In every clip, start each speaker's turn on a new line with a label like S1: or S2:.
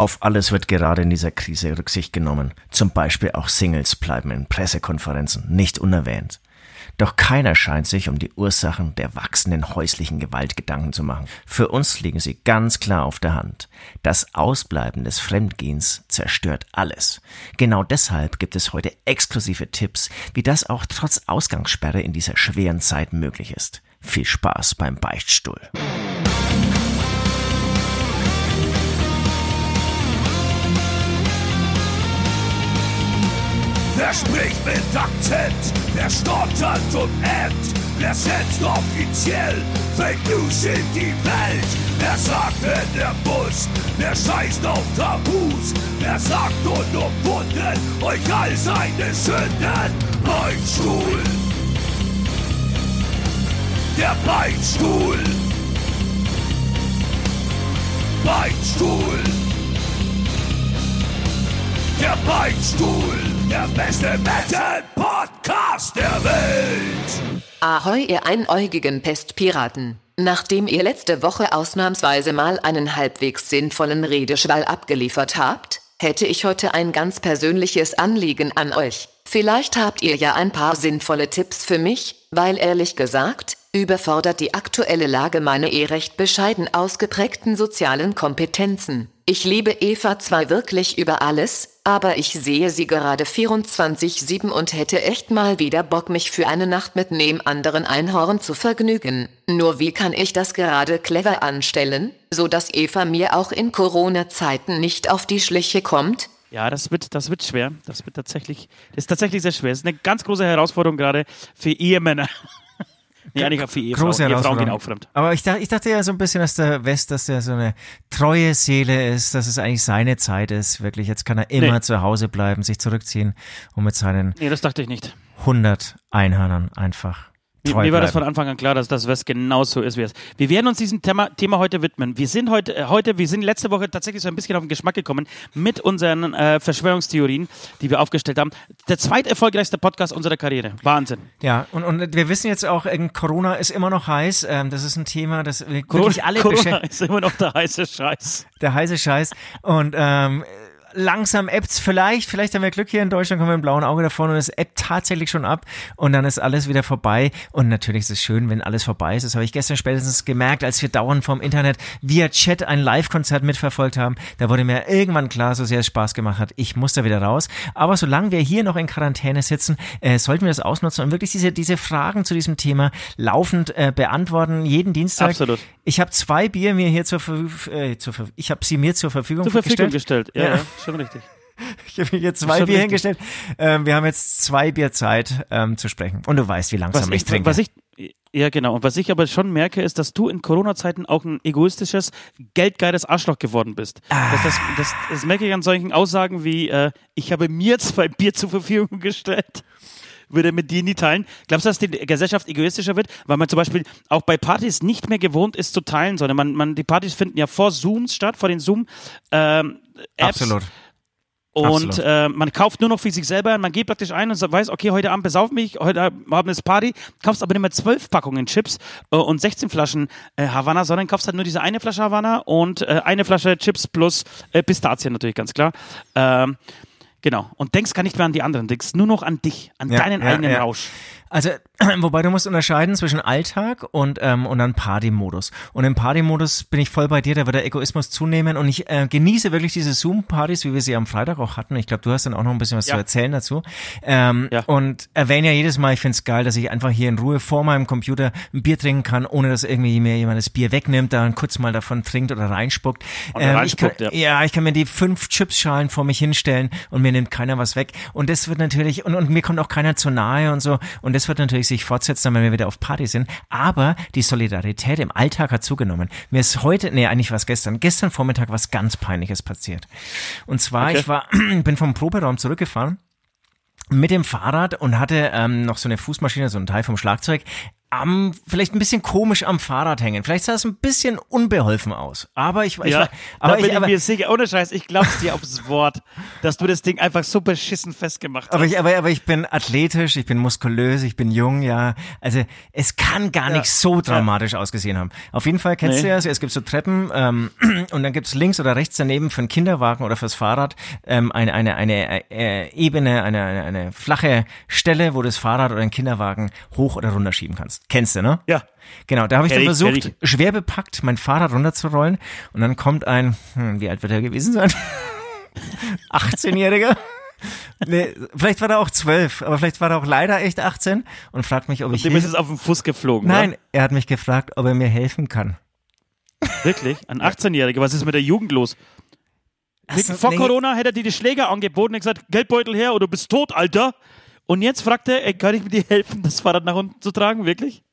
S1: Auf alles wird gerade in dieser Krise Rücksicht genommen. Zum Beispiel auch Singles bleiben in Pressekonferenzen nicht unerwähnt. Doch keiner scheint sich um die Ursachen der wachsenden häuslichen Gewalt Gedanken zu machen. Für uns liegen sie ganz klar auf der Hand. Das Ausbleiben des Fremdgehens zerstört alles. Genau deshalb gibt es heute exklusive Tipps, wie das auch trotz Ausgangssperre in dieser schweren Zeit möglich ist. Viel Spaß beim Beichtstuhl.
S2: Wer spricht mit Akzent? Wer stottert und ämmt? Wer setzt offiziell Fake News in die Welt? Wer sagt, wenn der Bus? Wer scheißt auf Tabus? Wer sagt unumwunden euch all seine Sünden? Beinstuhl! Der Beinstuhl! Beinstuhl! Der Beinstuhl! Der beste Metal-Podcast der Welt!
S3: Ahoi, ihr einäugigen Pestpiraten. Nachdem ihr letzte Woche ausnahmsweise mal einen halbwegs sinnvollen Redeschwall abgeliefert habt, hätte ich heute ein ganz persönliches Anliegen an euch. Vielleicht habt ihr ja ein paar sinnvolle Tipps für mich, weil ehrlich gesagt, überfordert die aktuelle Lage meine eh recht bescheiden ausgeprägten sozialen Kompetenzen. Ich liebe Eva zwar wirklich über alles, aber ich sehe sie gerade 24-7 und hätte echt mal wieder Bock, mich für eine Nacht mit nem anderen Einhorn zu vergnügen. Nur wie kann ich das gerade clever anstellen, so dass Eva mir auch in Corona-Zeiten nicht auf die Schliche kommt?
S4: Ja, das wird, das wird schwer. Das wird tatsächlich, das ist tatsächlich sehr schwer. Das ist eine ganz große Herausforderung gerade für Ehemänner. Nee, eigentlich auch für Ehefrauen.
S1: Große
S4: Ehefrauen gehen
S1: Herausforderung.
S4: auch fremd.
S1: Aber ich, dachte- ich dachte ja so ein bisschen, dass der West, dass der so eine treue Seele ist, dass es eigentlich seine Zeit ist. Wirklich, jetzt kann er immer
S4: Nee.
S1: zu Hause bleiben, sich zurückziehen und mit seinen
S4: Nee, das dachte ich nicht.
S1: 100 Einhörnern einfach
S4: Mir, mir war das von. Anfang an klar, dass das West genauso ist, wie es. Wir werden uns diesem Thema, Thema heute widmen. Wir sind heute, äh, heute, wir sind letzte Woche tatsächlich so ein bisschen auf den Geschmack gekommen mit unseren äh, Verschwörungstheorien, die wir aufgestellt haben. Der zweiterfolgreichste Podcast unserer Karriere. Wahnsinn.
S1: Ja, und, und wir wissen jetzt auch, ähm, Corona ist immer noch heiß. Ähm, das ist ein Thema, das wir wirklich alle
S4: Corona ist immer noch der heiße Scheiß.
S1: Der heiße Scheiß. Und ähm, langsam ebbt's vielleicht, vielleicht haben wir Glück hier in Deutschland, kommen wir im blauen Auge davon und es ebbt tatsächlich schon ab und dann ist alles wieder vorbei. Und natürlich ist es schön, wenn alles vorbei ist. Das habe ich gestern spätestens gemerkt, als wir dauernd vom Internet via Chat ein Live-Konzert mitverfolgt haben. Da wurde mir irgendwann klar, so sehr es Spaß gemacht hat, ich muss da wieder raus. Aber solange wir hier noch in Quarantäne sitzen, äh, sollten wir das ausnutzen und wirklich diese, diese Fragen zu diesem Thema laufend äh, beantworten, jeden Dienstag.
S4: Absolut.
S1: Ich habe zwei Bier mir hier zur Verfügung, äh, zur ich habe sie mir zur Verfügung,
S4: Zur Verfügung
S1: gestellt.
S4: gestellt. Ja,
S1: Ja.
S4: Schon richtig.
S1: Ich habe mir hier zwei Bier
S4: richtig.
S1: hingestellt. Ähm, wir haben jetzt zwei Bier Zeit ähm, zu sprechen. Und du weißt, wie langsam
S4: Was
S1: ich,
S4: ich,
S1: trinke.
S4: was ich, ja genau, und was ich aber schon merke, ist, dass du in Corona-Zeiten auch ein egoistisches, geldgeiles Arschloch geworden bist. Das, das, das, das merke ich an solchen Aussagen wie, äh, ich habe mir zwei Bier zur Verfügung gestellt. Würde mit dir nie teilen. Glaubst du, dass die Gesellschaft egoistischer wird? Weil man zum Beispiel auch bei Partys nicht mehr gewohnt ist zu teilen, sondern man, man die Partys finden ja vor Zooms statt, vor den Zoom-Apps.
S1: Absolut.
S4: Und äh, man kauft nur noch für sich selber. Man geht praktisch ein und weiß, okay, heute Abend besauf mich, heute wir eine Party. Kaufst aber nicht mehr zwölf Packungen Chips äh, und 16 Flaschen äh, Havanna, sondern kaufst halt nur diese eine Flasche Havanna und äh, eine Flasche Chips plus äh, Pistazien natürlich, ganz klar. Ähm, genau. Und denkst gar nicht mehr an die anderen, denkst nur noch an dich, an
S1: Ja,
S4: deinen
S1: ja,
S4: eigenen
S1: ja.
S4: Rausch.
S1: Also, wobei du musst unterscheiden zwischen Alltag und, ähm, und dann Party-Modus. Und im Party-Modus bin ich voll bei dir, da wird der Egoismus zunehmen und ich äh, genieße wirklich diese Zoom-Partys, wie wir sie am Freitag auch hatten. Ich glaube, du hast dann auch noch ein bisschen was
S4: Ja.
S1: zu erzählen dazu. Ähm,
S4: Ja.
S1: Und erwähne ja jedes Mal, ich find's geil, dass ich einfach hier in Ruhe vor meinem Computer ein Bier trinken kann, ohne dass irgendwie mir jemand das Bier wegnimmt, da kurz mal davon trinkt oder reinspuckt.
S4: Und
S1: ich kann,
S4: reinspuckt, ja.
S1: ja, ich kann mir die fünf Chipsschalen vor mich hinstellen und mir nimmt keiner was weg. Und das wird natürlich, und, und mir kommt auch keiner zu nahe und so. Und das wird natürlich sich fortsetzen, wenn wir wieder auf Party sind. Aber die Solidarität im Alltag hat zugenommen. Mir ist heute, nee, eigentlich war es gestern, gestern Vormittag was ganz Peinliches passiert. Und zwar,
S4: Okay.
S1: ich war, bin vom Proberaum zurückgefahren mit dem Fahrrad und hatte ähm, noch so eine Fußmaschine, so ein Teil vom Schlagzeug am, vielleicht ein bisschen komisch am Fahrrad hängen. Vielleicht sah es ein bisschen unbeholfen aus. Aber ich, ich
S4: ja,
S1: war, aber
S4: da bin
S1: ich,
S4: ich
S1: aber,
S4: mir sicher, ohne Scheiß, ich glaub's dir aufs Wort, dass du das Ding einfach so beschissen festgemacht hast.
S1: aber ich, aber, aber ich bin athletisch, ich bin muskulös, ich bin jung, ja. Also es kann gar nicht so dramatisch ausgesehen haben. Auf jeden Fall kennst
S4: Nee.
S1: du ja, es gibt so Treppen ähm, und dann gibt's links oder rechts daneben für einen Kinderwagen oder fürs Fahrrad ähm, eine, eine, eine äh, Ebene, eine, eine, eine flache Stelle, wo du das Fahrrad oder den Kinderwagen hoch oder runter schieben kannst. Kennst du, ne?
S4: ja.
S1: Genau, da habe ich dann versucht, schwer bepackt, mein Fahrrad runterzurollen und dann kommt ein, hm, wie alt wird er gewesen sein? 18-Jähriger? Nee, vielleicht war er auch 12, aber vielleicht war er auch leider echt 18 und fragt mich, ob ich
S4: Dem ist es auf den Fuß geflogen.
S1: Nein, er hat mich gefragt, ob er mir helfen kann.
S4: Oder? Wirklich? Ein 18-Jähriger, was ist mit der Jugend los?
S1: Also,
S4: Vor Corona hätte er dir die Schläger angeboten und gesagt, Geldbeutel her oder du bist tot, Alter. Und jetzt fragt er, ey, kann ich mir dir helfen, das Fahrrad nach unten zu tragen? Wirklich?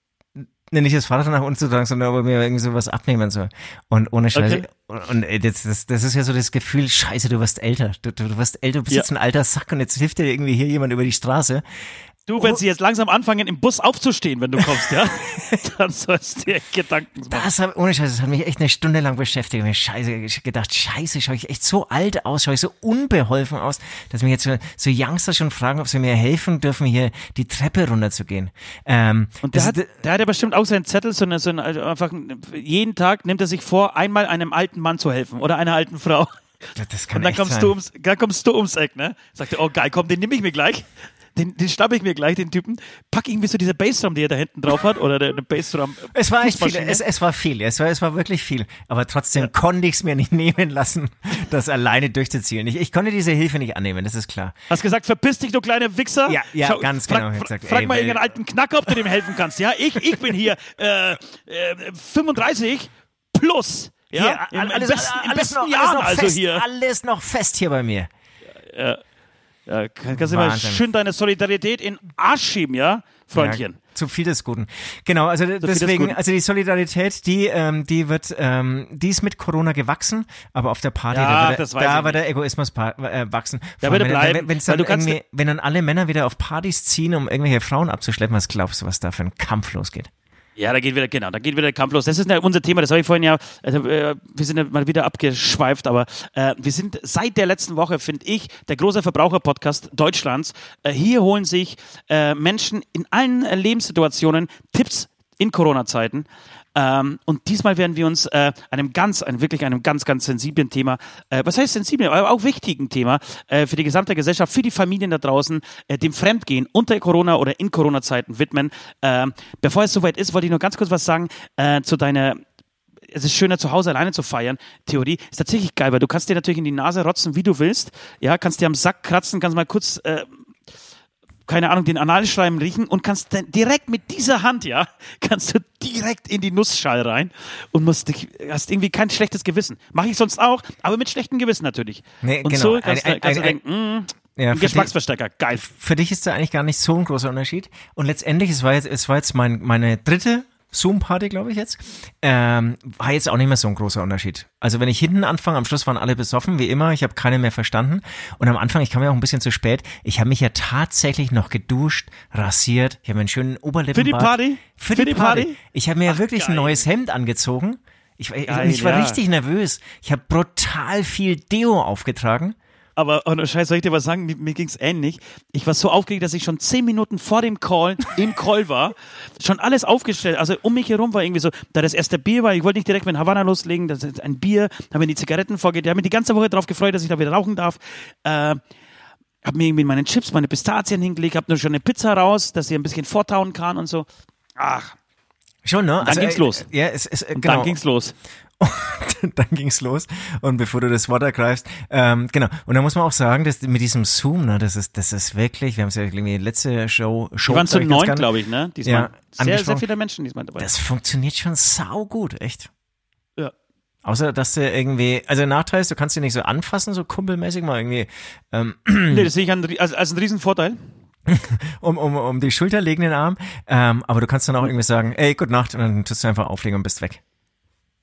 S1: Nee, nicht das Fahrrad nach unten zu tragen, sondern ob er mir irgendwie sowas abnehmen soll. Und ohne Scheiße.
S4: Okay.
S1: Und, und äh, das, das, das ist ja so das Gefühl, scheiße, du wirst älter. Du, du, du wirst älter, du bist
S4: Ja.
S1: jetzt ein alter Sack und jetzt hilft dir irgendwie hier jemand über die Straße.
S4: Du, wenn sie jetzt langsam anfangen, im Bus aufzustehen, wenn du kommst, ja, dann sollst du dir Gedanken machen.
S1: Das hat, ohne Scheiße, das hat mich echt eine Stunde lang beschäftigt. Ich hab mir scheiße gedacht, scheiße, schaue ich echt so alt aus, schaue ich so unbeholfen aus, dass mich jetzt so, so Youngster schon fragen, ob sie mir helfen dürfen, hier die Treppe runterzugehen. Ähm,
S4: Und der hat, der hat ja bestimmt auch seinen Zettel, so, eine, so eine, also einfach jeden Tag nimmt er sich vor, einmal einem alten Mann zu helfen oder einer alten Frau.
S1: das, kann
S4: Und dann kommst
S1: sein.
S4: du ums, dann kommst du ums Eck, ne? Sagt er, oh geil, komm, den nehme ich mir gleich. Den, den ich mir gleich, den Typen. Pack irgendwie so diese Bassdrum, die er da hinten drauf hat, oder der, der Bassdrum.
S1: Es war echt viel, es, es war viel, es war, es war wirklich viel. Aber trotzdem konnte ich es mir nicht nehmen lassen, das alleine durchzuziehen. Ich, ich konnte diese Hilfe nicht annehmen, das ist klar.
S4: Hast gesagt, verpiss dich, du kleiner Wichser.
S1: Ja, ja, ganz
S4: frag,
S1: genau.
S4: Frag,
S1: gesagt,
S4: frag
S1: ey,
S4: mal irgendeinen alten Knacker, ob du dem helfen kannst. Ja, ich, ich bin hier äh, äh, 35 plus. Ja,
S1: Hier,
S4: im, im
S1: alles,
S4: besten, im
S1: alles
S4: besten
S1: noch, alles
S4: Jahren
S1: noch
S4: also
S1: fest,
S4: hier.
S1: Alles noch fest hier bei mir.
S4: Ja, kann- kannst du mal schön deine Solidarität in Arsch schieben, ja, Freundchen.
S1: Ja, zu viel des Guten. Genau, also
S4: des
S1: deswegen, also die Solidarität, die, ähm, die wird, ähm, die ist mit Corona gewachsen, aber auf der Party,
S4: Ja,
S1: da wird, da wird der Egoismus äh, wachsen.
S4: Da wird er
S1: wenn,
S4: bleiben,
S1: wenn, dann irgendwie, wenn dann alle Männer wieder auf Partys ziehen, um irgendwelche Frauen abzuschleppen, was glaubst du, was da für ein Kampf losgeht?
S4: Ja, da geht wieder, genau, da geht wieder der Kampf los. Das ist ja unser Thema, das habe ich vorhin ja, also, äh, wir sind ja mal wieder abgeschweift, aber äh, wir sind seit der letzten Woche, finde ich, der große Verbraucherpodcast Deutschlands. Äh, hier holen sich äh, Menschen in allen äh, Lebenssituationen Tipps in Corona-Zeiten. Ähm, und diesmal werden wir uns äh, einem ganz, einem wirklich einem ganz, ganz sensiblen Thema, äh, was heißt sensiblen, aber auch wichtigen Thema äh, für die gesamte Gesellschaft, für die Familien da draußen, äh, dem Fremdgehen unter Corona oder in Corona-Zeiten widmen. Ähm, bevor es soweit ist, wollte ich nur ganz kurz was sagen äh, zu deiner es ist schöner zu Hause alleine zu feiern. Theorie ist tatsächlich geil, weil du kannst dir natürlich in die Nase rotzen, wie du willst. Ja, kannst dir am Sack kratzen, kannst mal kurz äh, keine Ahnung, den Analschleim riechen und kannst dann direkt mit dieser Hand, ja, kannst du direkt in die Nussschale rein und musst dich, hast irgendwie kein schlechtes Gewissen. Mache ich sonst auch, aber mit schlechtem Gewissen natürlich.
S1: Nee,
S4: und
S1: genau.
S4: so kannst,
S1: Ein-
S4: du, kannst
S1: ein-
S4: du denken, mm,
S1: Ja,
S4: ein
S1: für die-
S4: Geschmacksverstärker, geil.
S1: Für dich ist da eigentlich gar nicht so ein großer Unterschied. Und letztendlich, es war jetzt, es war jetzt mein, meine dritte Zoom-Party, glaube ich jetzt, ähm, war jetzt auch nicht mehr so ein großer Unterschied. Also wenn ich hinten anfange, am Schluss waren alle besoffen, wie immer, ich habe keine mehr verstanden. Und am Anfang, ich kam ja auch ein bisschen zu spät, ich habe mich ja tatsächlich noch geduscht, rasiert, ich habe mir einen schönen Oberlippenbart.
S4: Für die Party?
S1: Für die, Party? Ich habe mir
S4: Ach,
S1: wirklich ein
S4: geil.
S1: neues Hemd angezogen. Ich, ich,
S4: Geil,
S1: ich war
S4: ja.
S1: richtig nervös. Ich habe brutal viel Deo aufgetragen.
S4: Aber oh, Scheiße, soll ich dir was sagen? Mir, mir ging es ähnlich. Ich war so aufgeregt, dass ich schon zehn Minuten vor dem Call im Call war. Schon alles aufgestellt. Also um mich herum war irgendwie so, da das erste Bier war, ich wollte nicht direkt mit Havanna loslegen, das ist ein Bier, habe mir die Zigaretten vorgeht. Ich habe mich die ganze Woche darauf gefreut, dass ich da wieder rauchen darf. Äh, habe mir irgendwie meine Chips, meine Pistazien hingelegt, habe nur schon eine Pizza raus, dass sie ein bisschen vortauen kann und so. Ach,
S1: Schon, ne?
S4: Dann ging's
S1: äh,
S4: los.
S1: Ja, es, es, äh,
S4: und
S1: genau.
S4: dann ging's los.
S1: Dann ging's los. Und bevor du das Wort ergreifst, ähm, genau. Und da muss man auch sagen, dass mit diesem Zoom, ne, das ist, das ist wirklich, wir haben es ja irgendwie letzte Show, Show
S4: Die waren zu
S1: sag ich jetzt
S4: neun, glaube ich, ne? Diesmal.
S1: Ja,
S4: sehr, sehr viele Menschen diesmal dabei.
S1: Das funktioniert schon sau gut, echt.
S4: ja.
S1: Außer, dass du irgendwie, also der Nachteil ist, du kannst dich nicht so anfassen, so kumpelmäßig mal irgendwie, ähm,
S4: Nee, das sehe ich als, als einen Riesenvorteil.
S1: um, um, um die Schulter legen den Arm. Ähm, aber du kannst dann auch irgendwie sagen, ey, gute Nacht, und dann tust du einfach auflegen und bist weg.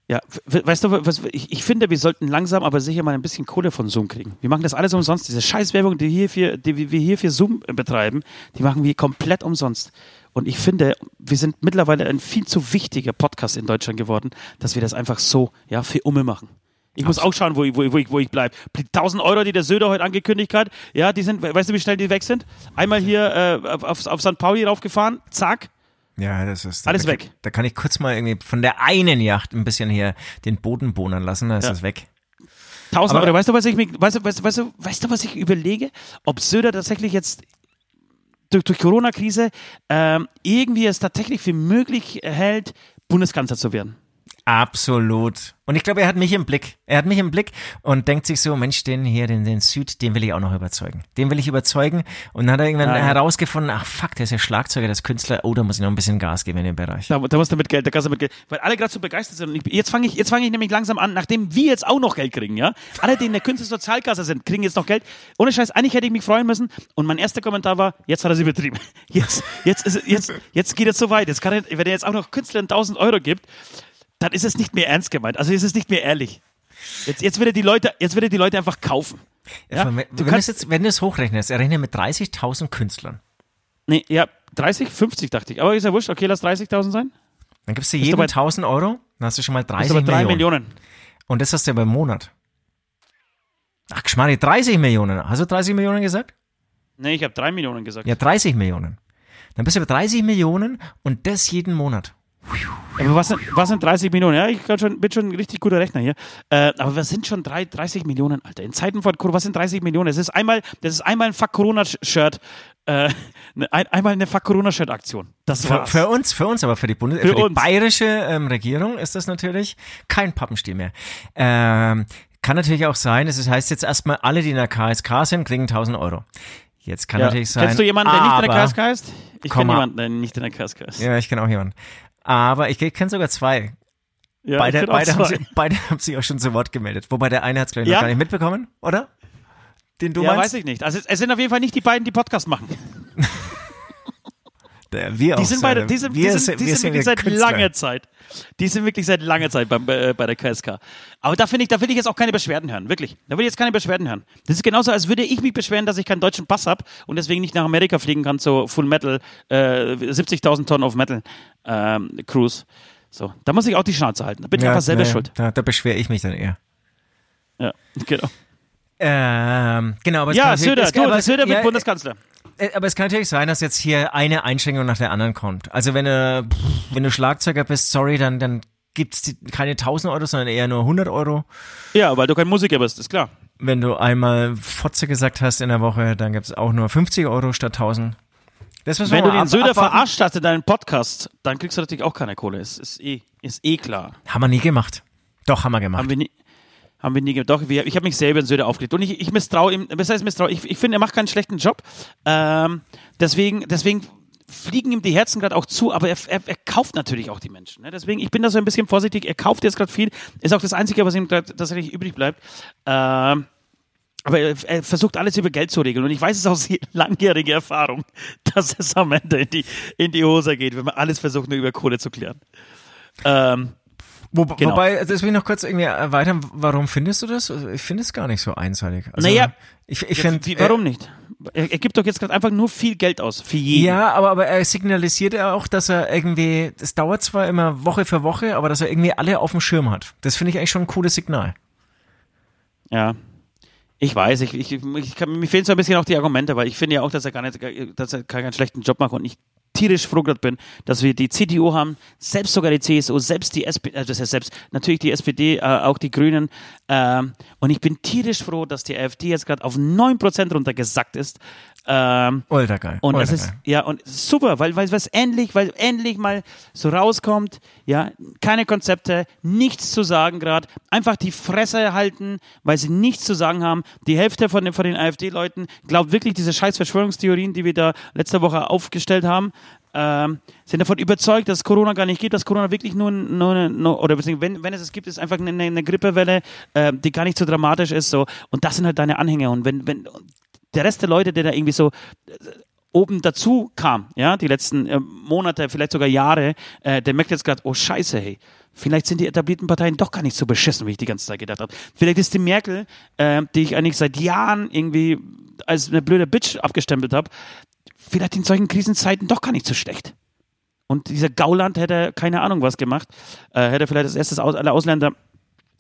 S4: Ja, we- weißt du, was, ich, ich finde, wir sollten langsam, aber sicher mal ein bisschen Kohle von Zoom kriegen. Wir machen das alles umsonst. Diese Scheißwerbung, die, hier für, die wir hier für Zoom betreiben, die machen wir komplett umsonst. Und ich finde, wir sind mittlerweile ein viel zu wichtiger Podcast in Deutschland geworden, dass wir das einfach so, ja, für Umme machen. Ich muss auch schauen, wo ich, wo ich, wo ich, wo ich bleibe. Die 1000 Euro, die der Söder heute angekündigt hat, ja, die sind, weißt du, wie schnell die weg sind? Einmal hier äh, auf, auf St. Pauli raufgefahren, zack,
S1: Ja, das ist
S4: Alles
S1: da,
S4: weg.
S1: Da kann ich kurz mal irgendwie von der einen Yacht ein bisschen hier den Boden bohnern lassen, dann ist
S4: Ja.
S1: das weg.
S4: 1000
S1: Aber-
S4: Euro. Weißt du, was ich mir, weißt du, weißt, du- weißt, du, weißt du, was ich überlege? Ob Söder tatsächlich jetzt durch, durch Corona-Krise ähm, irgendwie es tatsächlich für möglich hält, Bundeskanzler zu werden.
S1: Absolut. Und ich glaube, er hat mich im Blick. Er hat mich im Blick und denkt sich so, Mensch, den hier, den, den Süd, den will ich auch noch überzeugen. Den will ich überzeugen. Und dann hat er irgendwann
S4: Ja,
S1: herausgefunden, ach fuck, der ist ja Schlagzeuger, der ist Künstler. Oh, da muss ich noch ein bisschen Gas geben in dem Bereich.
S4: Da, da musst du mit Geld, da kannst du mit Geld, weil alle gerade so begeistert sind. Ich, jetzt fange ich, jetzt fange ich nämlich langsam an, nachdem wir jetzt auch noch Geld kriegen, ja. Alle, die in der Künstlersozialkasse sind, kriegen jetzt noch Geld. Ohne Scheiß, eigentlich hätte ich mich freuen müssen. Und mein erster Kommentar war, jetzt hat er sie übertrieben. Jetzt, jetzt, ist, jetzt, jetzt geht es so weit. Jetzt kann er, wenn er jetzt auch noch Künstlern 1000 Euro gibt, dann ist es nicht mehr ernst gemeint. Also ist es nicht mehr ehrlich. Jetzt, jetzt wird er die Leute, jetzt wird er die Leute einfach kaufen. Ja?
S1: wenn,
S4: Du kannst,
S1: jetzt, wenn du es hochrechnest, er rechnet mit 30.000 Künstlern.
S4: nee, ja, 30, 50 dachte ich. Aber ist ja wurscht. Okay, lass 30.000 sein.
S1: Dann gibst du jedem
S4: du bei-
S1: 1.000 Euro, dann hast du schon mal
S4: Das
S1: 30
S4: ist aber 3
S1: Millionen.
S4: Millionen.
S1: Und das hast du ja beim Monat. Ach, Geschmarri, 30 Millionen. Hast du 30 Millionen gesagt?
S4: Nee, ich habe 3 Millionen gesagt.
S1: Ja, 30 Millionen. Dann bist du bei 30 Millionen und das jeden Monat.
S4: Aber was sind, was sind 30 Millionen? Ja, ich schon, bin schon ein richtig guter Rechner hier. Äh, aber was sind schon drei, 30 Millionen, Alter? In Zeiten von Corona, was sind 30 Millionen? Das ist einmal, das ist einmal ein Fuck Corona-Shirt, äh, ne- ein, einmal eine Fuck Corona-Shirt-Aktion. Das
S1: Für,
S4: war's.
S1: für uns, für uns, aber für die, Bundes
S4: Für
S1: für die bayerische ähm, Regierung ist das natürlich kein Pappenstiel mehr. Ähm, kann natürlich auch sein, das heißt jetzt erstmal, alle, die in der KSK sind, kriegen 1000 Euro. Jetzt kann
S4: ja.
S1: natürlich sein.
S4: Kennst du jemanden, der nicht in der KSK ist? Ich kenne jemanden, der nicht in der KSK ist.
S1: Ja, ich kenne auch jemanden. Aber ich, kenne sogar zwei.
S4: Ja,
S1: beide, beide, haben sich, beide haben sich auch schon zu Wort gemeldet. Wobei der eine hat es, glaube ich,
S4: Ja?
S1: noch gar nicht mitbekommen, oder? Den du
S4: ja,
S1: meinst?
S4: weiß ich nicht. Also es, es sind auf jeden Fall nicht die beiden, die Podcast machen.
S1: Der, wir
S4: Die sind beide, die sind,
S1: wir
S4: die sind, die
S1: wir
S4: sind wirklich
S1: ja
S4: seit
S1: Künstler.
S4: langer Zeit. Die sind wirklich seit langer Zeit beim, äh, bei der KSK. Aber da finde ich, da will ich jetzt auch keine Beschwerden hören, wirklich. Da will ich jetzt keine Beschwerden hören. Das ist genauso, als würde ich mich beschweren, dass ich keinen deutschen Pass habe und deswegen nicht nach Amerika fliegen kann zur Full Metal, äh, 70.000 Tonnen auf Metal ähm, Cruise. So, da muss ich auch die Schnauze halten. Da bin ich
S1: Ja,
S4: einfach selber
S1: nee,
S4: schuld.
S1: Da, da beschwere ich mich dann eher.
S4: Ja, genau.
S1: Ähm, genau, aber
S4: Ja, Söder, du, Söder wird
S1: ja,
S4: Bundeskanzler.
S1: Äh, Aber es kann natürlich sein, dass jetzt hier eine Einschränkung nach der anderen kommt. Also wenn du, wenn du Schlagzeuger bist, sorry, dann, dann gibt's die, keine 1000 Euro, sondern eher nur 100 Euro.
S4: Ja, weil du kein Musiker bist, ist klar.
S1: Wenn du einmal Fotze gesagt hast in der Woche, dann gibt's auch nur 50 Euro statt 1000. Das müssen wir
S4: Wenn du den
S1: ab-
S4: Söder
S1: abwarten.
S4: verarscht hast in deinem Podcast, dann kriegst du natürlich auch keine Kohle. Ist, ist, eh, ist eh klar.
S1: Haben wir nie gemacht. Doch, haben wir gemacht.
S4: Haben wir nie. Haben wir nie gemacht. Doch, ich habe mich selber in Söder aufgelegt. Und ich, ich misstraue ihm, was heißt misstraue? Ich, ich finde, er macht keinen schlechten Job. Ähm, deswegen, deswegen fliegen ihm die Herzen gerade auch zu, aber er, er, er kauft natürlich auch die Menschen. Ne? Deswegen, ich bin da so ein bisschen vorsichtig. Er kauft jetzt gerade viel. Ist auch das Einzige, was ihm grad tatsächlich übrig bleibt. Ähm, aber er, er versucht alles über Geld zu regeln. Und ich weiß es aus langjähriger Erfahrung, dass es am Ende in die, in die Hose geht, wenn man alles versucht, nur über Kohle zu klären. Ähm,
S1: Wo,
S4: Genau.
S1: Wobei, das will ich noch kurz irgendwie erweitern. Warum findest du das? Also Ich finde es gar nicht so einseitig. Also,
S4: Naja,
S1: ich, ich
S4: Ja,
S1: finde.
S4: wie, warum nicht? Er, er gibt doch jetzt gerade einfach nur viel Geld aus. Für jeden.
S1: Ja, aber, aber er signalisiert ja auch, dass er irgendwie, das dauert zwar immer Woche für Woche, aber dass er irgendwie alle auf dem Schirm hat. Das finde ich eigentlich schon ein cooles Signal.
S4: Ja. Ich weiß, ich, ich, ich kann, mir fehlen so ein bisschen auch die Argumente, weil ich finde ja auch, dass er gar nicht, dass er keinen schlechten Job macht und ich tierisch froh gerade bin, dass wir die CDU haben, selbst sogar die CSU, selbst die SPD, äh, das heißt selbst, natürlich die SPD, äh, auch die Grünen. Ähm, und ich bin tierisch froh, dass die AfD jetzt gerade auf 9% runtergesackt ist. Ähm,
S1: Ultra geil.
S4: Und
S1: Ultra
S4: es ist,
S1: geil.
S4: ja, und super, weil, weil was endlich, weil endlich mal so rauskommt, ja, keine Konzepte, nichts zu sagen gerade, einfach die Fresse halten, weil sie nichts zu sagen haben. Die Hälfte von den, von den AfD-Leuten glaubt wirklich diese scheiß Verschwörungstheorien, die wir da letzte Woche aufgestellt haben, ähm, sind davon überzeugt, dass Corona gar nicht gibt, dass Corona wirklich nur, nur, nur oder wenn, wenn es es gibt, ist einfach eine, eine Grippewelle, äh, die gar nicht so dramatisch ist, so. Und das sind halt deine Anhänger. Und wenn, wenn, der Rest der Leute, der da irgendwie so äh, oben dazu kam, ja, die letzten äh, Monate, vielleicht sogar Jahre, äh, der merkt jetzt gerade, oh Scheiße, hey, vielleicht sind die etablierten Parteien doch gar nicht so beschissen, wie ich die ganze Zeit gedacht habe. Vielleicht ist die Merkel, äh, die ich eigentlich seit Jahren irgendwie als eine blöde Bitch abgestempelt habe, vielleicht in solchen Krisenzeiten doch gar nicht so schlecht. Und dieser Gauland hätte keine Ahnung was gemacht. Äh, hätte vielleicht als erstes aus, alle Ausländer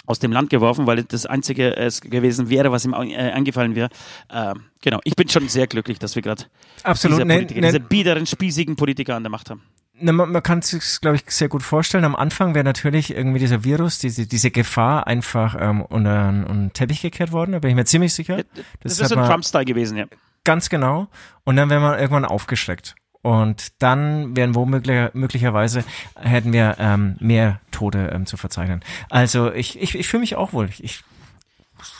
S4: aus dem Land geworfen, weil das einzige es gewesen wäre, was ihm äh, eingefallen wäre. Äh, genau, ich bin schon sehr glücklich, dass wir gerade diese,
S1: ne, ne-
S4: diese biederen, spießigen Politiker an der Macht haben.
S1: Na, man, man kann sich, glaube ich, sehr gut vorstellen. Am Anfang wäre natürlich irgendwie dieser Virus, diese, diese Gefahr einfach ähm, unter, unter den Teppich gekehrt worden. Da bin ich mir ziemlich sicher.
S4: Das,
S1: hat
S4: ist so ein Trump-Style gewesen, ja.
S1: Ganz genau. Und dann wäre man irgendwann aufgeschreckt. Und dann wären womöglich, möglicherweise hätten wir ähm, mehr Tote ähm, zu verzeichnen. Also ich, ich, ich fühle mich auch wohl. Ich,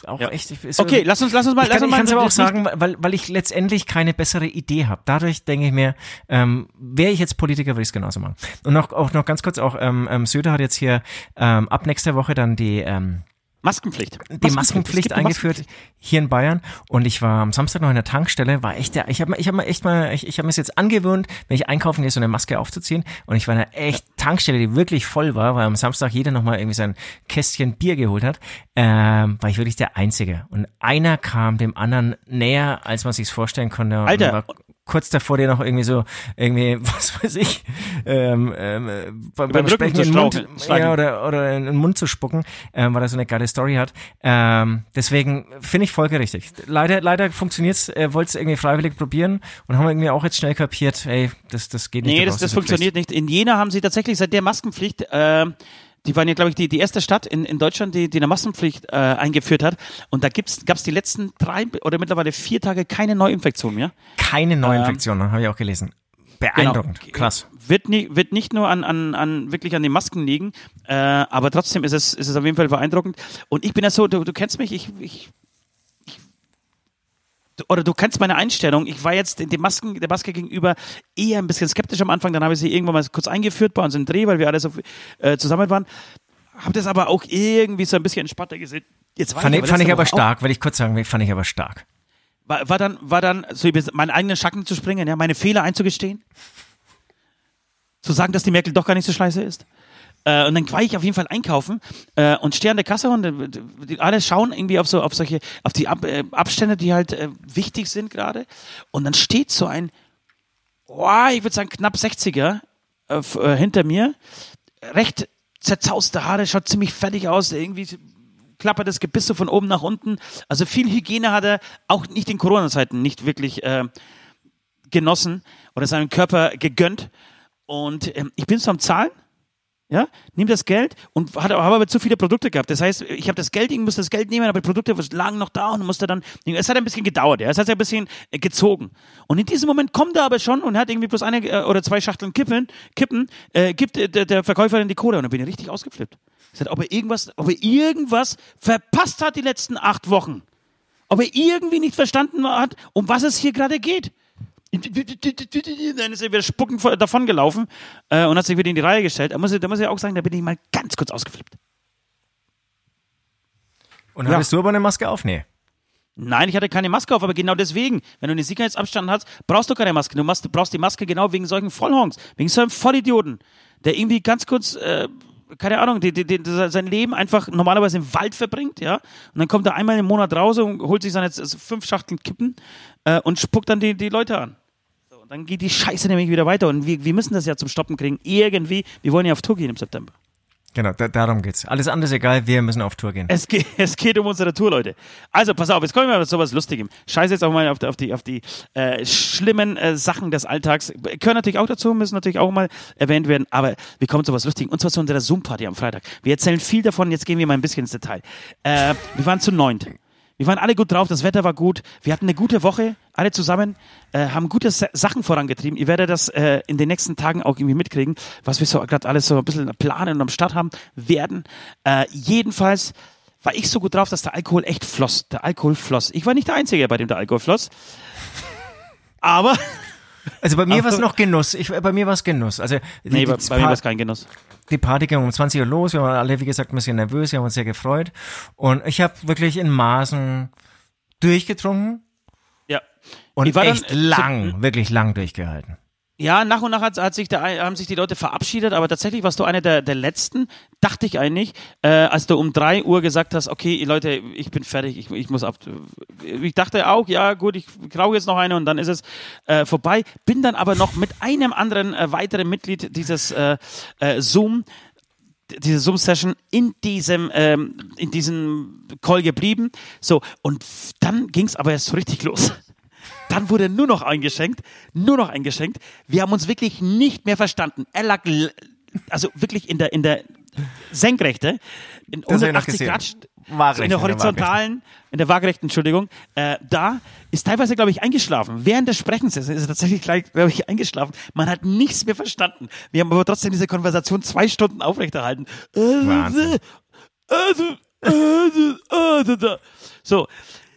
S1: auch
S4: Ja.
S1: echt. Ich, ist
S4: Okay, lass uns, lass uns mal,
S1: ich
S4: lass
S1: kann es
S4: mal
S1: aber auch sagen, weil, weil ich letztendlich keine bessere Idee habe. Dadurch denke ich mir, ähm, wäre ich jetzt Politiker, würde ich es genauso machen. Und noch, auch noch ganz kurz, auch ähm, ähm, Söder hat jetzt hier ähm, ab nächster Woche dann die ähm,
S4: Maskenpflicht.
S1: die Maskenpflicht
S4: gibt eine
S1: eingeführt
S4: Maskenpflicht.
S1: hier in Bayern und ich war am Samstag noch in der Tankstelle, war echt der, ich habe ich hab mir echt mal, ich, ich habe mir jetzt angewöhnt, wenn ich einkaufen gehe, so eine Maske aufzuziehen und ich war in einer echt Tankstelle, die wirklich voll war, weil am Samstag jeder nochmal irgendwie sein Kästchen Bier geholt hat, ähm, war ich wirklich der Einzige und einer kam dem anderen näher, als man sich's vorstellen konnte
S4: Alter.
S1: war kurz davor dir noch irgendwie so, irgendwie, was weiß ich, ähm, ähm, äh, beim, Sprechen in den Mund, ja, oder, oder in den Mund zu spucken, ähm, weil er so eine geile Story hat. Ähm, deswegen finde ich folgerichtig. Leider, leider funktioniert's, er wollte es irgendwie freiwillig probieren und haben irgendwie auch jetzt schnell kapiert, ey, das, das geht nicht.
S4: Nee, das, das funktioniert nicht. In Jena haben sie tatsächlich seit der Maskenpflicht, äh, die waren ja, glaube ich, die, die erste Stadt in, in Deutschland, die, die eine Maskenpflicht äh, eingeführt hat. Und da gibt's gab's die letzten drei oder mittlerweile vier Tage keine Neuinfektion mehr.
S1: Keine Neuinfektionen, habe ich auch gelesen. Beeindruckend,
S4: Genau.
S1: krass.
S4: Wird, nie, wird nicht nur an, an, an wirklich an den Masken liegen, äh, aber trotzdem ist es, ist es auf jeden Fall beeindruckend. Und ich bin ja so, du, du kennst mich, ich, ich, oder du kennst meine Einstellung. Ich war jetzt den Masken, der Maske gegenüber eher ein bisschen skeptisch am Anfang. Dann habe ich sie irgendwann mal kurz eingeführt bei uns im Dreh, weil wir alle so äh, zusammen waren. Habe das aber auch irgendwie so ein bisschen entspannter gesehen. Jetzt war
S1: Fand, ich, fand ich aber stark, will ich kurz sagen, fand ich aber stark.
S4: war, war dann, war dann so meinen eigenen Schatten zu springen, ja, meine Fehler einzugestehen, zu sagen, dass die Merkel doch gar nicht so scheiße ist. Äh, und dann war ich auf jeden Fall einkaufen äh, und stehe an der Kasse und äh, alle schauen irgendwie auf so auf solche auf die Ab, äh, Abstände, die halt äh, wichtig sind gerade. Und dann steht so ein, oh, ich würde sagen knapp 60er äh, hinter mir, recht zerzauste Haare, schaut ziemlich fertig aus, irgendwie klappert das Gebiss von oben nach unten. Also viel Hygiene hat er auch nicht in Corona-Zeiten nicht wirklich genossen oder seinem Körper gegönnt. Und ähm, ich bin so am Zahlen, ja, nimm das Geld und habe aber zu viele Produkte gehabt. Das heißt, ich habe das Geld, ich musste das Geld nehmen, aber die Produkte lagen noch da und musste dann, es hat ein bisschen gedauert, ja, es hat ein bisschen äh, gezogen. Und in diesem Moment kommt er aber schon und hat irgendwie bloß eine äh, oder zwei Schachteln Kippen, Kippen, äh, gibt äh, der, der Verkäuferin die Kohle und dann bin ich richtig ausgeflippt. Ich sagte, ob er irgendwas, ob er irgendwas verpasst hat die letzten acht Wochen. Ob er irgendwie nicht verstanden hat, um was es hier gerade geht. Dann ist er wieder spuckend davon gelaufen äh, und hat sich wieder in die Reihe gestellt. Da muss, ich, da muss ich auch sagen, da bin ich mal ganz kurz ausgeflippt.
S1: Und
S4: Ja.
S1: hattest du aber eine Maske auf? Nee.
S4: Nein, ich hatte keine Maske auf, aber genau deswegen, wenn du einen Sicherheitsabstand hast, brauchst du keine Maske. Du, machst, du brauchst die Maske genau wegen solchen Vollhongs, wegen so einem Vollidioten, der irgendwie ganz kurz, äh, keine Ahnung, die, die, die, sein Leben einfach normalerweise im Wald verbringt, ja. Und dann kommt er einmal im Monat raus und holt sich seine z- fünf Schachteln Kippen äh, und spuckt dann die, die Leute an. Und dann geht die Scheiße nämlich wieder weiter und wir, wir müssen das ja zum Stoppen kriegen. Irgendwie, wir wollen ja auf Tour gehen im September.
S1: Genau, da, darum geht's. Alles andere ist egal, wir müssen auf Tour gehen.
S4: Es geht, es geht um unsere Tour, Leute. Also, pass auf, jetzt kommen wir mal zu sowas Lustigem. Scheiß jetzt auch mal auf die, auf die, auf die äh, schlimmen äh, Sachen des Alltags. Gehören natürlich auch dazu, müssen natürlich auch mal erwähnt werden, aber wir kommen zu was Lustigem. Und zwar zu unserer Zoom-Party am Freitag. Wir erzählen viel davon, jetzt gehen wir mal ein bisschen ins Detail. Äh, wir waren zu neunt. Wir waren alle gut drauf, das Wetter war gut. Wir hatten eine gute Woche, alle zusammen, äh, haben gute Sa Sachen vorangetrieben. Ihr werdet das äh, in den nächsten Tagen auch irgendwie mitkriegen, was wir so gerade alles so ein bisschen planen und am Start haben werden. Äh, jedenfalls war ich so gut drauf, dass der Alkohol echt floss. Der Alkohol floss. Ich war nicht der Einzige, bei dem der Alkohol floss. Aber,
S1: Also bei mir war es noch Genuss. Ich, bei mir war es Genuss. Also die,
S4: nee,
S1: die,
S4: bei, bei mir war es kein Genuss.
S1: die Party ging um 20 Uhr los. Wir waren alle, wie gesagt, ein bisschen nervös. Wir haben uns sehr gefreut. Und ich habe wirklich in Maßen durchgetrunken
S4: Ja.
S1: und
S4: Ich war
S1: echt lang, wirklich lang durchgehalten.
S4: Ja, nach und nach hat, hat sich der, haben sich die Leute verabschiedet, aber tatsächlich warst du einer der, der letzten, dachte ich eigentlich, äh, als du um drei Uhr gesagt hast, okay, Leute, ich bin fertig, ich, ich muss ab. Ich dachte auch, ja gut, ich rauche jetzt noch eine und dann ist es äh, vorbei. Bin dann aber noch mit einem anderen äh, weiteren Mitglied dieses äh, äh, Zoom diese Zoom-Session in diesem, ähm, in diesem Call geblieben. So, und dann ging es aber erst so richtig los. Dann wurde nur noch eingeschenkt, nur noch eingeschenkt. Wir haben uns wirklich nicht mehr verstanden. Er lag also wirklich in der, in der Senkrechte, in
S1: Das hab ich noch
S4: 180
S1: gesehen.
S4: Grad,
S1: Waagerecht,
S4: in der horizontalen, in der waagerechten, Entschuldigung, äh, da ist teilweise, glaube ich, eingeschlafen. Während des Sprechens ist, er tatsächlich gleich, glaube ich, eingeschlafen. Man hat nichts mehr verstanden. Wir haben aber trotzdem diese Konversation zwei Stunden aufrechterhalten.
S1: Wahnsinn.
S4: So,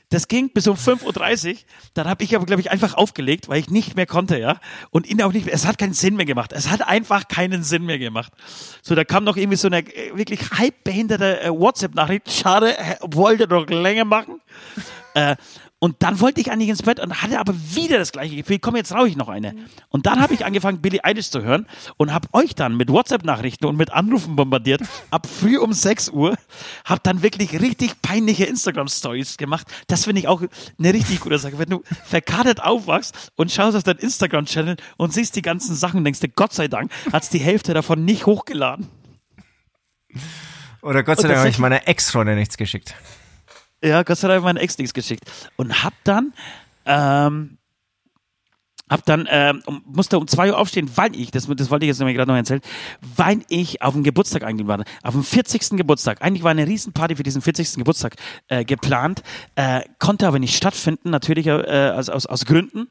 S4: das ging bis um 5.30 Uhr. Dann habe ich aber, glaube ich, einfach aufgelegt, weil ich nicht mehr konnte, ja. Und ihn auch nicht mehr, es hat keinen Sinn mehr gemacht. Es hat einfach keinen Sinn mehr gemacht. So, da kam noch irgendwie so eine äh, wirklich halb behinderte äh, WhatsApp-Nachricht. Schade, wollte noch länger machen. Äh, und dann wollte ich eigentlich ins Bett und hatte aber wieder das gleiche Gefühl, komm, jetzt rauche ich noch eine. Und dann habe ich angefangen, Billie Eilish zu hören und habe euch dann mit WhatsApp-Nachrichten und mit Anrufen bombardiert. Ab früh um 6 Uhr. Habe dann wirklich richtig peinliche Instagram-Stories gemacht. Das finde ich auch eine richtig gute Sache. Wenn du verkadert aufwachst und schaust auf deinen Instagram-Channel und siehst die ganzen Sachen, denkst du, Gott sei Dank, hat's die Hälfte davon nicht hochgeladen.
S1: Oder Gott sei Dank habe ich meiner Ex-Freundin nichts geschickt.
S4: Ja, Gott sei Dank meine Ex nichts geschickt. Und hab dann, ähm, hab dann, ähm, musste um zwei Uhr aufstehen, weil ich, das, das wollte ich jetzt nämlich gerade noch erzählen, weil ich auf den Geburtstag eingeladen war. Auf dem 40. Geburtstag. Eigentlich war eine Riesenparty für diesen 40. Geburtstag äh, geplant, äh, konnte aber nicht stattfinden, natürlich äh, aus, aus, aus Gründen.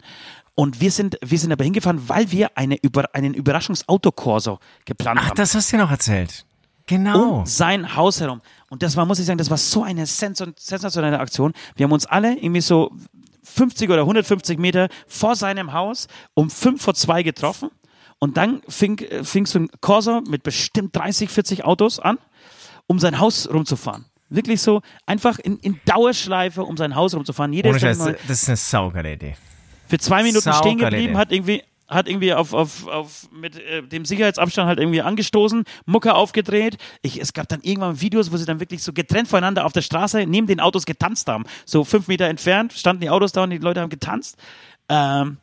S4: Und wir sind, wir sind aber hingefahren, weil wir eine über, einen Überraschungsautokorso geplant
S1: Ach,
S4: haben
S1: das hast du noch erzählt. Genau.
S4: um sein Haus herum. Und das war, muss ich sagen, das war so eine sens- sensationelle Aktion. Wir haben uns alle irgendwie so 50 oder 150 Meter vor seinem Haus um fünf vor zwei getroffen. Und dann fing, fing so ein Corso mit bestimmt 30, 40 Autos an, um sein Haus rumzufahren. Wirklich so einfach in, in Dauerschleife um sein Haus rumzufahren. Jeder
S1: Ohne Scheiß, das ist eine saugeile Idee.
S4: für zwei Minuten stehen geblieben, hat irgendwie hat irgendwie auf, auf, auf mit äh, dem Sicherheitsabstand halt irgendwie angestoßen, Mucke aufgedreht. Ich, es gab dann irgendwann Videos, wo sie dann wirklich so getrennt voneinander auf der Straße neben den Autos getanzt haben. So fünf Meter entfernt standen die Autos da und die Leute haben getanzt. Ähm,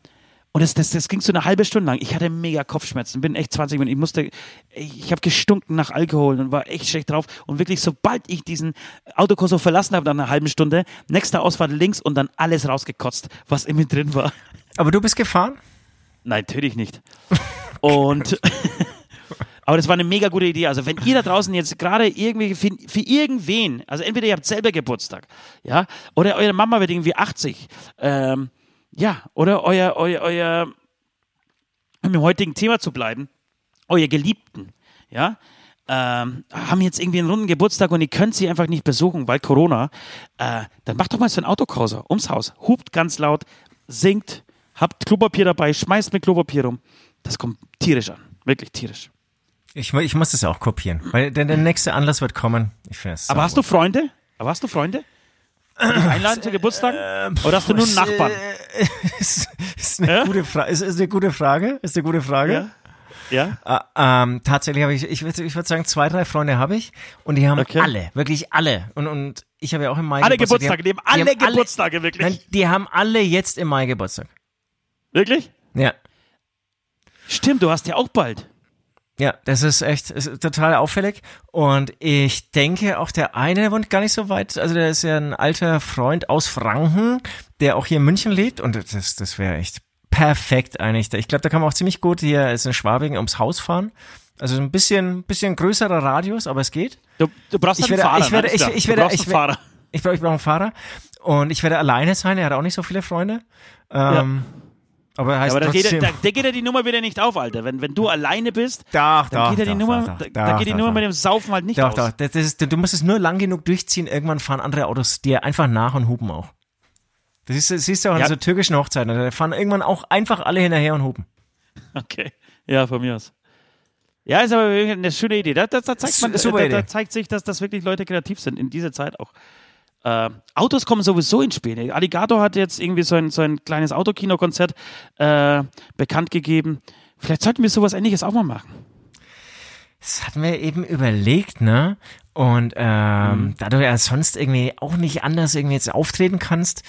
S4: und das, das, das ging so eine halbe Stunde lang. Ich hatte mega Kopfschmerzen, bin echt 20 Minuten. Ich musste, ich, ich habe gestunken nach Alkohol und war echt schlecht drauf. Und wirklich, sobald ich diesen Autokorso verlassen habe, nach einer halben Stunde, nächste Ausfahrt links und dann alles rausgekotzt, was in mir drin war.
S1: Aber du bist gefahren?
S4: Nein, natürlich nicht. Und aber das war eine mega gute Idee. Also wenn ihr da draußen jetzt gerade irgendwie für, für irgendwen, also entweder ihr habt selber Geburtstag, ja, oder eure Mama wird irgendwie 80, ähm, ja, oder euer, euer, euer, um im heutigen Thema zu bleiben, euer Geliebten, ja, ähm, haben jetzt irgendwie einen runden Geburtstag und ihr könnt sie einfach nicht besuchen, weil Corona, äh, dann macht doch mal so ein Autokorso ums Haus, hupt ganz laut, singt, habt Klopapier dabei, schmeißt mit Klopapier rum. Das kommt tierisch an, wirklich tierisch.
S1: Ich, ich muss das auch kopieren, weil der, der nächste Anlass wird kommen. Ich finde es
S4: Aber hast du Freunde? Aber hast du Freunde? Die einladen zu Geburtstag? Oder hast du nur einen Nachbarn?
S1: ist, ist, eine
S4: Ja?
S1: gute Fra- ist, ist eine gute Frage. Ist eine gute Frage.
S4: Ja? Ja?
S1: Äh, ähm, tatsächlich habe ich, ich würde ich würd sagen, zwei, drei Freunde habe ich und die haben
S4: Okay.
S1: alle, wirklich alle. Und, und ich habe ja auch im Mai
S4: Alle
S1: Geburtstag.
S4: Geburtstage, die haben
S1: die
S4: alle
S1: haben
S4: Geburtstage, wirklich.
S1: Nein, die haben alle jetzt im Mai Geburtstag.
S4: Wirklich?
S1: Ja.
S4: Stimmt, du hast ja auch bald.
S1: Ja, das ist echt ist total auffällig. Und ich denke, auch der eine wohnt gar nicht so weit. Also der ist ja ein alter Freund aus Franken, der auch hier in München lebt. Und das, das wäre echt perfekt eigentlich. Ich glaube, da kann man auch ziemlich gut hier ist in Schwabing ums Haus fahren. Also ein bisschen, bisschen größerer Radius, aber es geht.
S4: Du, du brauchst
S1: Ich
S4: einen
S1: werde-
S4: Fahrer.
S1: ich werde-
S4: ne?
S1: Ich- ich
S4: Du
S1: werde- ich
S4: einen Fahrer.
S1: Ich brauche ich brauch einen Fahrer. Und ich werde alleine sein. Er hat auch nicht so viele Freunde. Ähm, Aber er heißt
S4: Aber da geht, er, da, da geht er die Nummer wieder nicht auf, Alter. Wenn, wenn du alleine bist,
S1: Doch,
S4: dann
S1: doch,
S4: geht er die Nummer, da,
S1: doch,
S4: da geht die
S1: doch,
S4: Nummer
S1: doch.
S4: mit dem Saufen halt nicht
S1: Doch,
S4: aus.
S1: doch. Das ist, du musst es nur lang genug durchziehen. Irgendwann fahren andere Autos dir einfach nach und hupen auch. Das ist, das siehst du auch
S4: Ja.
S1: an so türkischen Hochzeiten. Da fahren irgendwann auch einfach alle hinterher und hupen.
S4: Okay. Ja, von mir aus. Ja, ist aber eine schöne Idee. Da, da, da, zeigt, man, da,
S1: Idee.
S4: da zeigt sich, dass das wirklich Leute kreativ sind, in dieser Zeit auch. Äh, Autos kommen sowieso ins Spiel. Alligator hat jetzt irgendwie so ein, so ein kleines Autokinokonzert äh, bekannt gegeben. Vielleicht sollten wir sowas ähnliches auch mal machen.
S1: Das hatten wir eben überlegt, ne? Und ähm,
S4: Mhm.
S1: da du ja sonst irgendwie auch nicht anders irgendwie jetzt auftreten kannst,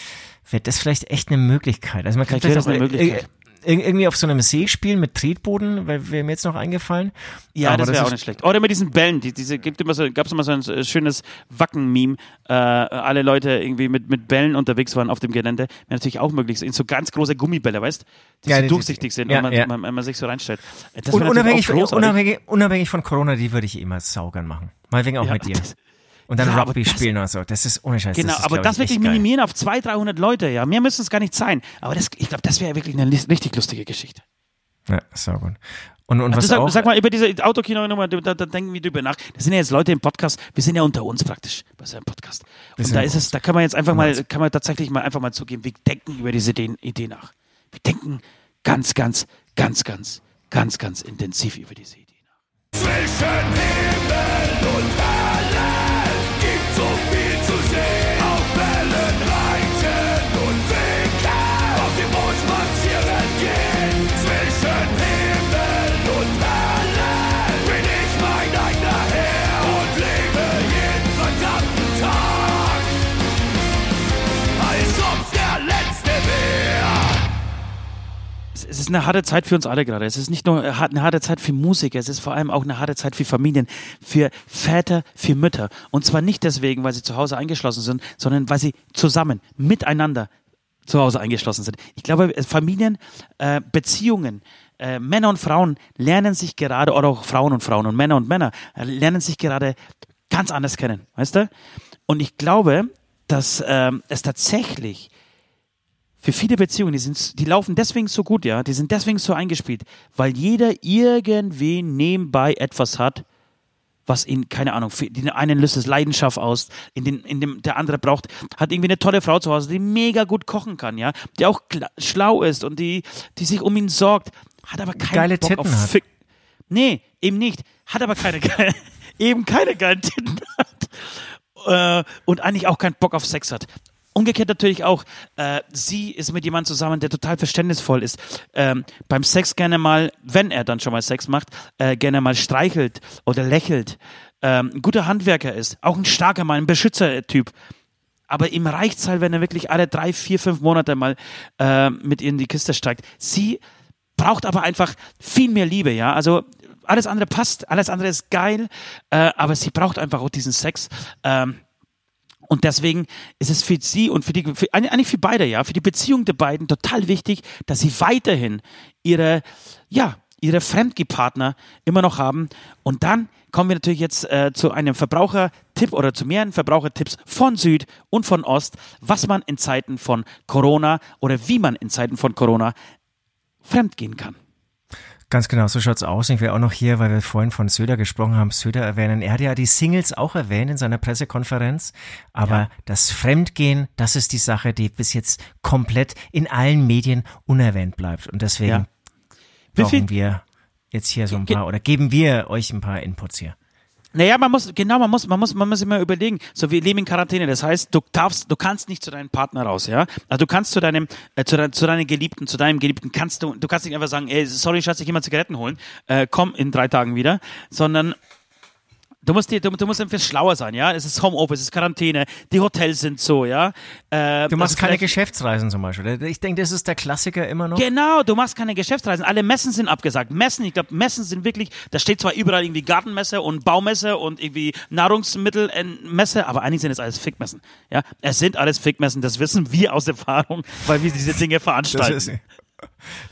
S1: wäre das vielleicht echt eine Möglichkeit. Also man kann
S4: Vielleicht
S1: auch
S4: eine
S1: ir-
S4: Möglichkeit.
S1: Ir- irgendwie auf so einem See spielen mit Tretboden, weil wäre mir jetzt noch eingefallen.
S4: Ja,
S1: Aber
S4: das wäre auch nicht schlecht. Oder mit diesen Bällen, die, diese gibt immer so, gab es immer so ein äh, schönes Wacken-Meme. Äh, alle Leute irgendwie mit, mit Bällen unterwegs waren auf dem Gelände. Wäre natürlich auch möglich. In so ganz große Gummibälle, weißt die
S1: Ja,
S4: so
S1: die-
S4: durchsichtig sind
S1: ja,
S4: und man,
S1: ja.
S4: man, man, man sich so reinstellt. Das
S1: Und unabhängig
S4: großartig.
S1: unabhängig, unabhängig von Corona, die würde ich immer saugern machen. Mal wegen auch
S4: Ja,
S1: mit dir.
S4: das-
S1: Und dann
S4: Ja,
S1: Rugby
S4: das-
S1: spielen oder so. Das ist ohne Scheiß.
S4: Genau,
S1: das ist,
S4: aber das
S1: ich,
S4: wirklich
S1: echt geil.
S4: minimieren auf 200, 300 Leute, ja. Mehr müssen es gar nicht sein. Aber das, ich glaube, das wäre wirklich eine richtig lustige Geschichte.
S1: Ja, saugut. Und, und was
S4: Also sag,
S1: auch,
S4: sag mal über diese Autokino-Nummer, da, da denken wir drüber nach. Das sind ja jetzt Leute im Podcast, wir sind ja unter uns praktisch bei so einem Podcast. Und da ist es, da kann man jetzt einfach mal, kann man tatsächlich mal einfach mal zugeben, wir denken über diese Idee, Idee nach. Wir denken ganz, ganz, ganz, ganz, ganz, ganz intensiv über diese Idee nach.
S2: Zwischen Himmel und Hölle
S4: ist eine harte Zeit für uns alle gerade. Es ist nicht nur eine harte Zeit für Musiker, es ist vor allem auch eine harte Zeit für Familien, für Väter, für Mütter. Und zwar nicht deswegen, weil sie zu Hause eingeschlossen sind, sondern weil sie zusammen, miteinander zu Hause eingeschlossen sind. Ich glaube, Familien, äh, Beziehungen, äh, Männer und Frauen lernen sich gerade, oder auch Frauen und Frauen und Männer und Männer, äh, lernen sich gerade ganz anders kennen, weißt du? Und ich glaube, dass ähm, es tatsächlich für viele Beziehungen, die, sind, die laufen deswegen so gut, ja, die sind deswegen so eingespielt, weil jeder irgendwie nebenbei etwas hat, was ihn, keine Ahnung, für den einen löst es Leidenschaft aus, in, den, in dem der andere braucht, hat irgendwie eine tolle Frau zu Hause, die mega gut kochen kann, ja, die auch schlau ist und die, die sich um ihn sorgt, hat aber keinen
S1: Geile
S4: Bock auf
S1: Titten hat.
S4: Fick. Nee, eben nicht. Hat aber keine geile, eben keine geilen Titten hat. Äh, und eigentlich auch keinen Bock auf Sex hat. Umgekehrt natürlich auch, äh, sie ist mit jemandem zusammen, der total verständnisvoll ist. Ähm, beim Sex gerne mal, wenn er dann schon mal Sex macht, äh, gerne mal streichelt oder lächelt. Ähm, ein guter Handwerker ist, auch ein starker Mann, ein Beschützertyp. Aber ihm reicht's halt, wenn er wirklich alle drei, vier, fünf Monate mal äh, mit ihr in die Kiste steigt. Sie braucht aber einfach viel mehr Liebe, ja. Also alles andere passt, alles andere ist geil, äh, aber sie braucht einfach auch diesen Sex. Ähm, und deswegen ist es für sie und für die, für, eigentlich für beide, ja, für die Beziehung der beiden total wichtig, dass sie weiterhin ihre, ja, ihre Fremdgepartner immer noch haben. Und dann kommen wir natürlich jetzt äh, zu einem Verbrauchertipp oder zu mehreren Verbrauchertipps von Süd und von Ost, was man in Zeiten von Corona oder wie man in Zeiten von Corona fremdgehen kann.
S1: Ganz genau, so schaut's aus. Ich wäre auch noch hier, weil wir vorhin von Söder gesprochen haben, Söder erwähnen. Er hat ja die Singles auch erwähnt in seiner Pressekonferenz. Aber das Fremdgehen, das ist die Sache, die bis jetzt komplett in allen Medien unerwähnt bleibt. Und deswegen
S4: Ja.
S1: Brauchen wir jetzt hier so ein paar, oder geben wir euch ein paar Inputs hier.
S4: Naja, man muss, genau, man muss, man muss, man muss immer überlegen. So, wir leben in Quarantäne. Das heißt, du darfst, du kannst nicht zu deinem Partner raus, ja? Also du kannst zu deinem, äh, zu, dein, zu deinem Geliebten, zu deinem Geliebten kannst du, du kannst nicht einfach sagen, ey, sorry, Schatz, ich geh mal Zigaretten holen, äh, komm in drei Tagen wieder, sondern Du musst, dir, du, du musst einfach schlauer sein, ja. Es ist Homeoffice, es ist Quarantäne, die Hotels sind so, ja. Äh,
S1: Du machst
S4: also
S1: keine
S4: vielleicht-
S1: Geschäftsreisen zum Beispiel. Ich denke, das ist der Klassiker immer noch.
S4: Genau, du machst keine Geschäftsreisen. Alle Messen sind abgesagt. Messen, ich glaube, Messen sind wirklich, da steht zwar überall irgendwie Gartenmesse und Baumesse und irgendwie Nahrungsmittelmesse, aber eigentlich sind es alles Fickmessen. Ja, es sind alles Fickmessen, das wissen wir aus Erfahrung, weil wir diese Dinge veranstalten.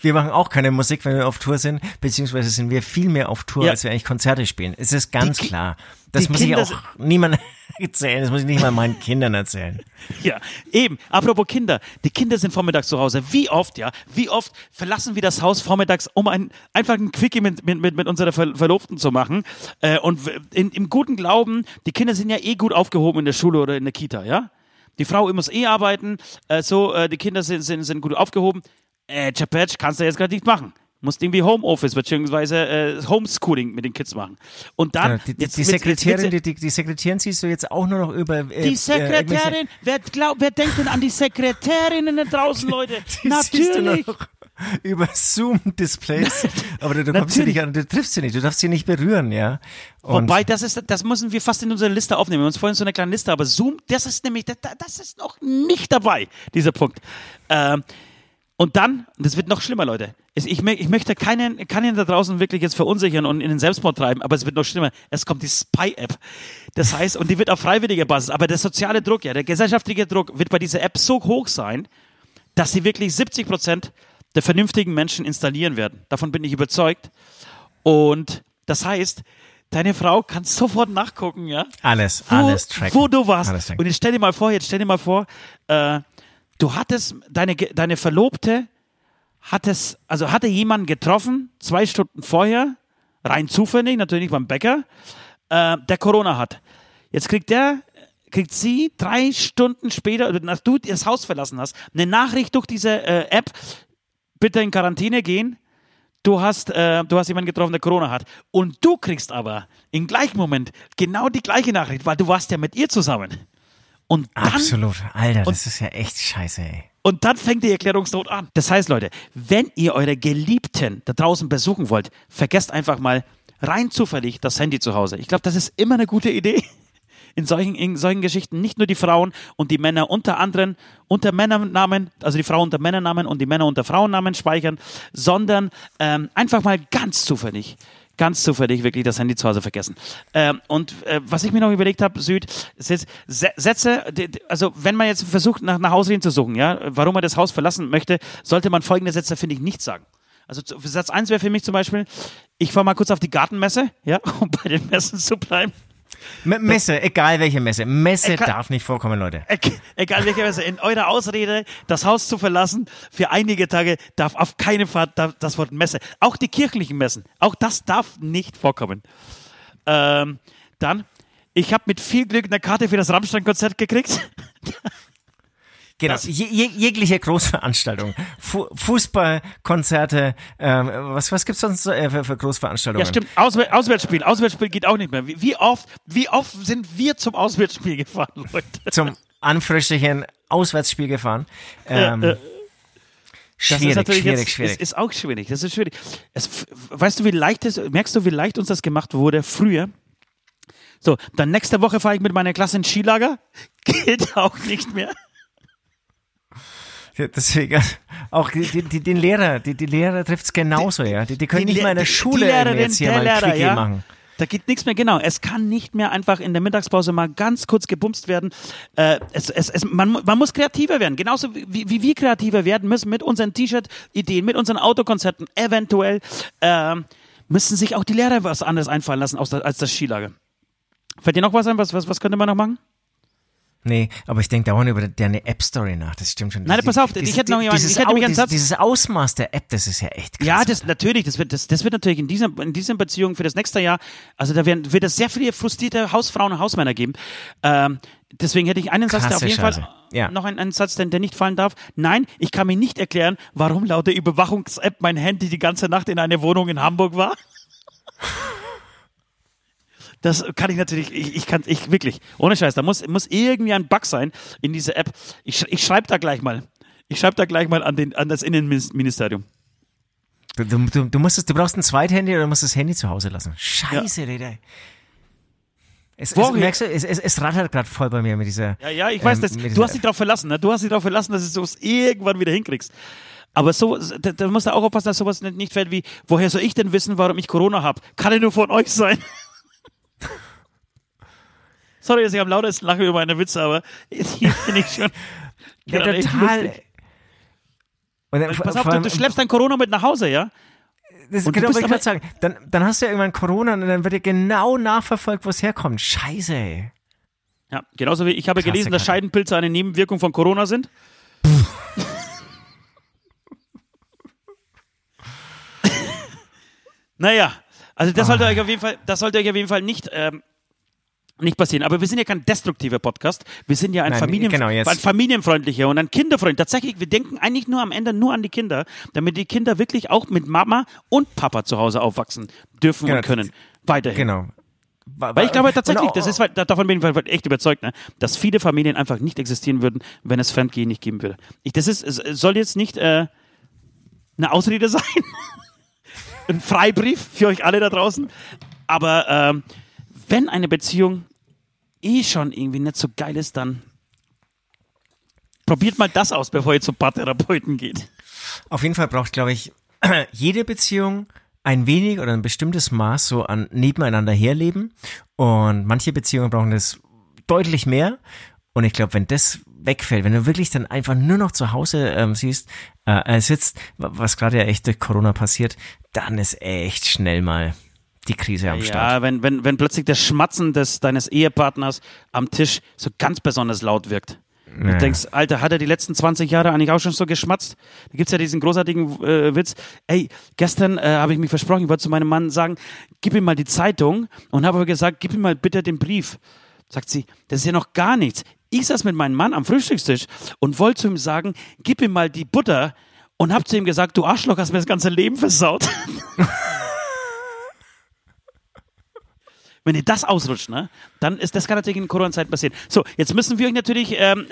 S1: Wir machen auch keine Musik, wenn wir auf Tour sind, beziehungsweise sind wir viel mehr auf Tour,
S4: Ja.
S1: als wir eigentlich Konzerte spielen. Es ist ganz
S4: Die
S1: klar. Das muss ich
S4: Kinder
S1: auch niemandem erzählen, das muss ich nicht mal meinen Kindern erzählen.
S4: Ja, eben. Apropos Kinder. Die Kinder sind vormittags zu Hause. Wie oft, ja, wie oft verlassen wir das Haus vormittags, um ein, einfach ein Quickie mit, mit, mit, mit unserer Ver Verlobten zu machen. Äh, und in, im guten Glauben, die Kinder sind ja eh gut aufgehoben in der Schule oder in der Kita, ja? Die Frau muss eh arbeiten, äh, so, äh, die Kinder sind, sind, sind gut aufgehoben. Äh, Chapetsch kannst du jetzt gerade nicht machen. musst irgendwie Homeoffice beziehungsweise äh, Homeschooling mit den Kids machen. Und dann
S1: Ja, die, die,
S4: jetzt-
S1: die Sekretärin,
S4: jetzt-
S1: die, die, die Sekretärin siehst du jetzt auch nur noch über. Äh,
S4: die
S1: äh,
S4: Sekretärin, wer, glaub, wer denkt denn an die Sekretärinnen da draußen, Leute? Natürlich.
S1: über Zoom-Displays. Aber du, du kommst sie nicht an, du triffst sie nicht, du darfst sie nicht berühren, ja. Und
S4: Wobei, das ist, das müssen wir fast in unsere Liste aufnehmen. Wir haben uns vorhin so eine kleine Liste, aber Zoom, das ist nämlich, das, das ist noch nicht dabei, dieser Punkt. Ähm, und dann, das wird noch schlimmer, Leute. Ich, ich möchte keinen, keinen da draußen wirklich jetzt verunsichern und in den Selbstmord treiben, aber es wird noch schlimmer. Es kommt die Spy-App. Das heißt, und die wird auf freiwilliger Basis, aber der soziale Druck, ja, der gesellschaftliche Druck wird bei dieser App so hoch sein, dass sie wirklich 70 Prozent der vernünftigen Menschen installieren werden. Davon bin ich überzeugt. Und das heißt, deine Frau kann sofort nachgucken, ja,
S1: alles,
S4: wo,
S1: alles tracken.
S4: wo du warst. Und jetzt stell dir mal vor, jetzt stell dir mal vor, äh, du hattest deine, deine Verlobte hattest, also hatte jemanden getroffen, zwei Stunden vorher, rein zufällig, natürlich beim Bäcker, äh, der Corona hat. Jetzt kriegt der, kriegt sie drei Stunden später, nachdem du das Haus verlassen hast, eine Nachricht durch diese äh, App, bitte in Quarantäne gehen. Du hast, äh, du hast jemanden getroffen, der Corona hat. Und du kriegst aber im gleichen Moment genau die gleiche Nachricht, weil du warst ja mit ihr zusammen. Und dann,
S1: Absolut. Alter,
S4: Und-
S1: das ist ja echt scheiße, ey.
S4: und dann fängt die Erklärungsnot an. Das heißt, Leute, wenn ihr eure Geliebten da draußen besuchen wollt, vergesst einfach mal rein zufällig das Handy zu Hause. Ich glaube, das ist immer eine gute Idee. In solchen, in solchen Geschichten nicht nur die Frauen und die Männer unter anderen, unter Männernamen, also die Frauen unter Männernamen und die Männer unter Frauennamen speichern, sondern ähm, einfach mal ganz zufällig, ganz zufällig wirklich das Handy zu Hause vergessen. Ähm, und äh, was ich mir noch überlegt habe, Süd, ist jetzt Sätze, also wenn man jetzt versucht, nach, nach Ausreden zu suchen, ja, warum man das Haus verlassen möchte, sollte man folgende Sätze, finde ich, nicht sagen. Also Satz 1 wäre für mich zum Beispiel, ich fahre mal kurz auf die Gartenmesse, ja, um bei den Messen zu bleiben.
S1: M Messe, egal welche Messe. Messe
S4: kann-
S1: darf nicht vorkommen, Leute.
S4: Egal welche Messe, in eurer Ausrede, das Haus zu verlassen für einige Tage darf auf keinen Fall da- das Wort Messe, auch die kirchlichen Messen, auch das darf nicht vorkommen. Ähm, dann, ich habe mit viel Glück eine Karte für das Rammstein-Konzert gekriegt.
S1: Genau.
S4: Das-
S1: Je, je, jegliche Großveranstaltung. Fu Fußball, Konzerte, ähm, was, was gibt's sonst so, äh, für, für Großveranstaltungen?
S4: Ja, stimmt. Auswär Auswärtsspiel. Auswärtsspiel geht auch nicht mehr. Wie, wie, oft, wie oft sind wir zum Auswärtsspiel gefahren, Leute?
S1: Zum anfröstlichen Auswärtsspiel gefahren. Ähm,
S4: äh, Das
S1: schwierig,
S4: ist natürlich
S1: schwierig,
S4: jetzt,
S1: schwierig.
S4: Es ist auch schwierig. Das ist schwierig. Es, weißt du, wie leicht es, merkst du, wie leicht uns das gemacht wurde früher? So, dann nächste Woche fahre ich mit meiner Klasse ins Skilager. Geht auch nicht mehr.
S1: Ja, Deswegen, auch die, die, den Lehrer, die, die Lehrer trifft's genauso, ja. Die, die können nicht mal in der
S4: Le-
S1: Schule
S4: die Lehrerin,
S1: jetzt hier mal
S4: Lehrer,
S1: Quickie
S4: ja.
S1: machen.
S4: Da geht nichts mehr, genau. Es kann nicht mehr einfach in der Mittagspause mal ganz kurz gebumst werden. Äh, es, es, es, man, man muss kreativer werden. Genauso wie, wie wir kreativer werden müssen mit unseren T-Shirt-Ideen, mit unseren Autokonzepten. Eventuell ähm, müssen sich auch die Lehrer was anderes einfallen lassen als das Skilager. Fällt dir noch was ein? Was, was, was könnte man noch machen?
S1: Nee, aber ich denke dauernd über deine App-Story nach. Das stimmt schon.
S4: Nein, pass auf, ich hätte noch jemanden-
S1: dieses,
S4: ich hätte einen
S1: dieses,
S4: Satz.
S1: dieses Ausmaß der App, das ist ja echt krass.
S4: Ja, das natürlich, das wird, das, das wird natürlich in dieser, in dieser Beziehung für das nächste Jahr, also da werden, wird es sehr viele frustrierte Hausfrauen und Hausmänner geben. Ähm, deswegen hätte ich einen Satz, der auf
S1: Krasse
S4: jeden
S1: Scheiße.
S4: Fall,
S1: Ja.
S4: noch einen, einen Satz, der, der nicht fallen darf. Nein, ich kann mir nicht erklären, warum laut der Überwachungs-App mein Handy die ganze Nacht in einer Wohnung in Hamburg war. Das kann ich natürlich, ich, ich kann, ich wirklich, ohne Scheiß, da muss, muss irgendwie ein Bug sein in dieser App. Ich, ich schreibe da gleich mal. Ich schreibe da gleich mal an, den, an das Innenministerium.
S1: Du, du, du, du, musst es, du brauchst ein Zweithandy oder musst das Handy zu Hause lassen. Scheiße, Rede. Es, es, merkst du, es, es, es rattert gerade voll bei mir mit dieser.
S4: Ja, ja, ich weiß
S1: ähm,
S4: das. Du hast dich darauf verlassen, ne? Du hast dich darauf verlassen, dass du es irgendwann wieder hinkriegst. Aber so, da, da musst du auch aufpassen, dass sowas nicht, nicht fällt wie, woher soll ich denn wissen, warum ich Corona habe? Kann ja nur von euch sein. Sorry, dass ich am lautesten lache über meine Witze, aber hier bin ich schon.
S1: Ja, total. Und dann,
S4: Pass
S1: vor
S4: auf, du,
S1: allem-
S4: du schleppst dein Corona mit nach Hause, ja?
S1: Das
S4: Und du
S1: genau,
S4: bist
S1: wollte ich
S4: aber-
S1: gerade sagen. Dann, dann hast du ja irgendwann Corona und dann wird dir genau nachverfolgt, wo es herkommt. Scheiße, ey.
S4: Ja, genauso wie ich habe
S1: Krasse
S4: gelesen, dass. Scheidenpilze eine Nebenwirkung von Corona sind. naja, also das sollte euch auf jeden Fall, das sollte euch auf jeden Fall nicht, ähm, nicht passieren. Aber wir sind ja kein destruktiver Podcast. Wir sind ja ein,
S1: Nein,
S4: Familien
S1: genau,
S4: ein familienfreundlicher und ein kinderfreundlicher. Tatsächlich, wir denken eigentlich nur am Ende nur an die Kinder, damit die Kinder wirklich auch mit Mama und Papa zu Hause aufwachsen dürfen
S1: Genau.
S4: und können. Weiterhin.
S1: Genau.
S4: Weil ich glaube tatsächlich, das ist, davon bin ich echt überzeugt, ne, dass viele Familien einfach nicht existieren würden, wenn es Fremdgehen nicht geben würde. Ich, das ist, es soll jetzt nicht äh, eine Ausrede sein, ein Freibrief für euch alle da draußen, aber ähm, wenn eine Beziehung eh schon irgendwie nicht so geil ist, dann probiert mal das aus, bevor ihr zum Paartherapeuten geht.
S1: Auf jeden Fall braucht, glaube ich, jede Beziehung ein wenig oder ein bestimmtes Maß so an nebeneinander herleben. Und manche Beziehungen brauchen das deutlich mehr. Und ich glaube, wenn das wegfällt, wenn du wirklich dann einfach nur noch zu Hause ähm, siehst, äh, äh, sitzt, wa- was gerade ja echt durch Corona passiert, dann ist echt schnell mal die Krise am Start.
S4: Ja, wenn, wenn, wenn plötzlich das Schmatzen des, deines Ehepartners am Tisch so ganz besonders laut wirkt.
S1: Ja.
S4: Du denkst, Alter, hat er die letzten 20 Jahre eigentlich auch schon so geschmatzt? Da gibt's ja diesen großartigen äh, Witz. Ey, gestern äh, habe ich mich versprochen, ich wollte zu meinem Mann sagen, gib ihm mal die Zeitung und habe gesagt, gib ihm mal bitte den Brief. Sagt sie, das ist ja noch gar nichts. Ich saß mit meinem Mann am Frühstückstisch und wollte zu ihm sagen, gib ihm mal die Butter und hab zu ihm gesagt, du Arschloch, hast mir das ganze Leben versaut. Wenn ihr das ausrutscht, ne, dann ist das kann natürlich in Corona-Zeit passieren. So, jetzt müssen wir euch natürlich, ähm,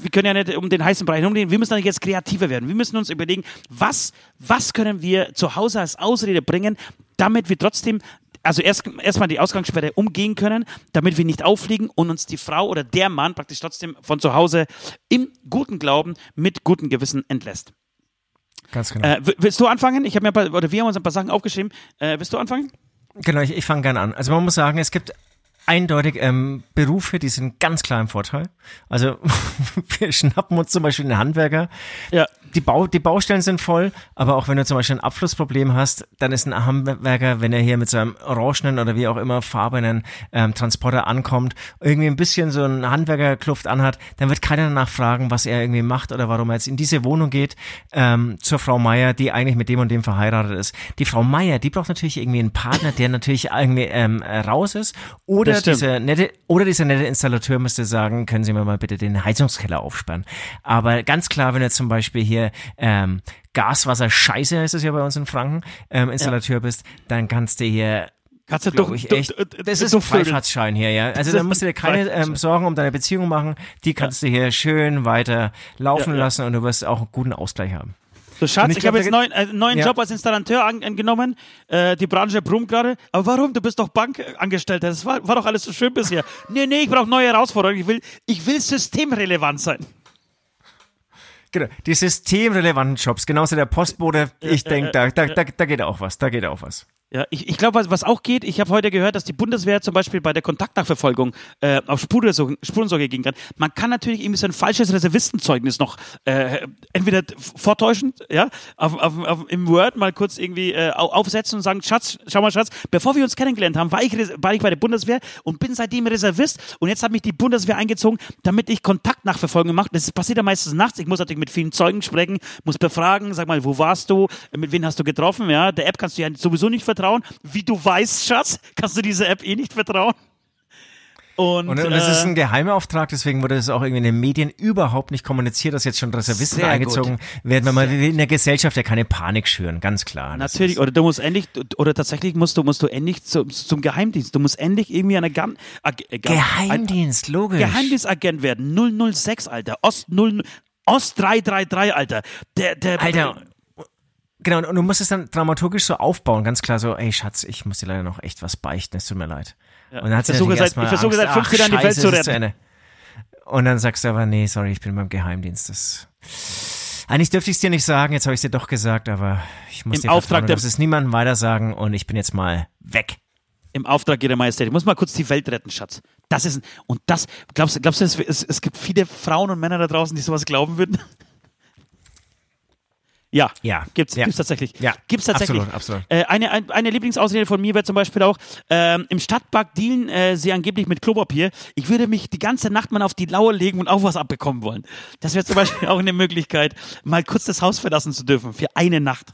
S4: wir können ja nicht um den heißen Brei herumgehen, wir müssen natürlich jetzt kreativer werden. Wir müssen uns überlegen, was, was können wir zu Hause als Ausrede bringen, damit wir trotzdem, also erst erstmal die Ausgangssperre umgehen können, damit wir nicht auffliegen und uns die Frau oder der Mann praktisch trotzdem von zu Hause im guten Glauben mit gutem Gewissen entlässt.
S1: Ganz genau.
S4: Äh, willst du anfangen? Ich habe mir ein paar, oder wir haben uns ein paar Sachen aufgeschrieben. Äh, willst du anfangen?
S1: Genau, ich, ich fange gerne an. Also man muss sagen, es gibt eindeutig ähm, Berufe, die sind ganz klar im Vorteil. Also wir schnappen uns zum Beispiel einen Handwerker.
S4: Ja.
S1: Die, Bau, die Baustellen sind voll, aber auch wenn du zum Beispiel ein Abflussproblem hast, dann ist ein Handwerker, wenn er hier mit seinem orangenen oder wie auch immer farbenen ähm, Transporter ankommt, irgendwie ein bisschen so ein Handwerkerkluft anhat, dann wird keiner danach fragen, was er irgendwie macht oder warum er jetzt in diese Wohnung geht, ähm, zur Frau Meier, die eigentlich mit dem und dem verheiratet ist. Die Frau Meier, die braucht natürlich irgendwie einen Partner, der natürlich irgendwie ähm, raus ist oder
S4: Stimmt.
S1: dieser nette oder dieser nette Installateur müsste sagen, können Sie mir mal bitte den Heizungskeller aufsperren. Aber ganz klar, wenn du zum Beispiel hier ähm, Gaswasser Scheiße heißt es ja bei uns in Franken, ähm, Installateur bist, dann kannst du hier
S4: Kannst du doch,
S1: ich echt.
S4: du- du-
S1: Das ist
S4: du
S1: ein
S4: Vögel.
S1: Freifahrtschein hier, ja. Also da musst du dir keine ähm, Sorgen um deine Beziehung machen. Die kannst du hier schön weiter laufen
S4: Ja, ja.
S1: lassen und du wirst auch einen guten Ausgleich haben.
S4: So, Schatz,
S1: ich
S4: ich, habe jetzt
S1: da
S4: neuen, einen neuen
S1: Ja.
S4: Job als Installateur an, angenommen. Äh, die Branche brummt gerade. Aber warum? Du bist doch Bankangestellter. Das war, war doch alles so schön bisher. nee, nee, ich brauche neue Herausforderungen. Ich will, ich will systemrelevant sein.
S1: Genau, die systemrelevanten Jobs, genauso der Postbote. Ich denke, da, da, da, da geht auch was, da geht auch was.
S4: Ja, ich, ich glaube, was, was auch geht, ich habe heute gehört, dass die Bundeswehr zum Beispiel bei der Kontaktnachverfolgung äh, auf Spurensuche gehen kann. Man kann natürlich irgendwie so ein falsches Reservistenzeugnis noch äh, entweder vortäuschend, ja, auf, auf, auf, im Word mal kurz irgendwie äh, au- aufsetzen und sagen, Schatz, schau mal, Schatz, bevor wir uns kennengelernt haben, war ich, war ich bei der Bundeswehr und bin seitdem Reservist und jetzt hat mich die Bundeswehr eingezogen, damit ich Kontaktnachverfolgung mache. Das passiert ja meistens nachts. Ich muss natürlich mit vielen Zeugen sprechen, muss befragen, sag mal, wo warst du, mit wem hast du getroffen, ja. Der App kannst du ja sowieso nicht vertrauen. Wie du weißt, Schatz, kannst du dieser App eh nicht vertrauen. Und,
S1: Und, und es ist
S4: äh,
S1: ein Geheimauftrag, deswegen wurde das auch irgendwie in den Medien überhaupt nicht kommuniziert, dass jetzt schon Reservisten eingezogen werden, weil man will in der Gesellschaft ja keine Panik schüren, ganz klar.
S4: Natürlich, oder du musst endlich, oder tatsächlich musst du, musst du endlich zum, zum Geheimdienst. Du musst endlich irgendwie eine Gam, Ag, äh, Gam-
S1: Geheimdienst, logisch.
S4: Ein Geheimdienstagent werden. 006, Alter. Ost 0, Ost 333, Alter. Der, der,
S1: Alter, genau, und du musst es dann dramaturgisch so aufbauen, ganz klar so, ey Schatz, ich muss dir leider noch echt was beichten, es tut mir leid. Und dann hat sie
S4: Ich versuche seit- ich versuche seit fünf Jahren die Welt zu retten.
S1: Ende. Und dann sagst du aber, nee, sorry, ich bin beim Geheimdienst. Das eigentlich dürfte ich es dir nicht sagen, jetzt habe ich es dir doch gesagt, aber ich muss
S4: Im
S1: dir
S4: Auftrag
S1: vertrauen,
S4: der-
S1: darfst es niemandem weiter sagen und ich bin jetzt mal weg.
S4: Im Auftrag ihrer Majestät. Ich muss mal kurz die Welt retten, Schatz. Das ist, und das, glaubst du, glaubst du, es, es, es gibt viele Frauen und Männer da draußen, die sowas glauben würden? Ja,
S1: Ja,
S4: gibt's,
S1: ja.
S4: gibt's tatsächlich.
S1: Ja,
S4: gibt's tatsächlich.
S1: absolut, absolut.
S4: Äh, eine, ein, eine Lieblingsausrede von mir wäre zum Beispiel auch, ähm, im Stadtpark dealen äh, sie angeblich mit Klopapier. Ich würde mich die ganze Nacht mal auf die Lauer legen und auch was abbekommen wollen. Das wäre zum Beispiel auch eine Möglichkeit, mal kurz das Haus verlassen zu dürfen für eine Nacht.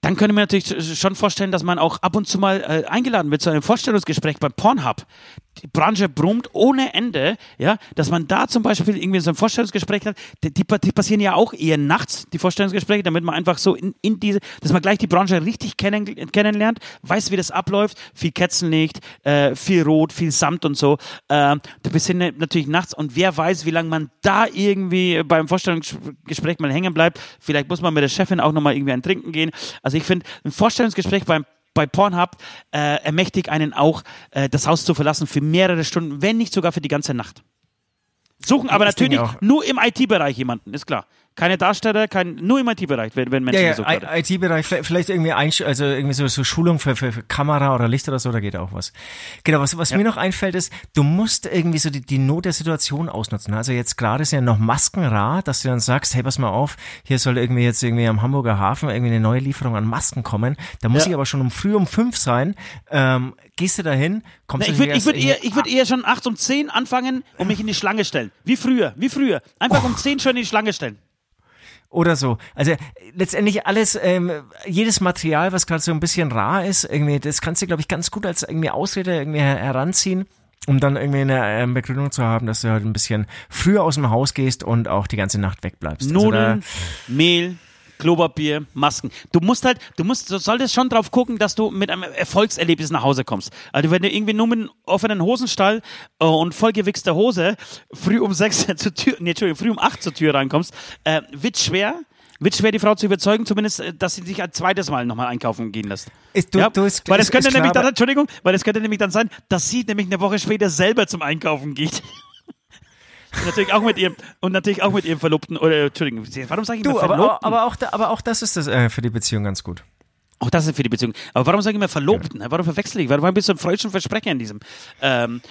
S4: Dann könnte man natürlich schon vorstellen, dass man auch ab und zu mal äh, eingeladen wird zu einem Vorstellungsgespräch beim Pornhub. Die Branche brummt ohne Ende, ja, dass man da zum Beispiel irgendwie so ein Vorstellungsgespräch hat. Die, die, die passieren ja auch eher nachts, die Vorstellungsgespräche, damit man einfach so in, in diese, dass man gleich die Branche richtig kennen, kennenlernt, weiß, wie das abläuft, viel Ketzenlicht, äh, viel Rot, viel Samt und so. Äh, da passieren natürlich nachts und wer weiß, wie lange man da irgendwie beim Vorstellungsgespräch mal hängen bleibt. Vielleicht muss man mit der Chefin auch nochmal irgendwie ein Trinken gehen. Also ich finde, ein Vorstellungsgespräch beim bei Pornhub äh, ermächtigt einen auch, äh, das Haus zu verlassen für mehrere Stunden, wenn nicht sogar für die ganze Nacht. Suchen aber
S1: Ich
S4: natürlich nur im IT-Bereich jemanden, ist klar. Keine Darsteller, kein, nur im IT-Bereich, wenn, wenn Menschen
S1: Ja,
S4: gesucht
S1: ja,
S4: werden.
S1: I- IT-Bereich, vielleicht, irgendwie Einsch also irgendwie so, so Schulung für, für, für Kamera oder Licht oder so, da geht auch was. Genau, was, was mir noch einfällt ist, du musst irgendwie so die, die Not der Situation ausnutzen. Also jetzt gerade ist ja noch Masken rar, dass du dann sagst, hey, pass mal auf, hier soll irgendwie jetzt irgendwie am Hamburger Hafen irgendwie eine neue Lieferung an Masken kommen. Da muss
S4: Ja.
S1: ich aber schon um früh um fünf sein. Ähm, gehst du dahin, kommst
S4: Na, ich würde ich würd eher, ich würd eher schon nachts um 10 anfangen und mich in die Schlange stellen. Wie früher, wie früher. Einfach um 10 schon in die Schlange stellen.
S1: Oder so. Also äh, letztendlich alles, ähm, jedes Material, was gerade so ein bisschen rar ist, irgendwie, das kannst du, glaube ich, ganz gut als irgendwie Ausrede irgendwie her heranziehen, um dann irgendwie eine ähm, Begründung zu haben, dass du halt ein bisschen früher aus dem Haus gehst und auch die ganze Nacht wegbleibst.
S4: Nudeln,
S1: Also
S4: Mehl, Klopapier, Masken. Du musst halt, du musst, du solltest schon drauf gucken, dass du mit einem Erfolgserlebnis nach Hause kommst. Also wenn du irgendwie nur mit einem offenen Hosenstall äh, und vollgewichster Hose früh um sechs zur Tür, nee, Entschuldigung, früh um acht zur Tür reinkommst, äh, wird schwer. Wird schwer, die Frau zu überzeugen, zumindest, äh, dass sie sich ein zweites Mal nochmal einkaufen gehen lässt.
S1: ist, du,
S4: ja,
S1: du ist,
S4: weil das
S1: ist-
S4: könnte nämlich
S1: klar,
S4: dann, Entschuldigung, weil das könnte nämlich dann sein, dass sie nämlich eine Woche später selber zum Einkaufen geht. Und natürlich auch mit ihrem und natürlich auch mit ihrem Verlobten oder Entschuldigung, warum sage ich
S1: Du, aber,
S4: Verlobten?
S1: aber, auch, da, aber auch das ist das äh, für die Beziehung ganz gut.
S4: Auch das ist für die Beziehung. Aber warum sage ich immer Verlobten? Warum verwechsel ich? Warum bist du ein freudischen Versprecher in diesem? Ähm,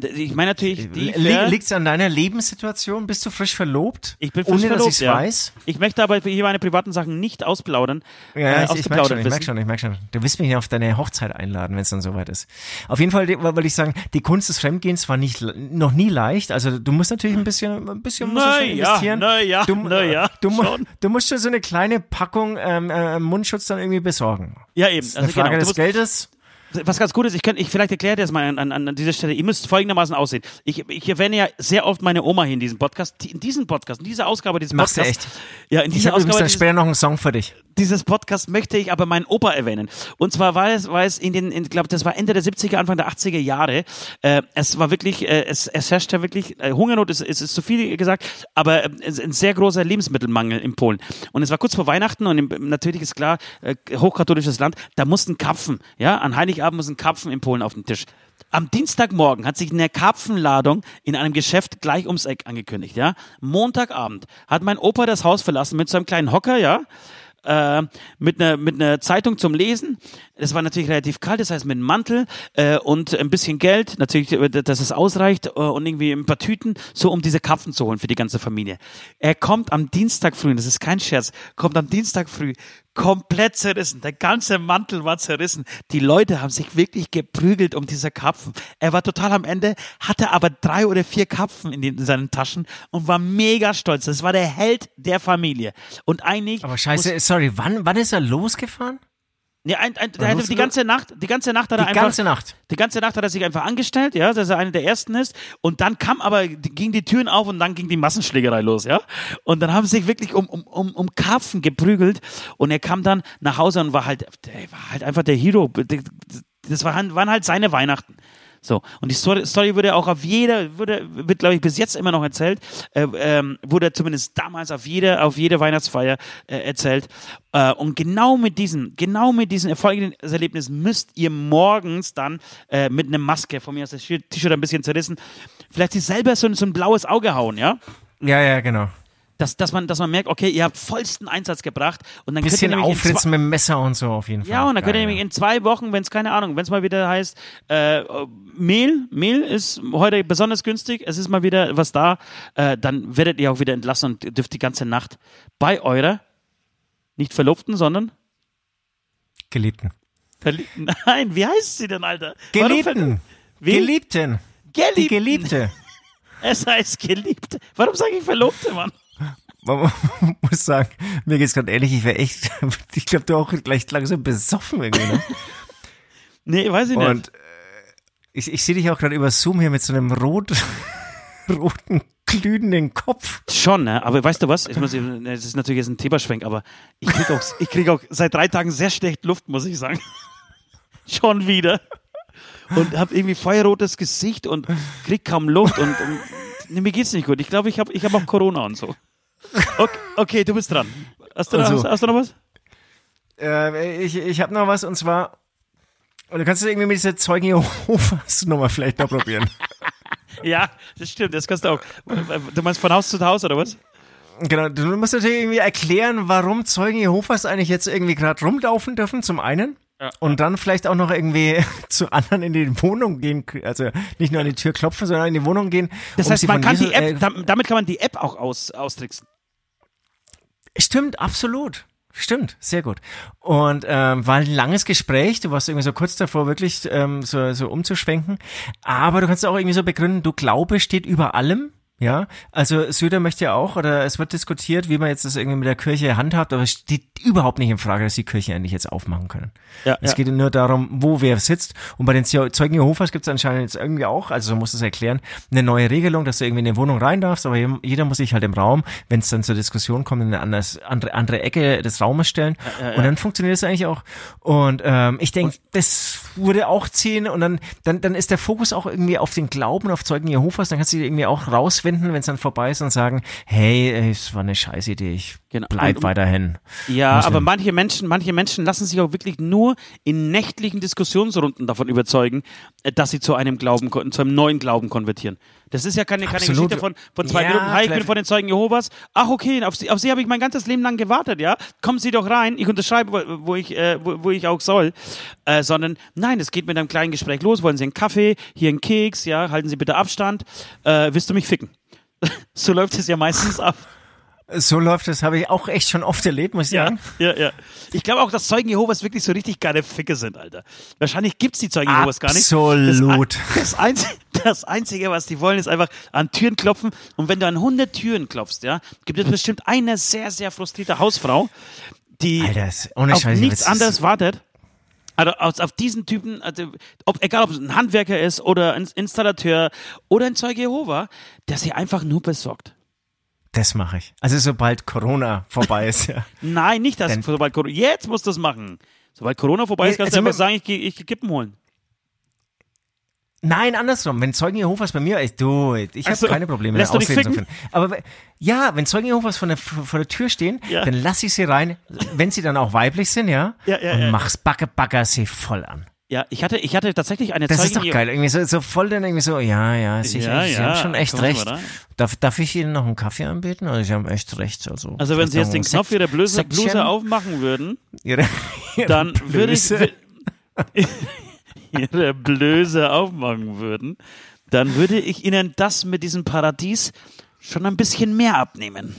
S4: ich meine natürlich die.
S1: Liegt es an deiner Lebenssituation? Bist du frisch verlobt?
S4: ich bin frisch
S1: Ohne,
S4: verlobt,
S1: dass ich es
S4: ja.
S1: weiß?
S4: Ich möchte aber hier meine privaten Sachen nicht ausplaudern.
S1: Ja,
S4: äh,
S1: ich, ich merke schon, ich merke schon, ich merke schon. Du willst mich auf deine Hochzeit einladen, wenn es dann soweit ist. Auf jeden Fall wollte ich sagen, die Kunst des Fremdgehens war nicht, noch nie leicht. Also du musst natürlich ein bisschen, ein bisschen musst du
S4: Na
S1: schon
S4: ja,
S1: investieren.
S4: na ja,
S1: du,
S4: na ja,
S1: du,
S4: schon.
S1: du musst schon so eine kleine Packung ähm, äh, Mundschutz dann irgendwie besorgen.
S4: Ja, eben.
S1: Eine
S4: Also,
S1: Frage
S4: genau,
S1: des
S4: musst,
S1: Geldes.
S4: Was ganz gut ist, ich, könnt, ich vielleicht erkläre das mal an, an, an dieser Stelle. Ihr müsst folgendermaßen aussehen. Ich, ich erwähne ja sehr oft meine Oma hier in diesem Podcast. In diesem Podcast, in dieser Ausgabe dieses
S1: Machst du
S4: Podcasts.
S1: echt?
S4: Ja, in
S1: Ich
S4: dieser
S1: habe übrigens
S4: Ausgabe
S1: dann
S4: dieses,
S1: später noch einen Song für dich.
S4: dieses Podcast möchte ich aber meinen Opa erwähnen. Und zwar war es, war es in den, ich glaube, das war Ende der 70er, Anfang der 80er Jahre. Äh, es war wirklich, äh, es, es herrschte wirklich, äh, Hungernot ist, ist, ist zu viel gesagt, aber äh, ein sehr großer Lebensmittelmangel in Polen. Und es war kurz vor Weihnachten und im, natürlich ist klar, äh, hochkatholisches Land, da mussten Karpfen, ja, an Heiligabend mussten Karpfen in Polen auf den Tisch. Am Dienstagmorgen hat sich eine Karpfenladung in einem Geschäft gleich ums Eck angekündigt, ja. Montagabend hat mein Opa das Haus verlassen mit so einem kleinen Hocker, ja äh, mit einer mit einer Zeitung zum Lesen. Es war natürlich relativ kalt, das heißt mit einem Mantel äh, und ein bisschen Geld, natürlich, äh, dass es ausreicht äh, und irgendwie ein paar Tüten, so um diese Karpfen zu holen für die ganze Familie. Er kommt am Dienstag früh, das ist kein Scherz, kommt am Dienstag früh komplett zerrissen. Der ganze Mantel war zerrissen. Die Leute haben sich wirklich geprügelt um diese Karpfen. Er war total am Ende, hatte aber drei oder vier Karpfen in, den, in seinen Taschen und war mega stolz. Das war der Held der Familie. Und eigentlich
S1: Aber scheiße, sorry, wann, wann ist er losgefahren?
S4: Ja, ein, ein, der hatte die ganze Nacht, die ganze Nacht hat er
S1: Die
S4: einfach,
S1: ganze Nacht.
S4: die ganze Nacht hat er sich einfach angestellt, ja, dass er einer der ersten ist. Und dann kam aber, die- gingen die Türen auf und dann ging die Massenschlägerei los, ja. Und dann haben sie sich wirklich um, um, um, um Karpfen geprügelt. Und er kam dann nach Hause und war halt, der war halt einfach der Hero. Das waren, waren halt seine Weihnachten. So, und die Story, Story wurde auch auf jeder, wurde, wird glaube ich bis jetzt immer noch erzählt, äh, ähm, wurde zumindest damals auf jeder, auf jede Weihnachtsfeier äh, erzählt. Äh, und genau mit diesem, genau mit diesem Erfolgserlebnis müsst ihr morgens dann äh, mit einer Maske, von mir aus das T-Shirt ein bisschen zerrissen, vielleicht sich selber so, so ein blaues Auge hauen, ja?
S1: Ja, ja, genau.
S4: Dass, dass, man, dass man merkt, okay, ihr habt vollsten Einsatz gebracht und dann
S1: Bisschen aufritzen mit dem Messer und so auf jeden Fall.
S4: ja, und dann könnt ihr
S1: Geil,
S4: nämlich in zwei Wochen, wenn es keine Ahnung, wenn es mal wieder heißt, äh, Mehl, Mehl ist heute besonders günstig, es ist mal wieder was da, äh, dann werdet ihr auch wieder entlassen und dürft die ganze Nacht bei eurer, nicht Verlobten, sondern
S1: Geliebten.
S4: Verliebten. Nein, wie heißt sie denn, Alter?
S1: Geliebten.
S4: Wie?
S1: Geliebten. Die
S4: Geliebten.
S1: Geliebte.
S4: Es heißt Geliebte. Warum sage ich Verlobte, Mann?
S1: Man muss sagen, mir geht's gerade ehrlich, ich wäre echt, ich glaube, du auch gleich langsam besoffen irgendwie, ne?
S4: Nee, weiß ich nicht.
S1: Und äh, ich, ich sehe dich auch gerade über Zoom hier mit so einem rot, roten, glühenden Kopf.
S4: Schon, ne? Aber weißt du was? Ich muss, das ist natürlich jetzt ein Theberschwenk, aber ich krieg auch, ich krieg auch seit drei Tagen sehr schlecht Luft, muss ich sagen. Schon wieder. Und habe irgendwie feuerrotes Gesicht und krieg kaum Luft und, und nee, mir geht's nicht gut. Ich glaube, ich habe ich hab auch Corona und so. Okay, okay, du bist dran. Hast du, noch,
S1: Also.
S4: hast, hast du noch was?
S1: Äh, ich ich habe noch was und zwar, und du kannst es irgendwie mit dieser Zeugen Jehovas Nummer vielleicht noch probieren.
S4: Ja, das stimmt, das kannst du auch. Du meinst von Haus zu Haus oder was?
S1: Genau, du musst natürlich irgendwie erklären, warum Zeugen Jehovas eigentlich jetzt irgendwie gerade rumlaufen dürfen, zum einen.
S4: Ja.
S1: Und dann vielleicht auch noch irgendwie zu anderen in die Wohnung gehen, also nicht nur an die Tür klopfen, sondern in die Wohnung gehen.
S4: Das
S1: um
S4: heißt,
S1: sie
S4: man kann
S1: Jesus-
S4: die App,
S1: äh,
S4: dam- damit kann man die App auch aus, austricksen.
S1: Stimmt, absolut. Stimmt, sehr gut. Und ähm, war ein langes Gespräch. Du warst irgendwie so kurz davor, wirklich ähm, so, so umzuschwenken. Aber du kannst auch irgendwie so begründen, du Glaube steht über allem. Ja, also Söder möchte ja auch, oder es wird diskutiert, wie man jetzt das irgendwie mit der Kirche handhabt, aber es steht überhaupt nicht in Frage, dass die Kirche endlich jetzt aufmachen können.
S4: Ja,
S1: es
S4: ja.
S1: geht nur darum, wo wer sitzt. Und bei den Zeu- Zeugen Jehovas gibt es anscheinend jetzt irgendwie auch, also so muss es erklären, eine neue Regelung, dass du irgendwie in eine Wohnung rein darfst, aber jeder muss sich halt im Raum, wenn es dann zur Diskussion kommt, in eine anders, andere, andere Ecke des Raumes stellen. Und dann funktioniert es eigentlich auch. Und ähm, ich denke, das würde auch ziehen und dann, dann, dann ist der Fokus auch irgendwie auf den Glauben, auf Zeugen Jehovas, dann kannst du dich irgendwie auch rauswenden, wenn es dann vorbei ist und sagen, hey, ey, es war eine scheiß Idee, ich
S4: Genau.
S1: bleib
S4: Und-
S1: weiterhin.
S4: Ja,
S1: Muslim.
S4: aber manche Menschen, manche Menschen lassen sich auch wirklich nur in nächtlichen Diskussionsrunden davon überzeugen, äh, dass sie zu einem Glauben, zu einem neuen Glauben konvertieren. Das ist ja keine, keine
S1: Absolut.
S4: Geschichte von, von zwei
S1: Ja,
S4: Minuten. Hi, ich bin von den Zeugen Jehovas. Ach, okay, auf sie, auf sie habe ich mein ganzes Leben lang gewartet, ja. Kommen Sie doch rein, ich unterschreibe, wo, wo ich, äh, wo, wo ich auch soll. Äh, sondern, nein, es geht mit einem kleinen Gespräch los. Wollen Sie einen Kaffee? Hier einen Keks, ja. Halten Sie bitte Abstand. Äh, willst du mich ficken? so läuft es ja meistens ab.
S1: So läuft es, habe ich auch echt schon oft erlebt, muss ich
S4: Ja,
S1: sagen.
S4: ja, ja. Ich glaube auch, dass Zeugen Jehovas wirklich so richtig geile Ficke sind, Alter. Wahrscheinlich gibt's die Zeugen Jehovas gar nicht.
S1: Absolut.
S4: Das, das, Einzige, das Einzige, was die wollen, ist einfach an Türen klopfen. Und wenn du an 100 Türen klopfst, ja, gibt es bestimmt eine sehr, sehr frustrierte Hausfrau, die
S1: Alter,
S4: auf nichts anderes wartet. Also auf, auf diesen Typen, also ob, egal ob es ein Handwerker ist oder ein Installateur oder ein Zeuge Jehova, der sie einfach nur besorgt.
S1: Das mache ich. Also sobald Corona vorbei ist, ja.
S4: Nein, nicht das.
S1: Denn-
S4: sobald Corona, jetzt musst du das machen. Sobald Corona vorbei ist, kannst du
S1: also
S4: einfach
S1: wir-
S4: sagen, ich gehe ich geh Kippen holen.
S1: Nein, andersrum. Wenn Zeugen Jehovas bei mir, ich, du, ich habe
S4: so.
S1: keine Probleme,
S4: Lässt du dich
S1: zu finden. Aber ja, wenn Zeugen Jehovas vor der, vor der Tür stehen,
S4: Ja.
S1: dann lass ich sie rein, wenn sie dann auch weiblich sind, ja,
S4: Ja, ja,
S1: und
S4: ja.
S1: mach's Backe, Bagger sie voll an.
S4: Ja, ich hatte, ich hatte tatsächlich eine
S1: Das
S4: Zeugin.
S1: ist doch geil. Irgendwie so, so voll dann irgendwie so, ja, ja, sicher,
S4: Ja,
S1: Sie
S4: ja,
S1: haben schon echt recht. Darf, darf ich Ihnen noch einen Kaffee anbieten? Also, Sie haben echt recht. Also,
S4: Also wenn sie jetzt den Knopf ihrer Bluse? Bluse aufmachen würden,
S1: Ihre, ihre
S4: dann würde ich. ihre Blöße aufmachen würden, dann würde ich ihnen das mit diesem Paradies schon ein bisschen mehr abnehmen.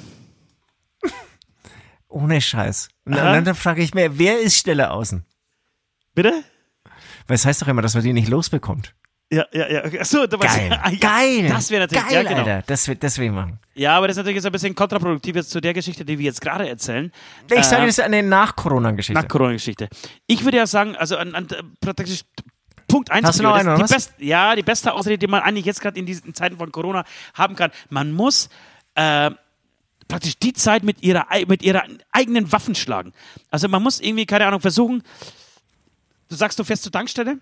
S1: Ohne Scheiß. Und dann, dann frage ich mir, wer ist schneller außen?
S4: Bitte?
S1: Weil es heißt doch immer, dass man die nicht losbekommt.
S4: Ja, ja, ja. okay. Achso, da
S1: Geil.
S4: Ah, ja.
S1: Geil.
S4: Das wäre natürlich,
S1: Geil,
S4: ja, genau.
S1: Alter. Das, wird- das will ich machen.
S4: Ja, aber das ist natürlich jetzt ein bisschen kontraproduktiv jetzt zu der Geschichte, die wir jetzt gerade erzählen.
S1: Ich sage,
S4: Ähm,
S1: das ist eine Nach-Corona-Geschichte.
S4: Nach Corona-Geschichte. Ich würde ja sagen, also an, an praktisch Punkt eins.
S1: Hast du noch einen, oder
S4: die best, Ja, die beste Ausrede, die man eigentlich jetzt gerade in diesen Zeiten von Corona haben kann. Man muss äh, praktisch die Zeit mit ihrer, mit ihrer eigenen Waffen schlagen. Also man muss irgendwie, keine Ahnung, versuchen, du sagst, du fährst zur Tankstelle,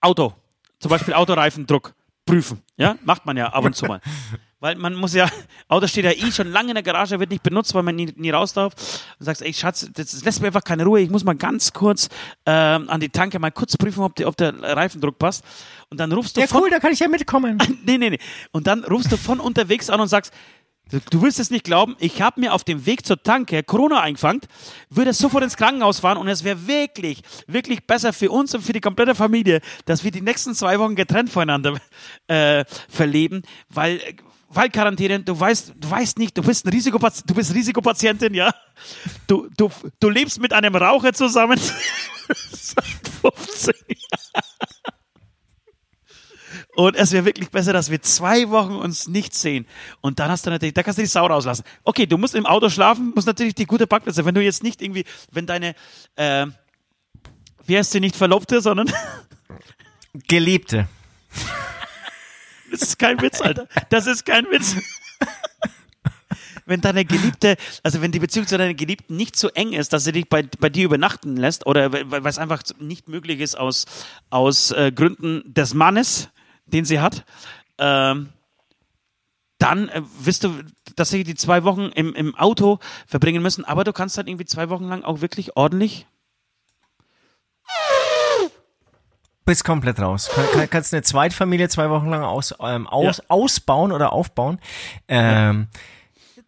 S4: Auto, zum Beispiel Autoreifendruck prüfen. Ja, macht man ja ab und zu mal. Weil man muss ja, Auto steht ja eh schon lange in der Garage, wird nicht benutzt, weil man nie, nie raus darf. Und sagst, ey Schatz, das, das lässt mir einfach keine Ruhe. Ich muss mal ganz kurz ähm, an die Tanke mal kurz prüfen, ob, die, ob der Reifendruck passt. Und dann rufst du
S1: Ja,
S4: von,
S1: cool, da kann ich ja mitkommen.
S4: nee, nee, nee. Und dann rufst du von unterwegs an und sagst, du, du willst es nicht glauben, ich habe mir auf dem Weg zur Tanke Corona eingefangen, würde sofort ins Krankenhaus fahren und es wäre wirklich, wirklich besser für uns und für die komplette Familie, dass wir die nächsten zwei Wochen getrennt voneinander äh, verleben, weil weil Quarantäne, du weißt, du weißt nicht, du bist ein Risikopatient, du bist Risikopatientin, ja. Du, du, du lebst mit einem Raucher zusammen. Seit 15 Jahren. Und es wäre wirklich besser, dass wir zwei Wochen uns nicht sehen. Und dann hast du natürlich, da kannst du die Sau rauslassen. Okay, du musst im Auto schlafen, musst natürlich die gute Parkplätze. Wenn du jetzt nicht irgendwie, wenn deine, äh, wie heißt sie nicht Verlobte, sondern
S1: Geliebte.
S4: Das ist kein Witz, Alter. Das ist kein Witz. Wenn deine Geliebte, also wenn die Beziehung zu deiner Geliebten nicht so eng ist, dass sie dich bei, bei dir übernachten lässt oder weil es einfach nicht möglich ist aus, aus äh, Gründen des Mannes, den sie hat, ähm, dann äh, wirst du tatsächlich die zwei Wochen im, im Auto verbringen müssen, aber du kannst dann irgendwie zwei Wochen lang auch wirklich ordentlich
S1: Bist komplett raus. Kann, kann, kannst eine Zweitfamilie zwei Wochen lang aus, ähm, aus, ausbauen oder aufbauen. Ähm,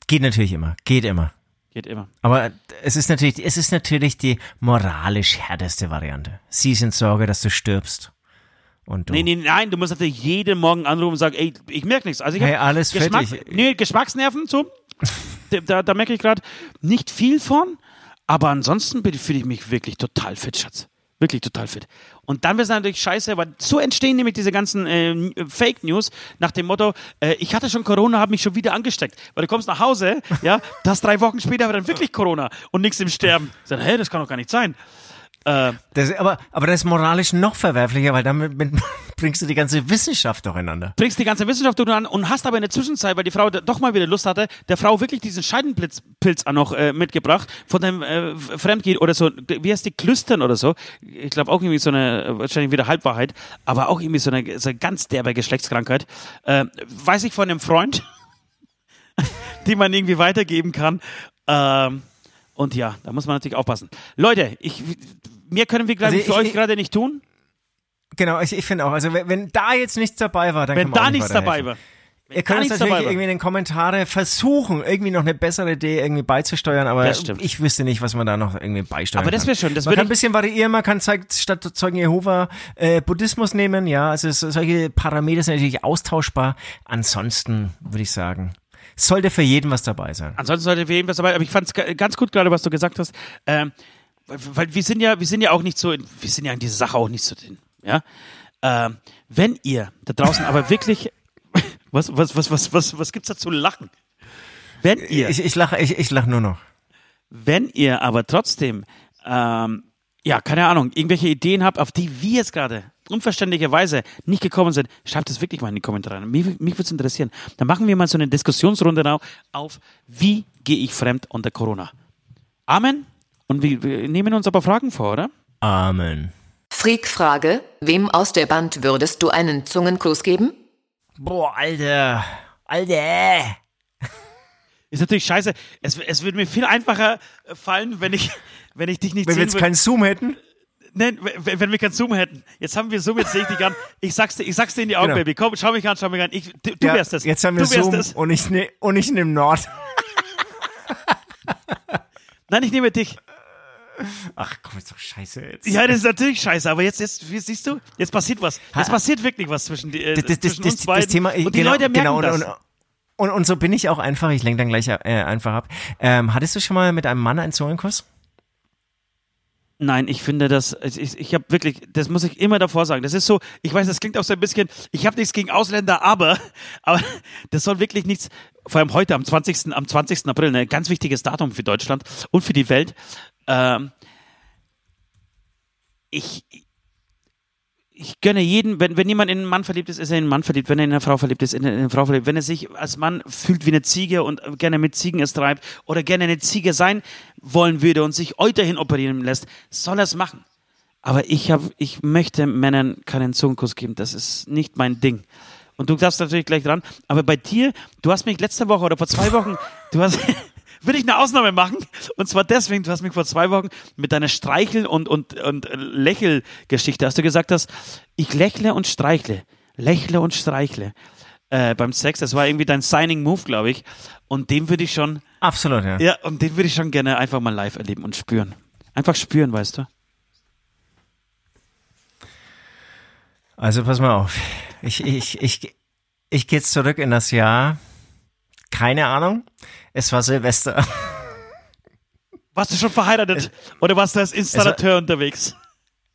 S1: Geht natürlich immer. Geht immer.
S4: geht immer.
S1: Aber es ist natürlich, es ist natürlich die moralisch härteste Variante. Sie sind Sorge, dass du stirbst. Und du.
S4: Nee, nee, nein, du musst natürlich jeden Morgen anrufen und sagen, ey, ich merke nichts. Also ich
S1: Hey, alles
S4: Geschmack,
S1: fertig.
S4: Nee, Geschmacksnerven, so. da da, merke ich gerade nicht viel von, aber ansonsten fühle ich mich wirklich total fit, Schatz. Wirklich total fit. Und dann wird es natürlich scheiße, weil so entstehen nämlich diese ganzen äh, Fake News nach dem Motto, äh, ich hatte schon Corona, habe mich schon wieder angesteckt. Weil du kommst nach Hause, ja, das drei Wochen später aber dann wirklich Corona und nichts im Sterben. Ich sag, hä, das kann doch gar nicht sein. Äh,
S1: Das, aber, aber das ist moralisch noch verwerflicher, weil damit mit, bringst du die ganze Wissenschaft durcheinander.
S4: bringst die ganze Wissenschaft durch an und hast aber in der Zwischenzeit, weil die Frau doch mal wieder Lust hatte, der Frau wirklich diesen Scheidenpilz noch äh, mitgebracht von dem äh, Fremdgehen oder so, wie heißt die Klüstern oder so. Ich glaube auch irgendwie so eine, äh, wahrscheinlich wieder Halbwahrheit, aber auch irgendwie so eine, so eine ganz derbe Geschlechtskrankheit. Äh, weiß ich von einem Freund, die man irgendwie weitergeben kann. Ähm, und ja, da muss man natürlich aufpassen. Leute, ich, mehr können wir, glaube
S1: Also
S4: ich, für
S1: ich-
S4: euch gerade nicht tun,
S1: Genau, ich, ich finde auch. Also wenn, wenn da jetzt nichts dabei war, dann
S4: wenn
S1: kann
S4: da
S1: nicht
S4: nichts dabei war.
S1: Ihr könnt uns natürlich irgendwie in den Kommentaren versuchen, irgendwie noch eine bessere Idee irgendwie beizusteuern, aber ich wüsste nicht, was man da noch irgendwie beisteuern
S4: Aber das
S1: kann.
S4: wäre schön, das
S1: man kann ein bisschen variieren, man kann zeigt, statt Zeugen Jehova äh, Buddhismus nehmen, ja, also solche Parameter sind natürlich austauschbar. Ansonsten würde ich sagen, sollte für jeden was dabei sein.
S4: Ansonsten sollte für jeden was dabei, aber ich fand es ganz gut gerade, was du gesagt hast. Ähm, weil, weil wir sind ja, wir sind ja auch nicht so, in, wir sind ja in dieser Sache auch nicht so drin. Ja? Ähm, wenn ihr da draußen aber wirklich, was, was, was, was, was, was gibt's da zu lachen? Wenn ihr,
S1: Ich, ich lache, ich, ich lache nur noch.
S4: wenn ihr aber trotzdem, ähm, ja, keine Ahnung, irgendwelche Ideen habt, auf die wir jetzt gerade unverständlicherweise nicht gekommen sind, schreibt es wirklich mal in die Kommentare. rein. Mich, mich würde es interessieren. Dann machen wir mal so eine Diskussionsrunde au- auf, wie gehe ich fremd unter Corona. Amen. Und wir, wir nehmen uns aber Fragen vor, oder?
S1: Amen.
S3: Freak-Frage, wem aus der Band würdest du einen Zungenkuss geben?
S1: Boah, Alter. Alter.
S4: Ist natürlich scheiße. Es, es würde mir viel einfacher äh, fallen, wenn ich, wenn ich dich nicht
S1: Wenn wir jetzt keinen Zoom hätten.
S4: Nein, wenn, wenn wir keinen Zoom hätten. Jetzt haben wir Zoom, jetzt sehe ich dich an. Ich sag's dir, ich sag's dir in die Augen,
S1: Genau.
S4: Baby. Komm, schau mich an, schau mich an. Ich, du du
S1: Ja,
S4: wärst es.
S1: Jetzt haben wir
S4: du wärst
S1: Zoom
S4: es.
S1: und ich, ne, und ich nehme Nord.
S4: Nein, ich nehme dich.
S1: Ach komm, ist doch scheiße jetzt.
S4: Ja, das ist natürlich scheiße, aber jetzt, jetzt wie, siehst du, jetzt passiert was. Jetzt
S1: Ha-
S4: passiert wirklich was zwischen, die, äh,
S1: das, das,
S4: zwischen
S1: das,
S4: uns beiden.
S1: das Thema,
S4: und die
S1: genau,
S4: Leute merken
S1: genau,
S4: das.
S1: Und, und, und so bin ich auch einfach, ich lenke dann gleich äh, einfach ab. Ähm, hattest du schon mal mit einem Mann einen Zungenkuss?
S4: Nein, ich finde das, ich, ich habe wirklich, das muss ich immer davor sagen. Das ist so, ich weiß, das klingt auch so ein bisschen, ich habe nichts gegen Ausländer, aber, aber das soll wirklich nichts, vor allem heute am 20. am 20. April, ein ganz wichtiges Datum für Deutschland und für die Welt. Ähm, ich, ich gönne jeden, wenn, wenn jemand in einen Mann verliebt ist, ist er in einen Mann verliebt. Wenn er in eine Frau verliebt ist, in eine Frau verliebt. Wenn er sich als Mann fühlt wie eine Ziege und gerne mit Ziegen es treibt oder gerne eine Ziege sein wollen würde und sich Euterhin operieren lässt, soll er es machen. Aber ich, hab, ich möchte Männern keinen Zungenkuss geben. Das ist nicht mein Ding. Und du darfst natürlich gleich dran. Aber bei dir, du hast mich letzte Woche oder vor zwei Wochen, du hast, will ich eine Ausnahme machen. Und zwar deswegen, du hast mich vor zwei Wochen mit deiner Streichel- und, und, und Lächelgeschichte, hast du gesagt hast, ich lächle und streichle. Lächle und streichle. Äh, beim Sex, das war irgendwie dein Signing Move, glaube ich. Und den würde ich schon,
S1: Absolut, ja.
S4: ja, und den würde ich schon gerne einfach mal live erleben und spüren. Einfach spüren, weißt du?
S1: Also pass mal auf. Ich, ich, ich, ich gehe jetzt zurück in das Jahr. Keine Ahnung. Es war Silvester.
S4: Warst du schon verheiratet? Oder warst du als Installateur unterwegs?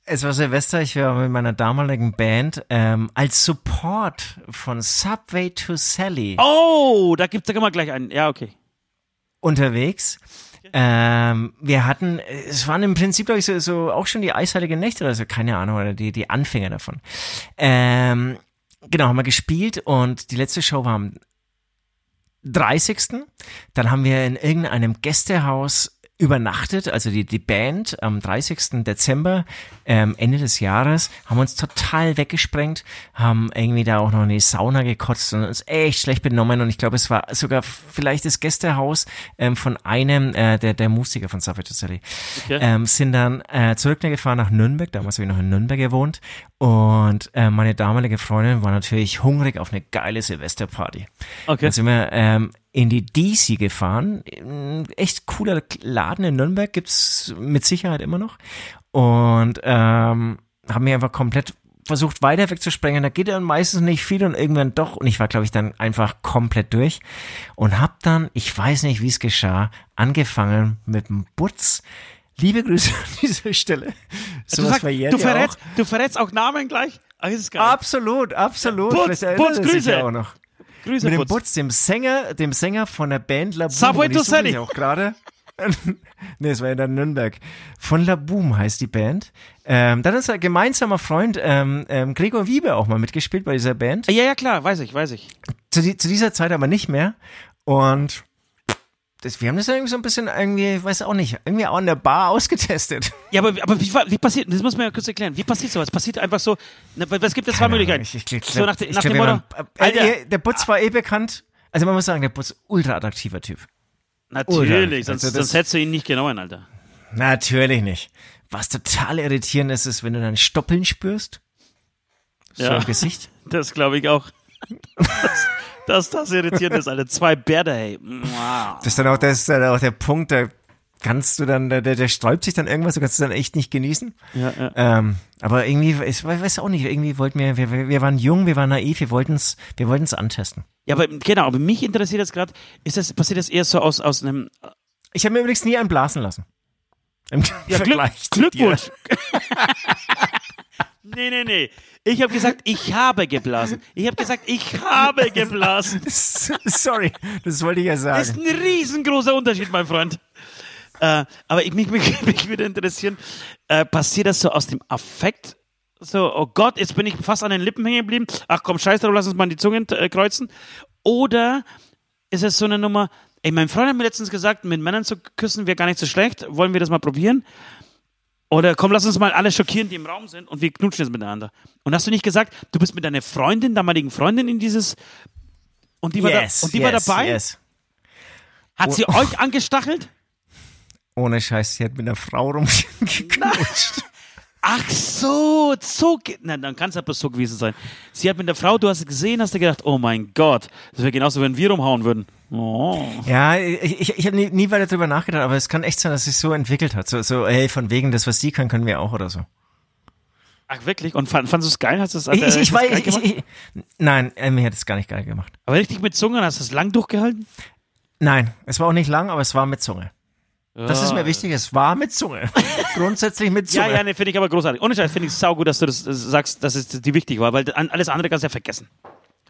S1: Es war Silvester, ich war mit meiner damaligen Band ähm, als Support von Subway to Sally
S4: Oh, da gibt's da kann man gleich einen. Ja, okay.
S1: unterwegs. Ähm, wir hatten, es waren im Prinzip, glaube ich, so, so auch schon die eisheiligen Nächte oder so, keine Ahnung, oder die, die Anfänger davon. Ähm, genau, haben wir gespielt und die letzte Show war am 30. Dann haben wir in irgendeinem Gästehaus übernachtet, also die, die Band am 30. Dezember, ähm, Ende des Jahres, haben uns total weggesprengt, haben irgendwie da auch noch eine Sauna gekotzt und uns echt schlecht benommen und ich glaube, es war sogar vielleicht das Gästehaus ähm, von einem äh, der, der Musiker von Savage Sally.
S4: Okay.
S1: Ähm, sind dann äh, zurückgefahren nach Nürnberg, damals habe ich noch in Nürnberg gewohnt und äh, meine damalige Freundin war natürlich hungrig auf eine geile Silvesterparty.
S4: Okay.
S1: Dann sind wir ähm, in die DC gefahren. Ein Echt cooler Laden in Nürnberg gibt's mit Sicherheit immer noch. Und ähm, haben mir einfach komplett versucht weiter wegzusprengen. Da geht dann meistens nicht viel und irgendwann doch. Und ich war, glaube ich, dann einfach komplett durch. Und hab dann, ich weiß nicht, wie es geschah, angefangen mit dem Butz. Liebe Grüße an dieser Stelle.
S4: Du,
S1: Sowas
S4: sagst,
S1: verjährt
S4: du, verrätst,
S1: auch.
S4: du verrätst auch Namen gleich? Das ist geil.
S1: Absolut, absolut. Er sich
S4: Grüße.
S1: ja auch noch.
S4: Grüße,
S1: Mit dem
S4: Putz.
S1: Butz, dem Sänger, dem Sänger von der Band La Boom.
S4: Subway to Sally.
S1: auch gerade. nee, es war ja dann Nürnberg. Von La Boom heißt die Band. Ähm, dann ist ein gemeinsamer Freund ähm, ähm, Gregor Wiebe auch mal mitgespielt bei dieser Band.
S4: Ja, ja, klar, weiß ich, weiß ich.
S1: Zu, die, zu dieser Zeit aber nicht mehr. Und das, wir haben das irgendwie so ein bisschen irgendwie, ich weiß auch nicht, irgendwie auch in der Bar ausgetestet.
S4: Ja, aber, aber wie, wie passiert, das muss man ja kurz erklären, wie passiert sowas? Passiert einfach so, na, weil es gibt ja zwei Möglichkeiten.
S1: Ich, ich, ich,
S4: so nach,
S1: ich
S4: nach
S1: glaub,
S4: dem Motto,
S1: äh, äh, der Butz war eh bekannt. Also man muss sagen, der Butz ultra attraktiver Typ.
S4: natürlich,
S1: Oder?
S4: sonst,
S1: Also das-
S4: sonst hättest du ihn nicht genommen, Alter.
S1: Natürlich nicht. Was total irritierend ist, ist, wenn du dann Stoppeln spürst. So
S4: Ja.
S1: im Gesicht.
S4: Das glaube ich auch. Dass das irritierend ist, Alter. Zwei Bärte, hey.
S1: Das ist dann auch, das ist dann auch der Punkt, da kannst du dann, der, der, sträubt sich dann irgendwas, du kannst es dann echt nicht genießen.
S4: Ja, ja.
S1: Ähm, aber irgendwie, ich weiß auch nicht, irgendwie wollten wir, wir, wir waren jung, wir waren naiv, wir wollten es, wir wollten es antesten.
S4: ja, aber genau, aber mich interessiert jetzt gerade, ist das, passiert das eher so aus, aus einem,
S1: Ich habe mir übrigens nie einen blasen lassen. Im
S4: ja, Glück,
S1: Vergleich zu
S4: Glückwunsch. nee, nee, nee. Ich habe gesagt, ich habe geblasen. Ich habe gesagt, ich habe geblasen.
S1: Sorry, das wollte ich ja
S4: Das ist
S1: sagen.
S4: ein riesengroßer Unterschied, mein Freund. Äh, aber ich, mich, mich, mich würde interessieren, äh, passiert das so aus dem Affekt? So, oh Gott, jetzt bin ich fast an den Lippen hängen geblieben. Ach komm, scheiß drauf, lass uns mal die Zungen äh, kreuzen. Oder ist es so eine Nummer, ey, mein Freund hat mir letztens gesagt, mit Männern zu küssen wäre gar nicht so schlecht. Wollen wir das mal probieren? Oder komm, lass uns mal alle schockieren, die im Raum sind und wir knutschen jetzt miteinander. Und hast du nicht gesagt, du bist mit deiner Freundin, damaligen Freundin in dieses und die war, da, und die war
S1: yes,
S4: dabei?
S1: yes.
S4: Hat sie euch angestachelt?
S1: Ohne Scheiß, sie hat mit einer Frau rumgeknutscht.
S4: Ach so, so, ge- na, dann kann es ja bloß so gewesen sein. Sie hat mit der Frau, du hast es gesehen, hast du gedacht, oh mein Gott, das wäre genauso, wenn wir rumhauen würden. Oh.
S1: Ja, ich, ich, ich habe nie, nie weiter drüber nachgedacht, aber es kann echt sein, dass es sich so entwickelt hat. So, so ey, von wegen, das, was sie kann, können wir auch oder so.
S4: Ach wirklich? Und fand, fandest du es geil? Hast du es
S1: Ich, ich, weiß, ich, ich, ich, nein, äh, mir hat es gar nicht geil gemacht.
S4: Aber richtig mit Zungen, hast du es lang durchgehalten?
S1: Nein, es war auch nicht lang, aber es war mit Zunge. Das ist mir
S4: Ja.
S1: wichtig, es war mit Zunge. Grundsätzlich mit
S4: Ja,
S1: Zunge.
S4: ja, ne, finde ich aber großartig. Ohne Scheiß finde ich es saugut, dass du das äh, sagst, dass es die wichtig war, weil alles andere kannst du ja vergessen.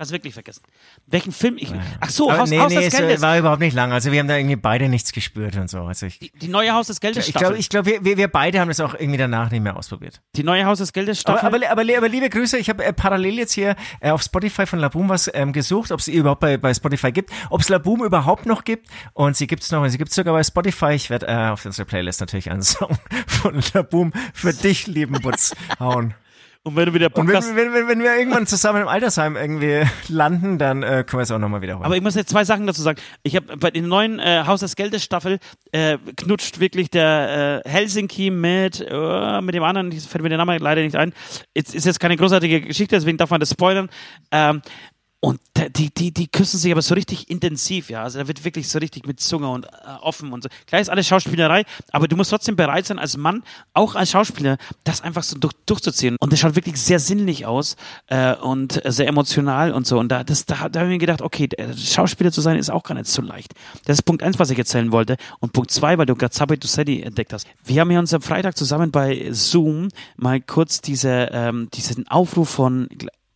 S4: Du wirklich vergessen. Welchen Film ich. Ach so,
S1: aber
S4: Haus,
S1: nee,
S4: Haus
S1: nee,
S4: des
S1: es
S4: Geldes.
S1: war überhaupt nicht lang. Also wir haben da irgendwie beide nichts gespürt und so. Also ich,
S4: Die, die neue Haus des Geldes
S1: ich
S4: Staffel.
S1: glaube, ich glaub, wir, wir, beide haben das auch irgendwie danach nicht mehr ausprobiert.
S4: die neue Haus des Geldes
S1: Aber,
S4: Staffel.
S1: aber, aber, aber liebe Grüße, ich habe äh, parallel jetzt hier äh, auf Spotify von Laboom was ähm, gesucht, ob es überhaupt bei, bei Spotify gibt, ob es Laboom überhaupt noch gibt und sie gibt es noch, sie gibt es sogar bei Spotify. Ich werde äh, auf unsere Playlist natürlich einen Song von Laboom für dich, lieben Butz, hauen.
S4: Und wenn du wieder Bock
S1: Und wenn, wenn, wenn wir irgendwann zusammen im Altersheim irgendwie landen, dann äh, können wir es auch nochmal wiederholen.
S4: Aber ich muss jetzt zwei Sachen dazu sagen. Ich habe bei den neuen äh, Haus des Geldes Staffel äh, knutscht wirklich der äh, Helsinki mit äh, mit dem anderen, ich fällt mir der Name leider nicht ein. Jetzt ist jetzt keine großartige Geschichte, deswegen darf man das spoilern. Ähm, Und die, die, die küssen sich aber so richtig intensiv, ja. Also da wird wirklich so richtig mit Zunge und äh, offen und so. Klar ist alles Schauspielerei, aber du musst trotzdem bereit sein, als Mann, auch als Schauspieler, das einfach so durch, durchzuziehen. Und das schaut wirklich sehr sinnlich aus äh, und sehr emotional und so. Und da, das, da, da habe ich mir gedacht, okay, Schauspieler zu sein ist auch gar nicht so leicht. Das ist Punkt eins, was ich erzählen wollte. Und Punkt zwei, weil du gerade Sabay Dusetti entdeckt hast. Wir haben ja uns am Freitag zusammen bei Zoom mal kurz diese, ähm, diesen Aufruf von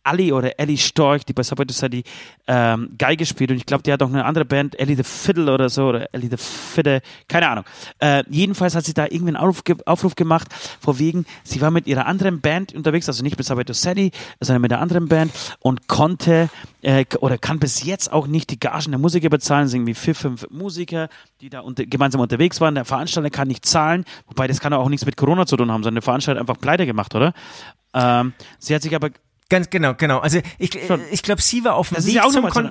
S4: Ali oder Ellie Storch, die bei Subway Study ähm, Geige spielt und ich glaube, die hat auch eine andere Band, Ellie the Fiddle oder so, oder Ellie the Fiddle, keine Ahnung. Äh, jedenfalls hat sie da irgendwie einen Aufruf, Aufruf gemacht, vor wegen, sie war mit ihrer anderen Band unterwegs, also nicht mit Subway Study, sondern mit der anderen Band und konnte äh, oder kann bis jetzt auch nicht die Gagen der Musiker bezahlen, sind irgendwie vier, fünf Musiker, die da unter, gemeinsam unterwegs waren, der Veranstalter kann nicht zahlen, wobei das kann auch nichts mit Corona zu tun haben, sondern der Veranstalter einfach pleite gemacht, oder? Ähm, sie hat sich aber
S1: Ganz genau, genau. Also ich, ich glaube, sie war auf dem Weg ja zum Kon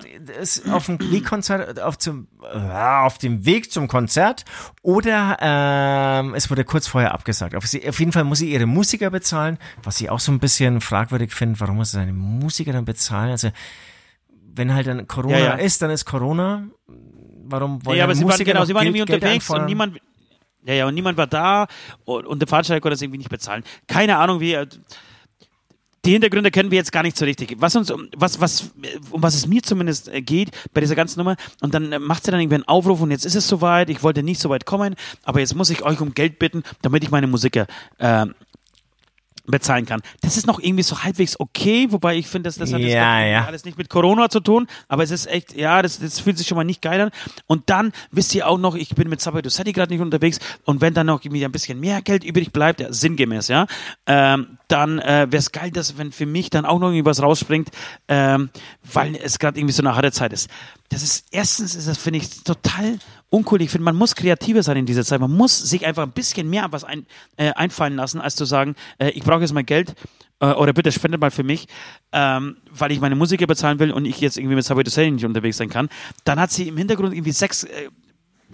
S1: auf dem Weg Konzert, auf zum auf dem Weg zum Konzert oder ähm, es wurde kurz vorher abgesagt. Auf, sie, auf jeden Fall muss sie ihre Musiker bezahlen, was ich auch so ein bisschen fragwürdig finde. Warum muss sie seine Musiker dann bezahlen? Also wenn halt dann Corona ja, ja. ist, dann ist Corona. Warum wollen
S4: ja, aber
S1: sie
S4: Musiker
S1: waren,
S4: genau, sie waren irgendwie unterwegs und niemand ja, ja, und niemand war da und, und der Veranstalter konnte das irgendwie nicht bezahlen. Keine Ahnung, wie die Hintergründe kennen wir jetzt gar nicht so richtig. Was uns, was, was, um was es mir zumindest äh, geht bei dieser ganzen Nummer, und dann äh, macht sie dann irgendwie einen Aufruf und jetzt ist es soweit, ich wollte nicht so weit kommen, aber jetzt muss ich euch um Geld bitten, damit ich meine Musiker äh, bezahlen kann. Das ist noch irgendwie so halbwegs okay, wobei ich finde, dass das hat
S1: ja, ja.
S4: alles nicht mit Corona zu tun, aber es ist echt, ja, das, das fühlt sich schon mal nicht geil an. Und dann wisst ihr auch noch, ich bin mit to City gerade nicht unterwegs und wenn dann noch irgendwie ein bisschen mehr Geld übrig bleibt, ja, sinngemäß, ja, ähm, dann äh, wäre es geil, dass wenn für mich dann auch noch irgendwie was rausspringt, ähm, weil es gerade irgendwie so eine harte Zeit ist. Das ist erstens ist das finde ich total uncool. Ich finde, man muss kreativer sein in dieser Zeit. Man muss sich einfach ein bisschen mehr was ein, äh, einfallen lassen, als zu sagen, äh, ich brauche jetzt mal Geld äh, oder bitte spendet mal für mich, ähm, weil ich meine Musiker bezahlen will und ich jetzt irgendwie mit to Sally nicht unterwegs sein kann. Dann hat sie im Hintergrund irgendwie sechs äh,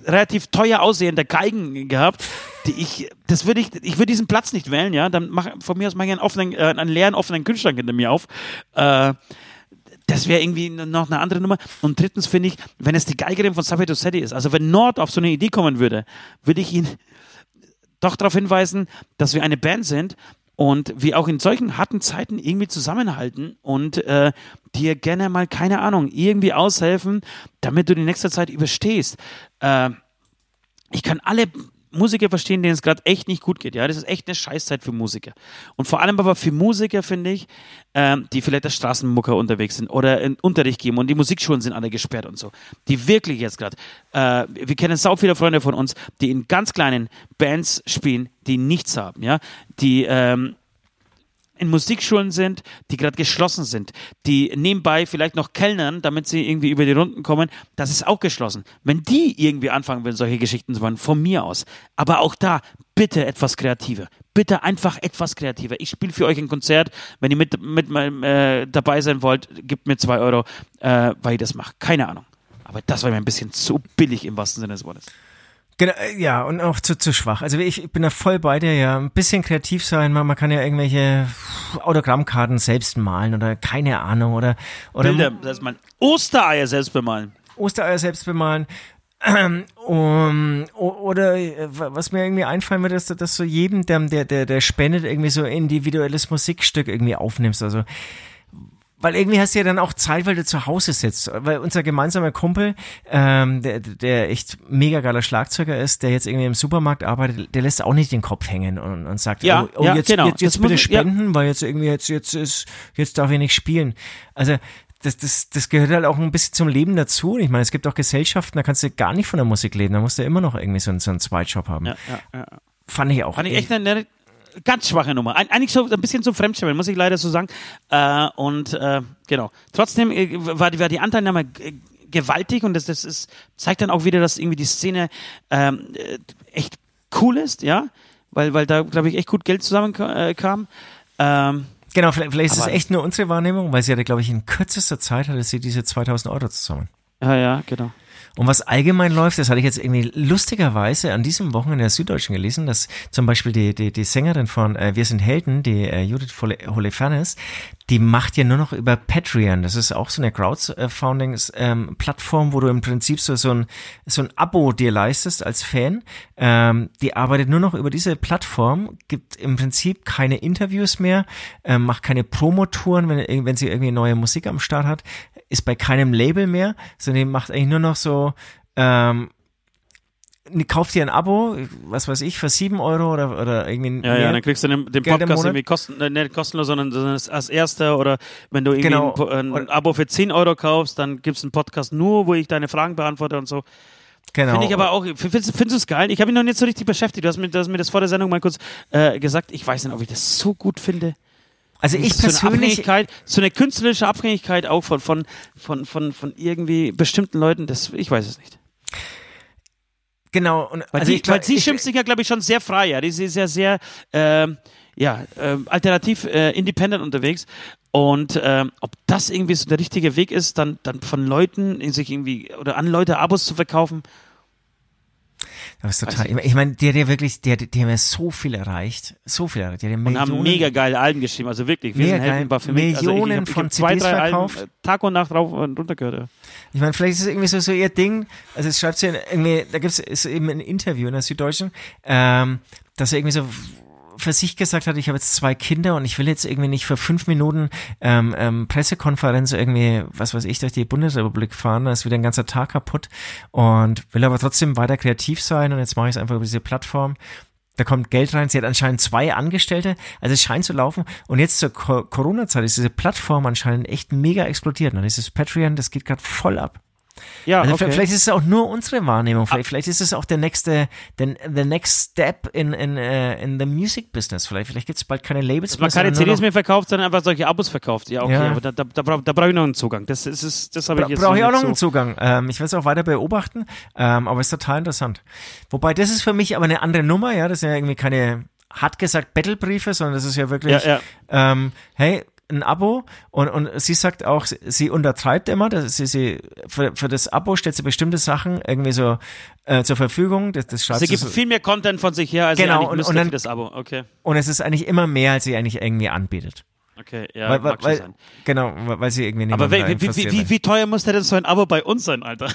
S4: relativ teuer aussehende Geigen gehabt, die ich, das würde ich, ich würde diesen Platz nicht wählen, ja, dann mach, von mir aus mache ich einen offenen, äh, einen leeren offenen Kühlschrank hinter mir auf. Äh, das wäre irgendwie noch eine andere Nummer. Und drittens finde ich, wenn es die Geigerin von Sabato Setti ist, also wenn Nord auf so eine Idee kommen würde, würde ich ihn doch darauf hinweisen, dass wir eine Band sind und wir auch in solchen harten Zeiten irgendwie zusammenhalten und äh, dir gerne mal, keine Ahnung, irgendwie aushelfen, damit du die nächste Zeit überstehst. Äh, ich kann alle Musiker verstehen, denen es gerade echt nicht gut geht. Ja, das ist echt eine Scheißzeit für Musiker. Und vor allem aber für Musiker, finde ich, ähm, die vielleicht als Straßenmucker unterwegs sind oder in Unterricht geben und die Musikschulen sind alle gesperrt und so. Die wirklich jetzt gerade, äh, wir kennen sau viele Freunde von uns, die in ganz kleinen Bands spielen, die nichts haben, ja, die ähm, in Musikschulen sind, die gerade geschlossen sind, die nebenbei vielleicht noch kellnern, damit sie irgendwie über die Runden kommen, das ist auch geschlossen. Wenn die irgendwie anfangen will, solche Geschichten zu machen, von mir aus. Aber auch da, bitte etwas kreativer. Bitte einfach etwas kreativer. Ich spiele für euch ein Konzert. Wenn ihr mit, mit äh, dabei sein wollt, gebt mir zwei Euro, äh, weil ich das mache. Keine Ahnung. Aber das war mir ein bisschen zu billig im wahrsten Sinne des Wortes.
S1: Genau, äh, ja, und auch zu, zu schwach. Also ich, ich bin da voll bei dir, ja. Ein bisschen kreativ sein, man, man kann ja irgendwelche Autogrammkarten selbst malen oder keine Ahnung oder. oder
S4: Bilder, dass man Ostereier selbst bemalen.
S1: Ostereier selbst bemalen. Um, oder äh, was mir irgendwie einfallen würde, ist, dass du jedem, der, der, der spendet, irgendwie so individuelles Musikstück irgendwie aufnimmst. Also weil irgendwie hast du ja dann auch Zeit, weil du zu Hause sitzt. Weil unser gemeinsamer Kumpel, ähm, der, der echt mega geiler Schlagzeuger ist, der jetzt irgendwie im Supermarkt arbeitet, der lässt auch nicht den Kopf hängen und, und sagt,
S4: ja,
S1: oh, oh
S4: ja,
S1: jetzt,
S4: genau.
S1: jetzt, jetzt bitte spenden, ja. weil jetzt irgendwie jetzt, jetzt ist, jetzt darf ich nicht spielen. Also, das, das, das gehört halt auch ein bisschen zum Leben dazu. Ich meine, es gibt auch Gesellschaften, da kannst du gar nicht von der Musik leben, da musst du immer noch irgendwie so einen, so einen Zweitjob haben.
S4: Ja, ja, ja.
S1: Fand ich auch.
S4: Fand ich echt eine, ganz schwache Nummer. Eigentlich so ein bisschen zum Fremdschämen, muss ich leider so sagen. Äh, und äh, genau. Trotzdem äh, war, die, war die Anteilnahme gewaltig und das, das ist, zeigt dann auch wieder, dass irgendwie die Szene ähm, äh, echt cool ist, ja, weil, weil da, glaube ich, echt gut Geld zusammenkam. Ähm,
S1: genau, vielleicht, vielleicht ist es echt nur unsere Wahrnehmung, weil sie hatte, glaube ich, in kürzester Zeit hatte sie diese 2000 Euro zusammen.
S4: Ja, ja, genau.
S1: Und was allgemein läuft, das hatte ich jetzt irgendwie lustigerweise an diesem Wochenende in der Süddeutschen gelesen, dass zum Beispiel die, die, die Sängerin von äh, Wir sind Helden, die äh, Judith Holofernes, die macht ja nur noch über Patreon. Das ist auch so eine Crowdfunding-Plattform, ähm, wo du im Prinzip so, so, ein, so ein Abo dir leistest als Fan. Ähm, die arbeitet nur noch über diese Plattform, gibt im Prinzip keine Interviews mehr, ähm, macht keine Promotouren, wenn, wenn sie irgendwie neue Musik am Start hat, ist bei keinem Label mehr, sondern macht eigentlich nur noch so ähm, kauft dir ein Abo, was weiß ich, für sieben Euro oder, oder irgendwie.
S4: Ja, ja, dann kriegst du den, den Podcast irgendwie kosten, äh, nicht kostenlos, sondern, als erster oder wenn du irgendwie genau. ein, ein, Abo für 10 Euro kaufst, dann gibt's einen Podcast nur, wo ich deine Fragen beantworte und so. Genau. Finde ich aber auch, findest, findest du es geil? Ich habe ihn noch nicht so richtig beschäftigt. Du hast mir, du hast mir das vor der Sendung mal kurz äh, gesagt. Ich weiß nicht, ob ich das so gut finde.
S1: Also ich
S4: so
S1: persönlich.
S4: Eine so eine künstlerische Abhängigkeit auch von, von, von, von, von irgendwie bestimmten Leuten, das, ich weiß es nicht.
S1: Genau. Und,
S4: weil,
S1: also
S4: die,
S1: ich, weil
S4: sie schimpft sich ja, glaube ich, schon sehr frei. Ja, die ist ja sehr, äh, ja, äh, alternativ, äh, independent unterwegs. Und äh, ob das irgendwie so der richtige Weg ist, dann, dann von Leuten sich irgendwie oder an Leute Abos zu verkaufen,
S1: das ist total. Ich meine, der, der wirklich, der, der mir so viel erreicht, so viel erreicht. Der, der
S4: und haben mega geile Alben geschrieben, also wirklich. Wir
S1: mega geil, war für mich,
S4: Millionen
S1: also ich, ich von
S4: zwei,
S1: CDs verkauft.
S4: Alben, Tag und Nacht rauf und runter gehört. Ja.
S1: Ich meine, vielleicht ist es irgendwie so, so ihr Ding. Also es schreibt sie irgendwie, da gibt es eben ein Interview in der Süddeutschen, ähm, dass er irgendwie so für sich gesagt hat, ich habe jetzt zwei Kinder und ich will jetzt irgendwie nicht für fünf Minuten ähm, ähm, Pressekonferenz irgendwie, was weiß ich, durch die Bundesrepublik fahren, da ist wieder ein ganzer Tag kaputt und will aber trotzdem weiter kreativ sein und jetzt mache ich es einfach über diese Plattform. Da kommt Geld rein. Sie hat anscheinend zwei Angestellte. Also es scheint zu laufen. Und jetzt zur Corona-Zeit ist diese Plattform anscheinend echt mega explodiert. Und dieses Patreon, das geht gerade voll ab.
S4: Ja,
S1: also
S4: okay.
S1: vielleicht ist es auch nur unsere Wahrnehmung. Vielleicht, vielleicht ist es auch der nächste, den, the next step in, in, uh, in the music business. Vielleicht, vielleicht gibt es bald keine Labels
S4: mehr. Man keine CDs mehr verkauft, sondern einfach solche Abos verkauft. Ja, okay, ja. aber da, da, da, brauche da brauch ich noch einen Zugang. Das, ist, das, das habe ich jetzt
S1: Brauche ich auch noch
S4: so.
S1: einen Zugang. Ähm, ich werde es auch weiter beobachten, ähm, aber es ist total interessant. Wobei, das ist für mich aber eine andere Nummer, ja. Das sind ja irgendwie keine hat gesagt Battlebriefe, sondern das ist ja wirklich,
S4: ja, ja.
S1: Ähm, hey, ein Abo und, und sie sagt auch, sie untertreibt immer, dass sie, sie für, für das Abo stellt sie bestimmte Sachen irgendwie so äh, zur Verfügung. Das, das schreibt
S4: sie gibt
S1: so,
S4: viel mehr Content von sich her, als
S1: genau,
S4: sie
S1: und, und dann,
S4: für das Abo. Okay.
S1: Und es ist eigentlich immer mehr, als sie eigentlich irgendwie anbietet.
S4: Okay, ja,
S1: weil,
S4: mag
S1: weil,
S4: sein.
S1: Genau, weil sie irgendwie nicht
S4: Aber wie, wie, wie, wie, teuer muss denn so ein Abo bei uns sein, Alter?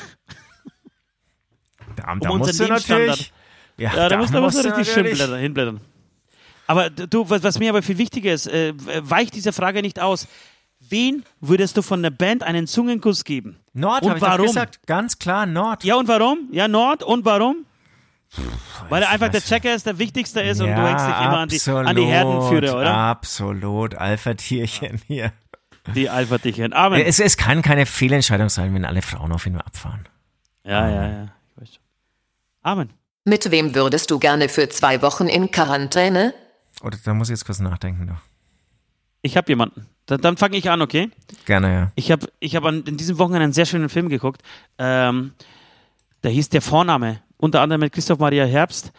S1: Da, da um musst du natürlich...
S4: Ja, ja da, da musst du, musst du richtig hinblättern. Aber du, was, was mir aber viel wichtiger ist, äh, weicht diese Frage nicht aus. Wen würdest du von der Band einen Zungenkuss geben?
S1: Nord,
S4: und warum?
S1: gesagt. Ganz klar, Nord.
S4: Ja, und warum? Ja, Nord. Und warum? Weil er einfach der Checker ist, der wichtigste ist ja, und du hängst dich immer an die, an die Herdenführer, oder?
S1: Absolut, Alpha-Tierchen hier.
S4: Die Alpha-Tierchen. Amen.
S1: Es, es kann keine Fehlentscheidung sein, wenn alle Frauen auf ihn abfahren.
S4: Ja, ja, ja. Ich weiß schon. Amen.
S3: Mit wem würdest du gerne für zwei Wochen in Quarantäne?
S1: Oder da muss ich jetzt kurz nachdenken noch.
S4: Ich habe jemanden. Dann, dann fange ich an, okay?
S1: Gerne, ja.
S4: Ich habe ich hab in diesem Wochenende einen sehr schönen Film geguckt. Ähm, da hieß Der Vorname. Unter anderem mit Christoph Maria Herbst.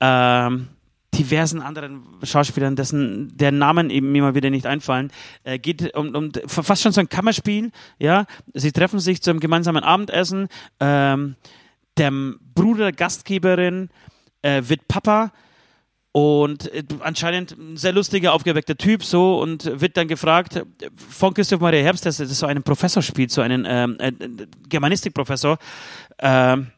S4: Ähm, diversen anderen Schauspielern, dessen der Namen eben immer wieder nicht einfallen, äh, geht um, um fast schon so ein Kammerspiel. Ja, sie treffen sich zu einem gemeinsamen Abendessen. Ähm, der Bruder der Gastgeberin äh, wird Papa und äh, anscheinend ein sehr lustiger, aufgeweckter Typ so und wird dann gefragt von Christoph Maria Herbst, dass er so einen Professor spielt, so einen ähm, äh, Germanistikprofessor, ähm,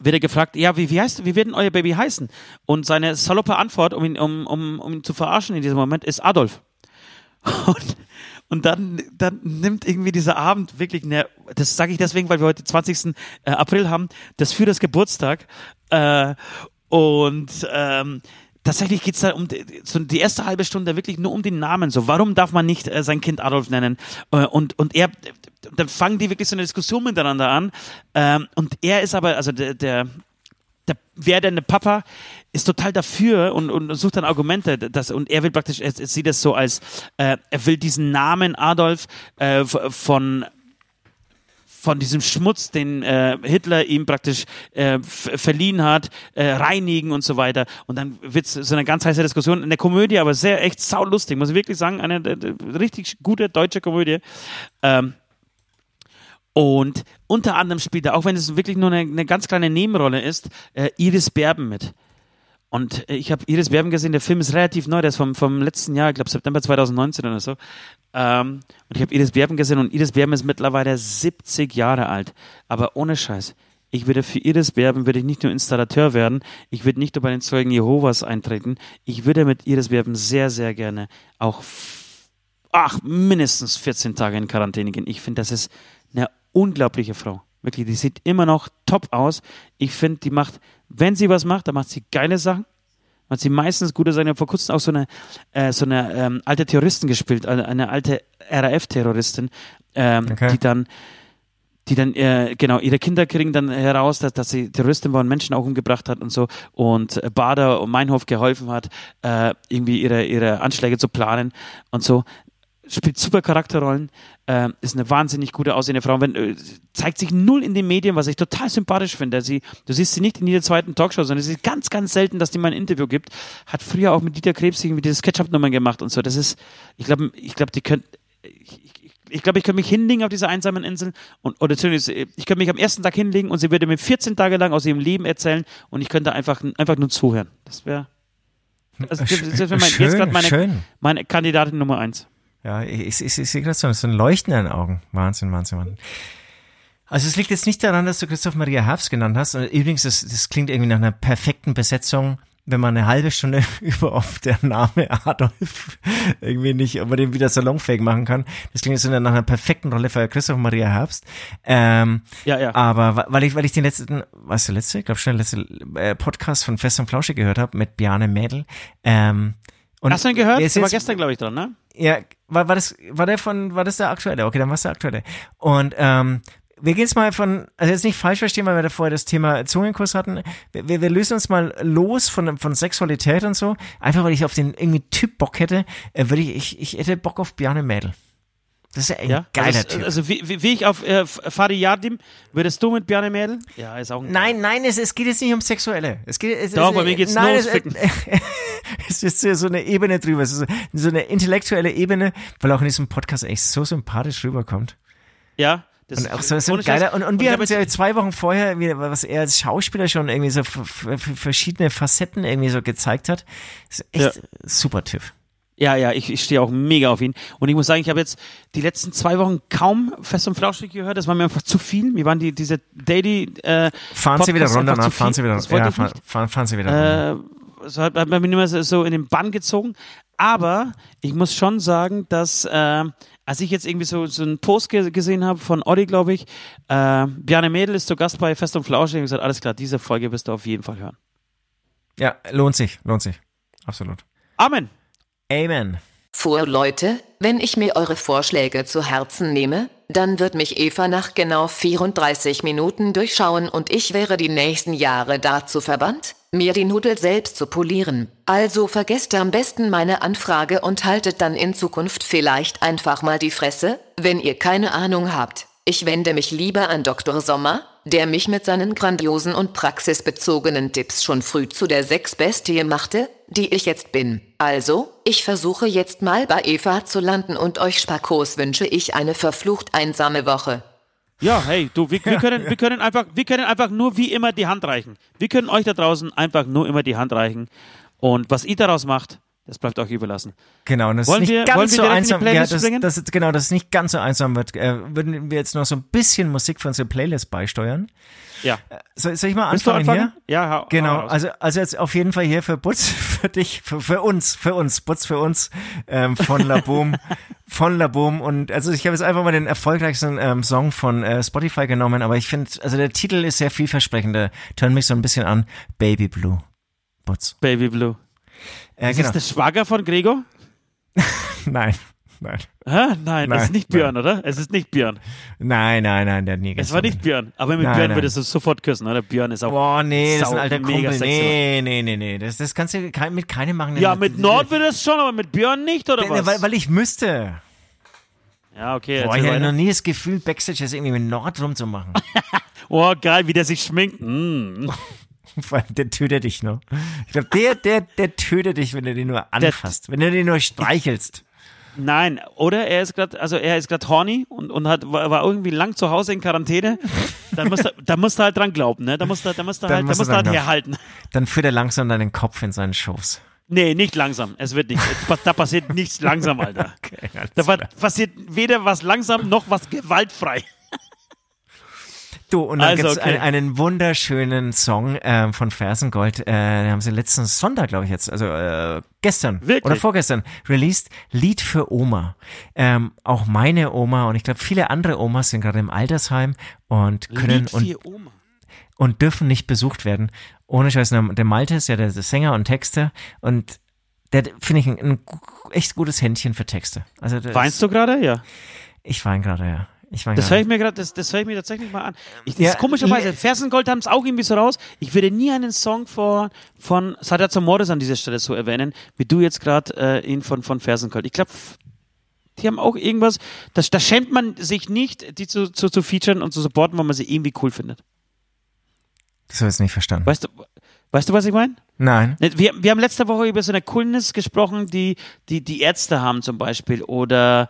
S4: wird er gefragt, ja, wie, wie heißt, wie wird denn euer Baby heißen? Und seine saloppe Antwort, um ihn, um, um, um ihn zu verarschen in diesem Moment, ist Adolf. Und, und dann, dann nimmt irgendwie dieser Abend wirklich eine, das sage ich deswegen, weil wir heute 20. Äh, April haben, das für das Geburtstag. Äh, und ähm, tatsächlich geht's da um so die erste halbe Stunde wirklich nur um den Namen. So, warum darf man nicht äh, sein Kind Adolf nennen? Äh, und, und er, dann fangen die wirklich so eine Diskussion miteinander an. Ähm, und er ist aber, also der, der, der werdende Papa ist total dafür und, und sucht dann Argumente, dass, und er will praktisch, er, er sieht das so als, äh, er will diesen Namen Adolf äh, von von diesem Schmutz, den äh, Hitler ihm praktisch äh, verliehen hat, äh, reinigen und so weiter. Und dann wird so eine ganz heiße Diskussion in der Komödie, aber sehr echt saulustig, muss ich wirklich sagen, eine, eine richtig gute deutsche Komödie. Ähm, Und unter anderem spielt da, auch wenn es wirklich nur eine, eine ganz kleine Nebenrolle ist, äh, Iris Berben mit. Und äh, ich habe Iris Berben gesehen, der Film ist relativ neu, der ist vom, vom letzten Jahr, ich glaube September 2019 oder so. Ähm, und ich habe Iris Berben gesehen und Iris Berben ist mittlerweile 70 Jahre alt. Aber ohne Scheiß. Ich würde für Iris Berben, würde ich nicht nur Installateur werden, ich würde nicht nur bei den Zeugen Jehovas eintreten, ich würde mit Iris Berben sehr, sehr gerne auch, ach, mindestens 14 Tage in Quarantäne gehen. Ich finde, das ist eine unglaubliche Frau. Wirklich, die sieht immer noch top aus. Ich finde, die macht, wenn sie was macht, dann macht sie geile Sachen. Hat sie meistens gute Sachen. Ich habe vor kurzem auch so eine, äh, so eine ähm, alte Terroristin gespielt, eine, eine alte RAF-Terroristin, ähm,
S1: Okay.
S4: die dann die dann, äh, genau, ihre Kinder kriegen dann heraus, dass, dass sie Terroristin war und Menschen auch umgebracht hat und so und Bader und Meinhof geholfen hat, äh, irgendwie ihre, ihre Anschläge zu planen und so. Spielt super Charakterrollen, äh, ist eine wahnsinnig gute aussehende Frau, wenn, äh, zeigt sich null in den Medien, was ich total sympathisch finde. Sie, du siehst sie nicht in jeder zweiten Talkshow, sondern es ist ganz, ganz selten, dass die mal ein Interview gibt. Hat früher auch mit Dieter Krebs irgendwie diese Sketchup-Nummern gemacht und so. Das ist, ich glaube, ich glaube, die könnt, ich, ich, ich glaube, ich könnte mich hinlegen auf dieser einsamen Insel und oder beziehungsweise, ich könnte mich am ersten Tag hinlegen und sie würde mir 14 Tage lang aus ihrem Leben erzählen und ich könnte einfach, einfach nur zuhören. Das wäre also, das, das wär mein, jetzt
S1: Schön,
S4: gerade meine, meine Kandidatin Nummer eins.
S1: Ja, ich, ich, ich sehe gerade so, so ein Leuchten in den Augen. Wahnsinn, Wahnsinn, Wahnsinn. Also es liegt jetzt nicht daran, dass du Christoph Maria Herbst genannt hast. Und Übrigens, das, das klingt irgendwie nach einer perfekten Besetzung, wenn man eine halbe Stunde über ob der Name Adolf irgendwie nicht, ob man den wieder salonfähig machen kann. Das klingt jetzt so nach einer perfekten Rolle für Christoph Maria Herbst. Ähm,
S4: Ja, ja.
S1: aber weil ich, weil ich den letzten, was der letzte, ich glaube schon der letzte äh, Podcast von Fest und Flauschig gehört habe mit Bjarne Mädel. Ähm, und
S4: Hast du ihn gehört?
S1: der ist
S4: Der war gestern, glaube ich, dran, ne?
S1: ja, war, war das, war der von, war das der aktuelle? Okay, dann war es der aktuelle. Und ähm, wir gehen jetzt mal von, also jetzt nicht falsch verstehen, weil wir da vorher das Thema Zungenkurs hatten. Wir, wir, wir lösen uns mal los von, von Sexualität und so. Einfach weil ich auf den irgendwie Typ Bock hätte, äh, würde ich, ich, ich hätte Bock auf Bjarne Mädel. Das ist ja ein
S4: Ja.
S1: geiler
S4: also,
S1: Typ.
S4: Also wie, wie, wie ich auf äh, Fadi Yadim, würdest du mit Bjarne Mädel? Ja, ist auch ein
S1: Nein, nein, es, es geht jetzt nicht um Sexuelle. Es geht, es,
S4: Doch,
S1: es,
S4: bei mir geht's
S1: nein,
S4: nur ums Ficken.
S1: es ist so eine Ebene drüber. Es ist so, eine intellektuelle Ebene, weil auch in diesem Podcast echt so sympathisch rüberkommt.
S4: Ja. Das
S1: Und auch so, so geiler, und, und wir
S4: hab
S1: hatten ja zwei Wochen vorher, was er als Schauspieler schon irgendwie so verschiedene Facetten irgendwie so gezeigt hat. Das ist echt
S4: Ja.
S1: super Typ.
S4: Ja, ja, ich, ich stehe auch mega auf ihn. Und ich muss sagen, ich habe jetzt die letzten zwei Wochen kaum Fest und Flauschig gehört. Das war mir einfach zu viel. Mir waren die, diese Daily äh,
S1: Fahren Sie wieder
S4: Podcasts
S1: runter,
S4: zu
S1: fahren. Sie wieder runter. Ja, fahren, fahren Sie wieder runter.
S4: Äh, das hat, hat mich immer so- so in den Bann gezogen. Aber ich muss schon sagen, dass äh, als ich jetzt irgendwie so, so einen Post ge gesehen habe von Olli, glaube ich, äh, Bjarne Mädel ist zu Gast bei Fest und Flauschig und gesagt, alles klar, diese Folge wirst du auf jeden Fall hören.
S1: Ja, lohnt sich, lohnt sich. Absolut.
S4: Amen.
S1: Amen.
S3: Vor Leute, wenn ich mir eure Vorschläge zu Herzen nehme, dann wird mich Eva nach genau 34 Minuten durchschauen und ich wäre die nächsten Jahre dazu verbannt, mir die Nudel selbst zu polieren. Also vergesst am besten meine Anfrage und haltet dann in Zukunft vielleicht einfach mal die Fresse, wenn ihr keine Ahnung habt. Ich wende mich lieber an Dr. Sommer, der mich mit seinen grandiosen und praxisbezogenen Tipps schon früh zu der Sechsbestie machte, die ich jetzt bin. Also, ich versuche jetzt mal bei Eva zu landen und euch Spakos wünsche ich eine verflucht einsame Woche.
S4: Ja, hey, du, wir, wir, können, wir, können einfach, wir können einfach nur wie immer die Hand reichen. Wir können euch da draußen einfach nur immer die Hand reichen. Und was ihr daraus macht, das bleibt euch überlassen.
S1: Genau, und das
S4: Wollen
S1: ist
S4: wir-
S1: nicht ganz
S4: wir
S1: so
S4: in die
S1: einsam. Ja, das, das, genau, das ist nicht ganz so einsam wird. Äh, würden wir jetzt noch so ein bisschen Musik für unsere Playlist beisteuern?
S4: Ja.
S1: Soll, soll ich mal anfangen,
S4: anfangen?
S1: hier?
S4: Ja, hau, hau
S1: Genau,
S4: raus.
S1: also, also jetzt auf jeden Fall hier für Butz, für dich, für, für uns, für uns, Butz für uns, ähm, von Laboom, von Laboom und also ich habe jetzt einfach mal den erfolgreichsten ähm, Song von äh, Spotify genommen, aber ich finde, also der Titel ist sehr vielversprechend, der tönt mich so ein bisschen an, Baby Blue, Butz.
S4: Baby Blue.
S1: Äh,
S4: Ist
S1: genau,
S4: das der Schwager von Gregor?
S1: nein, nein,
S4: Hä? Nein,
S1: Nein,
S4: das ist nicht Björn, oder? Es ist nicht Björn.
S1: nein, nein, nein, der hat nie
S4: Es war nicht Björn. Aber mit
S1: Nein,
S4: Björn
S1: nein.
S4: würdest du sofort küssen, oder? Björn ist auch.
S1: Boah, nee, das ist ein alter Kumpel. Nee, nee, nee, nee. Das, das kannst du mit keinem machen.
S4: ja, mit Nord würdest du schon, aber mit Björn nicht, oder was?
S1: Weil, weil ich müsste.
S4: ja, okay.
S1: Boah, ich hatte noch nie das Gefühl, Backstage das irgendwie mit Nord rumzumachen.
S4: Oh, geil, wie der sich schminkt. Mm.
S1: Vor allem, der tötet dich noch. Ich glaube, der, der, der tötet dich, wenn du den nur anfasst. Wenn du den nur streichelst.
S4: Nein, oder er ist gerade, also er ist gerade horny und, und hat, war, war irgendwie lang zu Hause in Quarantäne. Dann musst du, da musst du halt dran glauben, ne? Da musst du, da musst du halt, da
S1: musst du
S4: musst du halt herhalten.
S1: Dann führt er langsam deinen Kopf in seinen Schoß.
S4: Nee, nicht langsam. Es wird nicht. Da passiert nichts langsam, Alter.
S1: Okay,
S4: Da
S1: klar.
S4: pa- passiert weder was langsam noch was gewaltfrei.
S1: Du, und dann
S4: Also,
S1: gibt's
S4: okay.
S1: einen, einen wunderschönen Song ähm, von Fersengold. Äh, den haben sie letzten Sonntag, glaube ich jetzt, also äh, gestern
S4: Wirklich?
S1: oder vorgestern, released. Lied für Oma. Ähm, auch meine Oma und ich glaube viele andere Omas sind gerade im Altersheim und können
S4: Lied
S1: und, und dürfen nicht besucht werden. Ohne Scheiß, der der Malte ist ja der, der Sänger und Texter und der finde ich ein, ein echt gutes Händchen für Texte. Also
S4: Weinst du gerade? Ja.
S1: Ich weine gerade, ja. Ich weine
S4: Das höre ich mir gerade, das, das höre ich mir tatsächlich mal an. Ich, das
S1: Ja,
S4: ist komischerweise, Fersengold haben es auch irgendwie so raus. Ich würde nie einen Song von, von Sadat Morris an dieser Stelle so erwähnen, wie du jetzt gerade äh, ihn von, von Fersengold. Ich glaube, die haben auch irgendwas, da, da schämt man sich nicht, die zu, zu, zu featuren und zu supporten, weil man sie irgendwie cool findet.
S1: Das habe ich jetzt nicht verstanden.
S4: Weißt du, weißt du, was ich meine?
S1: Nein.
S4: Wir, wir haben letzte Woche über so eine Coolness gesprochen, die die, die Ärzte haben zum Beispiel oder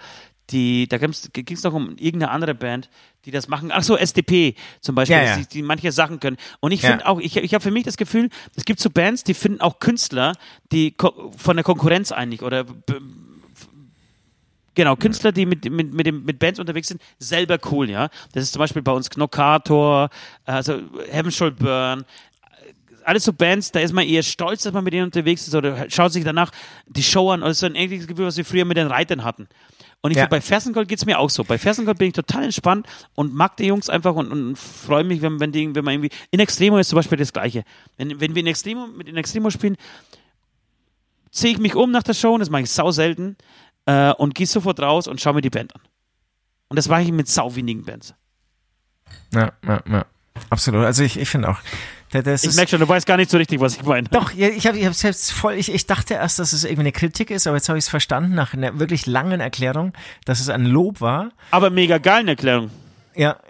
S4: die, da ging es noch um irgendeine andere Band, die das machen. Ach so, SDP zum Beispiel,
S1: Ja, ja.
S4: Die, die manche Sachen können. Und ich
S1: Ja.
S4: finde auch, ich, ich habe für mich das Gefühl, es gibt so Bands, die finden auch Künstler, die von der Konkurrenz eigentlich oder Genau, Künstler, die mit, mit, mit, dem, mit Bands unterwegs sind, selber cool, ja. Das ist zum Beispiel bei uns Knockator, also Heaven Shall Burn, alles so Bands, da ist man eher stolz, dass man mit denen unterwegs ist oder schaut sich danach die Show an oder so ein ähnliches Gefühl, was wir früher mit den Reitern hatten. Und ich
S1: Ja.
S4: finde, bei Fersengold geht es mir auch so. Bei Fersengold bin ich total entspannt und mag die Jungs einfach und, und freue mich, wenn, wenn, die, wenn man irgendwie. In Extremo ist zum Beispiel das Gleiche. Wenn, wenn wir in Extremo, mit in Extremo spielen, ziehe ich mich um nach der Show und das mache ich sau selten äh, und gehe sofort raus und schaue mir die Band an. Und das mache ich mit sau wenigen Bands.
S1: Ja, ja, ja. Absolut. Also ich, ich finde auch. Das
S4: Ich merke schon, du weißt gar nicht so richtig, was ich meine.
S1: doch, ich habe ich hab's jetzt voll, ich, ich dachte erst, dass es irgendwie eine Kritik ist, aber jetzt habe ich es verstanden nach einer wirklich langen Erklärung, dass es ein Lob war.
S4: Aber mega geil eine Erklärung.
S1: Ja.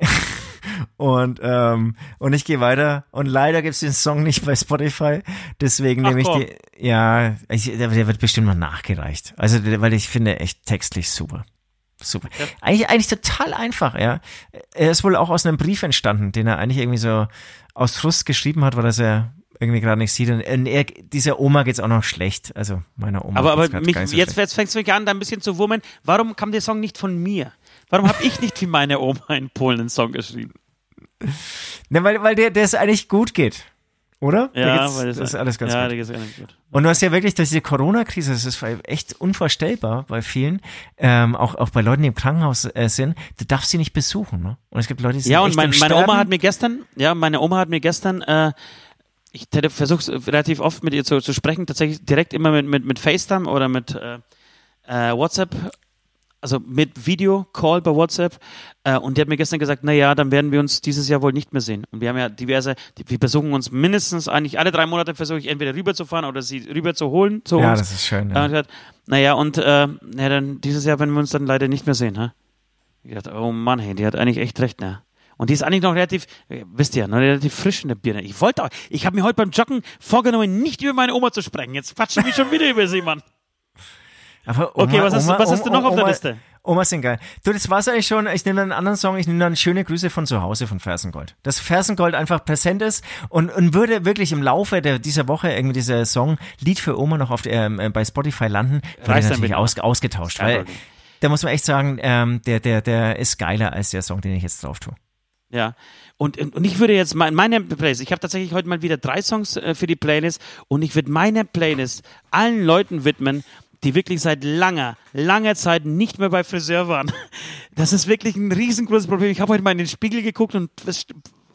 S1: Und, ähm, und ich gehe weiter und leider gibt's den Song nicht bei Spotify, deswegen
S4: Ach,
S1: nehme ich die, ja, ich, der, der wird bestimmt noch nachgereicht. Also, weil ich finde echt textlich super. Super. Eigentlich, eigentlich total einfach, ja. Er ist wohl auch aus einem Brief entstanden, den er eigentlich irgendwie so aus Frust geschrieben hat, weil er ja irgendwie gerade nicht sieht. Und er, dieser Oma geht's auch noch schlecht. Also meiner Oma.
S4: Aber, aber mich,
S1: so
S4: jetzt, jetzt fängst du mich an, da ein bisschen zu wurmeln. Warum kam der Song nicht von mir? Warum habe ich nicht wie meine Oma in Polen einen Song geschrieben?
S1: Ne, weil, weil der, der es eigentlich gut geht. Oder? Der
S4: Ja, weil
S1: das ist alles ganz
S4: ja,
S1: gut.
S4: der geht's gut.
S1: Und du hast ja wirklich durch diese Corona-Krise, das ist echt unvorstellbar bei vielen, ähm, auch, auch bei Leuten, die im Krankenhaus äh, sind, du darfst sie nicht besuchen. Ne? Und es gibt Leute, die sind
S4: Ja, und mein, meine. Oma hat mir gestern, ja, meine Oma hat mir gestern, äh, ich hätte versucht, relativ oft mit ihr zu, zu sprechen, tatsächlich direkt immer mit, mit, mit FaceTime oder mit äh, äh, WhatsApp, also mit Video-Call bei WhatsApp. Äh, und die hat mir gestern gesagt, na ja, dann werden wir uns dieses Jahr wohl nicht mehr sehen. Und wir haben ja diverse, die, wir versuchen uns mindestens eigentlich alle drei Monate versuche ich entweder rüberzufahren oder sie rüber zu holen zu
S1: Ja,
S4: uns.
S1: das ist schön.
S4: Ja. Und naja, und äh, na, dann dieses Jahr werden wir uns dann leider nicht mehr sehen. Ha? Ich dachte, oh Mann, hey, die hat eigentlich echt recht, ne? Und die ist eigentlich noch relativ, äh, wisst ihr, noch relativ frisch in der Birne. Ich wollte auch, ich habe mir heute beim Joggen vorgenommen, nicht über meine Oma zu sprechen. Jetzt quatschen wir schon wieder über sie, Mann.
S1: Aber
S4: Okay, was hast du- was hast du noch auf der
S1: Oma,
S4: Liste?
S1: Omas sind geil. Du, das war's eigentlich schon. Ich nehme einen anderen Song. Ich nehme dann schöne Grüße von zu Hause von Fersengold. Dass Fersengold einfach präsent ist und, und würde wirklich im Laufe der, dieser Woche irgendwie dieser Song Lied für Oma noch auf der, ähm, äh, bei Spotify landen, würde natürlich aus, ausgetauscht. Weil da muss man echt sagen, ähm, der, der, der ist geiler als der Song, den ich jetzt drauf tue.
S4: Ja. Und, und und ich würde jetzt mein, meine Playlist, ich habe tatsächlich heute mal wieder drei Songs äh, für die Playlist und ich würde meine Playlist allen Leuten widmen, die wirklich seit langer, langer Zeit nicht mehr bei Friseur waren. Das ist wirklich ein riesengroßes Problem. Ich habe heute mal in den Spiegel geguckt und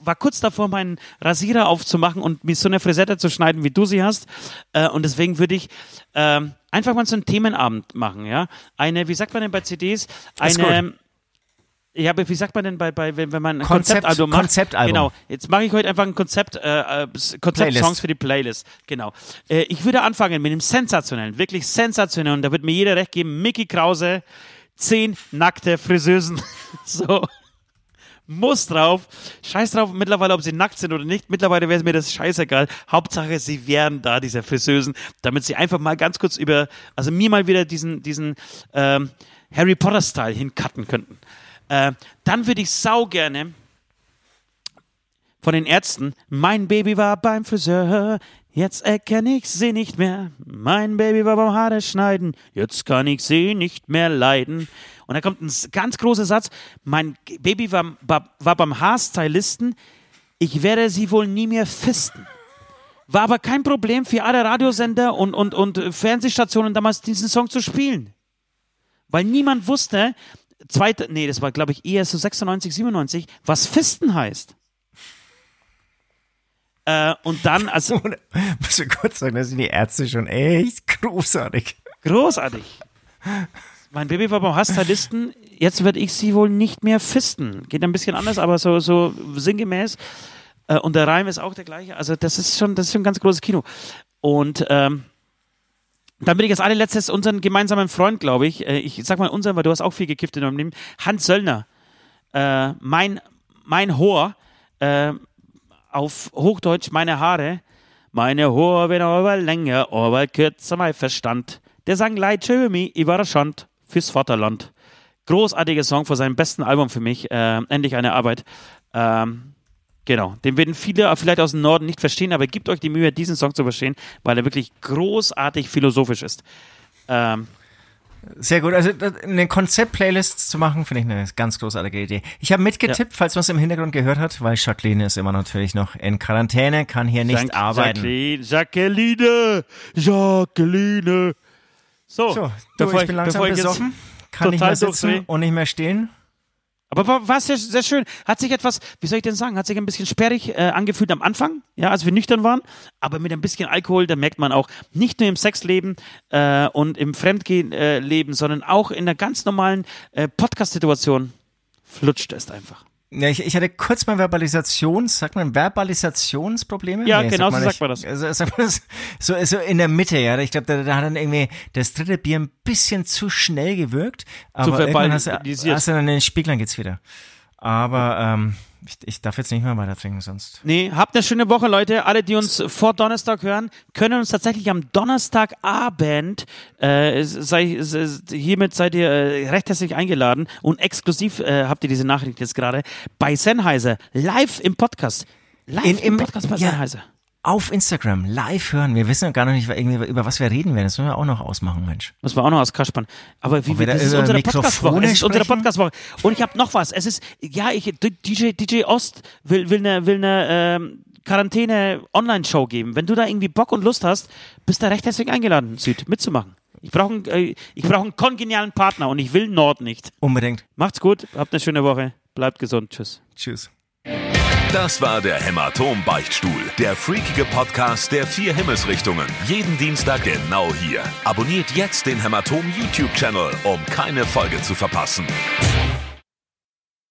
S4: war kurz davor, meinen Rasierer aufzumachen und mir so eine Frisette zu schneiden, wie du sie hast. Äh, und deswegen würde ich ähm, einfach mal so einen Themenabend machen, ja. Eine, wie sagt man denn bei CDs? Eine, ja, aber wie sagt man denn bei, bei wenn, wenn man ein
S1: Konzept-
S4: Konzeptalbum macht?
S1: Konzeptalbum.
S4: Genau. Jetzt mache ich heute einfach ein Konzept, äh, äh, Konzept-Songs für die Playlist. Genau. Äh, ich würde anfangen mit dem sensationellen, wirklich sensationellen. Und da wird mir jeder recht geben. Mickey Krause, zehn nackte Friseusen. so. muss drauf. Scheiß drauf, mittlerweile, ob sie nackt sind oder nicht. Mittlerweile wäre mir das scheißegal. Hauptsache, sie wären da, diese Friseusen, damit sie einfach mal ganz kurz über, also mir mal wieder diesen, diesen ähm, Harry Potter-Style hincutten könnten. Äh, dann würde ich sau gerne von den Ärzten, mein Baby war beim Friseur, jetzt erkenne ich sie nicht mehr. Mein Baby war beim Haare schneiden, jetzt kann ich sie nicht mehr leiden. Und da kommt ein ganz großer Satz, mein Baby war, war, beim Haarstylisten, ich werde sie wohl nie mehr fisten. War aber kein Problem für alle Radiosender und, und, und Fernsehstationen damals diesen Song zu spielen. Weil niemand wusste, zweite, nee, das war glaube ich eher so 96, 97, was Fisten heißt. Äh, und dann, also.
S1: Muss ich kurz sagen, da sind die Ärzte schon echt großartig.
S4: Großartig. Mein Baby war beim Haarstylisten, jetzt werde ich sie wohl nicht mehr fisten. Geht ein bisschen anders, aber so, so sinngemäß. Äh, und der Reim ist auch der gleiche. Also, das ist schon, das ist schon ein ganz großes Kino. Und ähm, dann bin ich als allerletztes unseren gemeinsamen Freund, glaube ich, äh, ich sag mal unseren, weil du hast auch viel gekifft in deinem Leben, Hans Söllner, äh, mein, mein Hoher, äh, auf Hochdeutsch meine Haare, meine Haare werden aber länger, aber kürzer mein Verstand. Der sang Leid schön mich, überraschend fürs Vaterland. Großartiger Song vor seinem besten Album für mich, äh, endlich eine Arbeit. Ähm, Genau, den werden viele vielleicht aus dem Norden nicht verstehen, aber gebt euch die Mühe, diesen Song zu verstehen, weil er wirklich großartig philosophisch ist. Ähm,
S1: sehr gut. Also eine Konzept-Playlist zu machen, finde ich eine ganz großartige Idee. Ich habe mitgetippt, ja. falls man es im Hintergrund gehört hat, weil Jacqueline ist immer natürlich noch in Quarantäne, kann hier nicht Jacques, arbeiten.
S4: Jacqueline, Jacqueline, Jacqueline. So,
S1: so du, ich bin langsam besoffen, kann nicht mehr sitzen und nicht mehr stehen.
S4: Aber war, war sehr, sehr schön. Hat sich etwas, wie soll ich denn sagen, hat sich ein bisschen sperrig äh, angefühlt am Anfang, ja, als wir nüchtern waren. Aber mit ein bisschen Alkohol, da merkt man auch, nicht nur im Sexleben äh, und im Fremdgehenleben, äh, sondern auch in der ganz normalen äh, Podcast-Situation flutscht es einfach.
S1: Ja, ich, ich hatte kurz mal Verbalisations, sagt man Verbalisationsprobleme?
S4: Ja, nee, genau so sagt man das.
S1: Also, sagt man das so, so in der Mitte, ja. Ich glaube, da, da hat dann irgendwie das dritte Bier ein bisschen zu schnell gewirkt. Aber zu irgendwann hast, hast du dann den Spieglern geht's wieder. Aber ähm, ich, ich darf jetzt nicht mehr weiter trinken, sonst.
S4: Nee, habt eine schöne Woche, Leute. Alle, die uns vor Donnerstag hören, können uns tatsächlich am Donnerstagabend, äh, sei, hiermit seid ihr äh, recht herzlich eingeladen und exklusiv äh, habt ihr diese Nachricht jetzt gerade bei Sennheiser, live im Podcast. Live In, im, im Podcast bei ja, Sennheiser
S1: auf Instagram live hören. Wir wissen ja gar noch nicht, über was wir reden werden. Das müssen wir auch noch ausmachen, Mensch.
S4: Das war auch noch aus Kaspern. Aber wie wir das ist unsere Podcast-Woche. Es ist unsere Podcast-Woche. Und ich habe noch was. Es ist, ja, ich, DJ, DJ Ost will, will eine, will eine ähm, Quarantäne-Online-Show geben. Wenn du da irgendwie Bock und Lust hast, bist du recht herzlich eingeladen, Süd, mitzumachen. Ich brauche einen, äh, ich brauch einen kongenialen Partner und ich will Nord nicht.
S1: Unbedingt.
S4: Macht's gut, habt eine schöne Woche. Bleibt gesund. Tschüss.
S1: Tschüss.
S2: Das war der Hämatom-Beichtstuhl, der freakige Podcast der vier Himmelsrichtungen. Jeden Dienstag genau hier. Abonniert jetzt den Hämatom YouTube-Channel, um keine Folge zu verpassen.